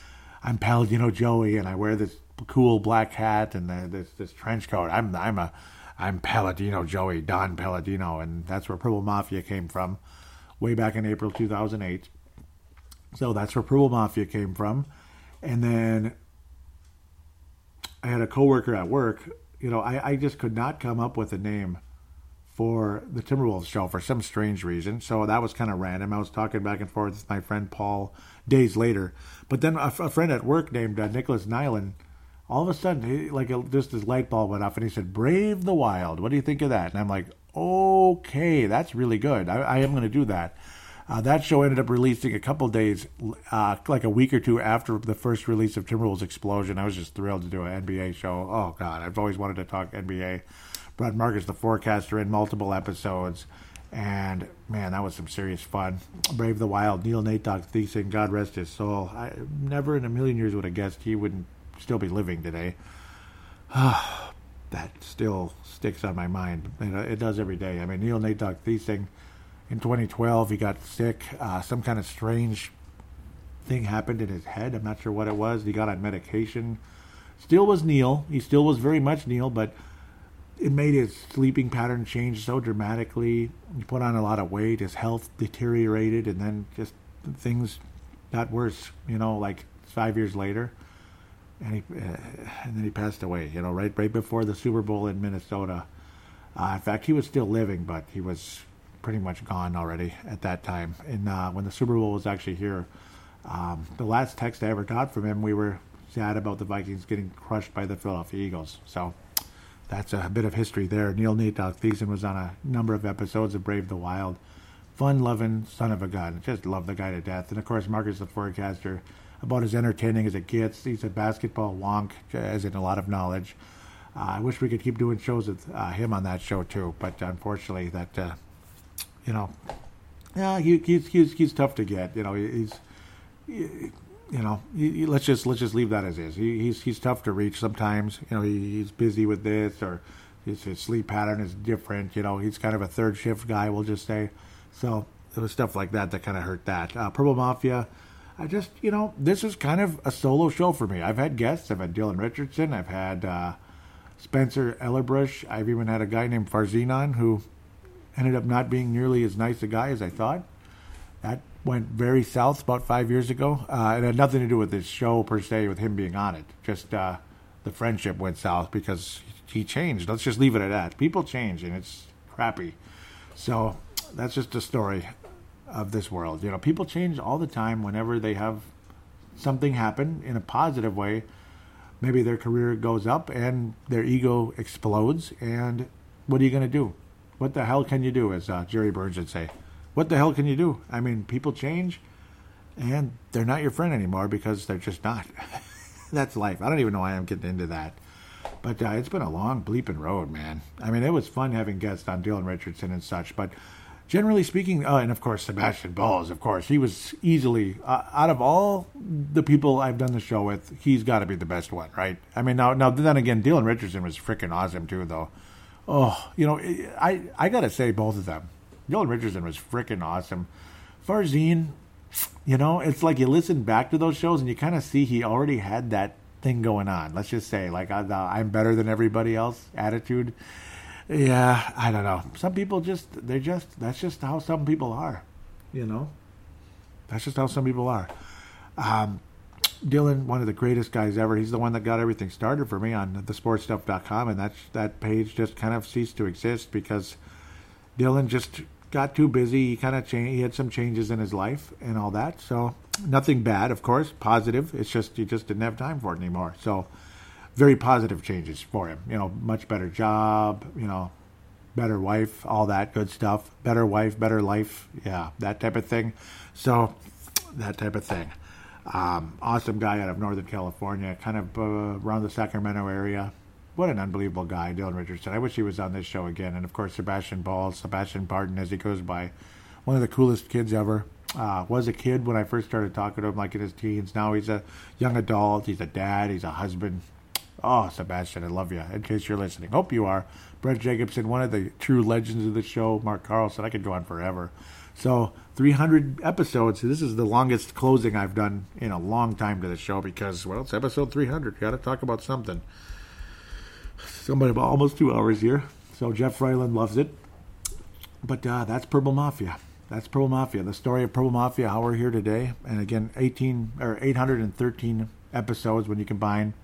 I'm Paladino Joey and I wear this cool black hat and the, this this trench coat. I'm I'm a I'm Paladino Joey Don Paladino, and that's where Purple Mafia came from, way back in April 2008. So that's where Purple Mafia came from. And then I had a coworker at work. You know, I, I just could not come up with a name for the Timberwolves show for some strange reason. So that was kind of random. I was talking back and forth with my friend Paul days later. But then a, a friend at work named uh, Nicholas Nyland, all of a sudden, he, like just his light bulb went off and he said, Brave the Wild. What do you think of that? And I'm like, okay, that's really good. I, I am going to do that. Uh, that show ended up releasing a couple days, uh, like a week or two after the first release of Timberwolves Explosion. I was just thrilled to do an NBA show. Oh God, I've always wanted to talk NBA. Brought Marcus the forecaster in multiple episodes, and man, that was some serious fun. Brave the Wild, Neil Nate Dogg Thiessen, God rest his soul. I never in a million years would have guessed he wouldn't still be living today. <sighs> that still sticks on my mind. It does every day. I mean, Neil Nate Dogg Thiessen in 2012 he got sick. Uh, some kind of strange thing happened in his head. I'm not sure what it was. He got on medication. Still was neil. He still was very much neil but it made his sleeping pattern change so dramatically. He put on a lot of weight. His health deteriorated and then just things got worse you know like five years later and he uh, and then he passed away you know right right before the super bowl in minnesota uh, in fact he was still living but he was pretty much gone already at that time. And uh, when the Super Bowl was actually here, um, the last text I ever got from him, we were sad about the Vikings getting crushed by the Philadelphia Eagles. So that's a bit of history there. Neil Nate Thiessen was on a number of episodes of Brave the Wild. Fun loving son of a gun. Just love the guy to death. And of course, Marcus the Forecaster, about as entertaining as it gets. He's a basketball wonk, as in a lot of knowledge. Uh, I wish we could keep doing shows with uh, him on that show too, but unfortunately, that uh, you know, yeah, he, he's he's he's tough to get. You know, he's you know, he, he- let's just let's just leave that as is. He, he's he's tough to reach sometimes. You know, he, he's busy with this or his, his sleep pattern is different. You know, he's kind of a third shift guy. We'll just say so. It was stuff like that that kind of hurt that. Uh, Purple Mafia. I just, you know, this is kind of a solo show for me. I've had guests. I've had Dylan Richardson. I've had uh, Spencer Ellerbrush. I've even had a guy named Farzine on who ended up not being nearly as nice a guy as I thought. That went very south about five years ago. Uh, it had nothing to do with this show per se, with him being on it. Just uh, the friendship went south because he changed. Let's just leave it at that. People change, and it's crappy. So that's just a story of this world. You know, people change all the time whenever they have something happen in a positive way. Maybe their career goes up and their ego explodes. And what are you going to do? What the hell can you do, as uh, Jerry Burns would say? What the hell can you do? I mean, people change and they're not your friend anymore because they're just not. <laughs> That's life. I don't even know why I'm getting into that. But uh, it's been a long bleeping road, man. I mean, it was fun having guests on Dylan Richardson and such, but generally speaking, uh, and of course Sebastian Balls, of course, he was easily uh, out of all the people I've done the show with, he's got to be the best one, right? I mean, now, now then again, Dylan Richardson was freaking awesome too, though. Oh, you know, I I gotta say both of them. Dylan Richardson was freaking awesome. Farzine, you know, it's like you listen back to those shows and you kind of see he already had that thing going on. Let's just say, like, the I'm better than everybody else attitude. Yeah, I don't know. Some people just, they're just, that's just how some people are, you know? That's just how some people are. Um, Dylan, one of the greatest guys ever. He's the one that got everything started for me on thesportstuff.com, and that that page just kind of ceased to exist because Dylan just got too busy. He kind of changed. He had some changes in his life and all that. So nothing bad, of course, positive. It's just he just didn't have time for it anymore. So very positive changes for him. You know, much better job. You know, better wife, all that good stuff. Better wife, better life. Yeah, that type of thing. So that type of thing. Um, awesome guy out of Northern California, kind of uh, around the Sacramento area. What an unbelievable guy, Dylan Richardson. I wish he was on this show again. And of course, Sebastian Ball, Sebastian Barton, as he goes by, one of the coolest kids ever. Uh, was a kid when I first started talking to him, like in his teens. Now he's a young adult. He's a dad. He's a husband. Oh, Sebastian, I love you. In case you're listening, hope you are. Brett Jacobson, one of the true legends of the show. Mark Carlson, I could go on forever. So 300 episodes. This is the longest closing I've done in a long time to the show because, well, it's episode 300. Got to talk about something. Somebody about almost two hours here. So Jeff Freiland loves it. But uh, that's Purple Mafia. That's Purple Mafia. The story of Purple Mafia. How we're here today, and again, 18 or 813 episodes when you combine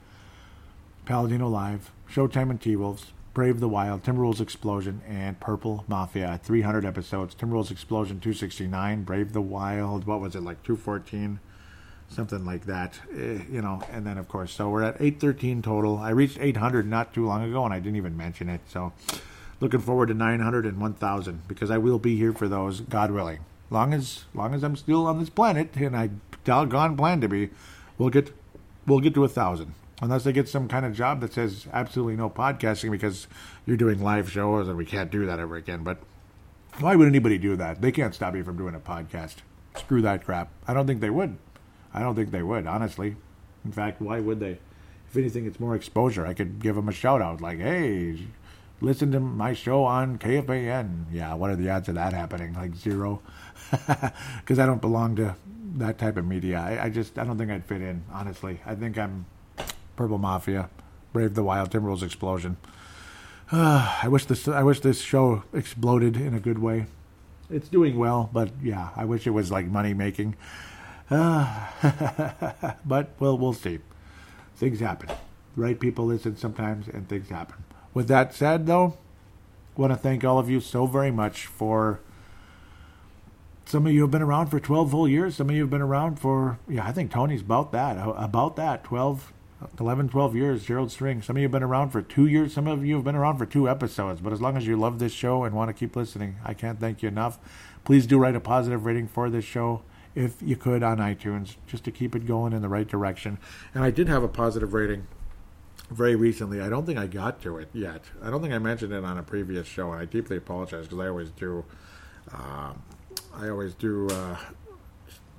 Paladino Live, Showtime and T Wolves, Brave the Wild, Timberwolves Explosion, and Purple Mafia. 300 episodes. Timberwolves Explosion 269, Brave the Wild. What was it like 214? Something like that, eh, you know. And then of course, so we're at 813 total. I reached 800 not too long ago, and I didn't even mention it. So looking forward to 900 and 1000 because I will be here for those, God willing. Long as long as I'm still on this planet, and I doggone plan to be, we'll get we'll get to a thousand unless they get some kind of job that says absolutely no podcasting because you're doing live shows and we can't do that ever again. But why would anybody do that? They can't stop you from doing a podcast. Screw that crap. I don't think they would. I don't think they would, honestly. In fact, why would they? If anything, it's more exposure. I could give them a shout out like, hey, listen to my show on KFAN. Yeah, what are the odds of that happening? Like zero. <laughs> Because I don't belong to that type of media. I, I just, I don't think I'd fit in, honestly. I think I'm Purple Mafia, Brave the Wild, Timberwolves Explosion. Uh, I wish this I wish this show exploded in a good way. It's doing well, but yeah, I wish it was like money making. Uh, <laughs> but well, we'll see. Things happen. Right people listen sometimes, and things happen. With that said, though, want to thank all of you so very much for. Some of you have been around for 12 whole years. Some of you have been around for, yeah, I think Tony's about that. About that, 12, 11, 12 years, Gerald String. Some of you have been around for two years. Some of you have been around for two episodes. But as long as you love this show and want to keep listening, I can't thank you enough. Please do write a positive rating for this show if you could on iTunes, just to keep it going in the right direction. And I did have a positive rating very recently. I don't think I got to it yet. I don't think I mentioned it on a previous show, and I deeply apologize because I always do. Uh, I always do uh,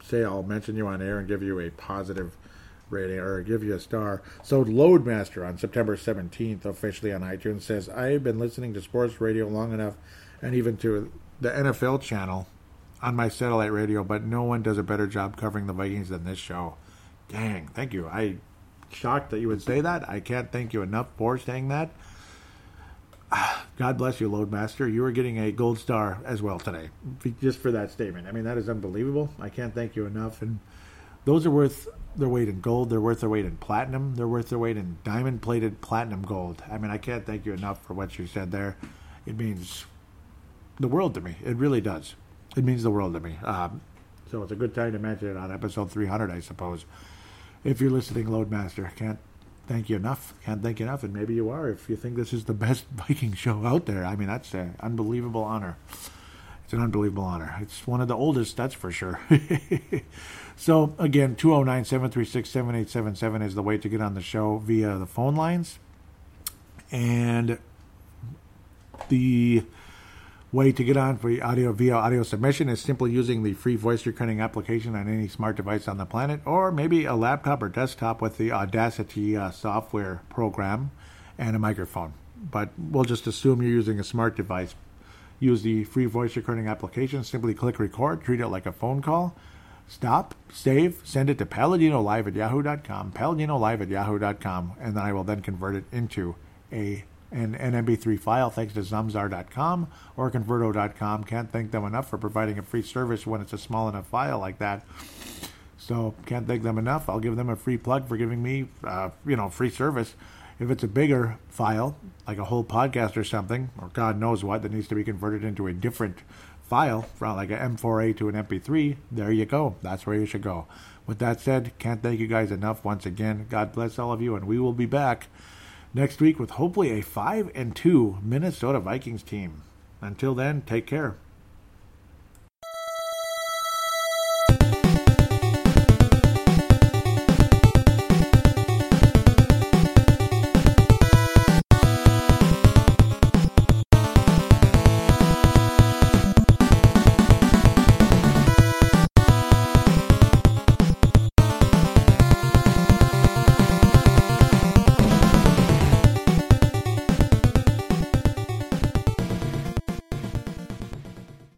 say I'll mention you on air and give you a positive rating or give you a star. So Loadmaster on September 17th, officially on iTunes, says I've been listening to sports radio long enough, and even to the NFL channel on my satellite radio, but no one does a better job covering the Vikings than this show. Dang, thank you. I shocked that you would say that. I can't thank you enough for saying that. <sighs> God bless you, Loadmaster. You are getting a gold star as well today, just for that statement. I mean, that is unbelievable. I can't thank you enough. And those are worth their weight in gold. They're worth their weight in platinum. They're worth their weight in diamond plated platinum gold. I mean, I can't thank you enough for what you said there. It means the world to me. It really does. It means the world to me. Um, so it's a good time to mention it on episode 300, I suppose. If you're listening, Loadmaster, can't thank you enough. Can't thank you enough, and maybe you are if you think this is the best <laughs> Viking show out there. I mean, that's an unbelievable honor. It's an unbelievable honor. It's one of the oldest, that's for sure. <laughs> so, again, 209 736 7877 is the way to get on the show via the phone lines. And the way to get on for audio via audio submission is simply using the free voice recording application on any smart device on the planet, or maybe a laptop or desktop with the Audacity uh, software program and a microphone. But we'll just assume you're using a smart device. Use the free voice recording application. Simply click record. Treat it like a phone call. Stop, save, send it to paladinolive at yahoo.com, paladinolive at yahoo.com, and then I will then convert it into a an, an MP3 file thanks to Zamzar.com or Converto.com. Can't thank them enough for providing a free service when it's a small enough file like that. So can't thank them enough. I'll give them a free plug for giving me, uh, you know, free service. If it's a bigger file, like a whole podcast or something, or God knows what, that needs to be converted into a different file, from like an M4A to an MP3, there you go. That's where you should go. With that said, can't thank you guys enough once again. God bless all of you, and we will be back next week with hopefully a 5 and 2 Minnesota Vikings team. Until then, take care.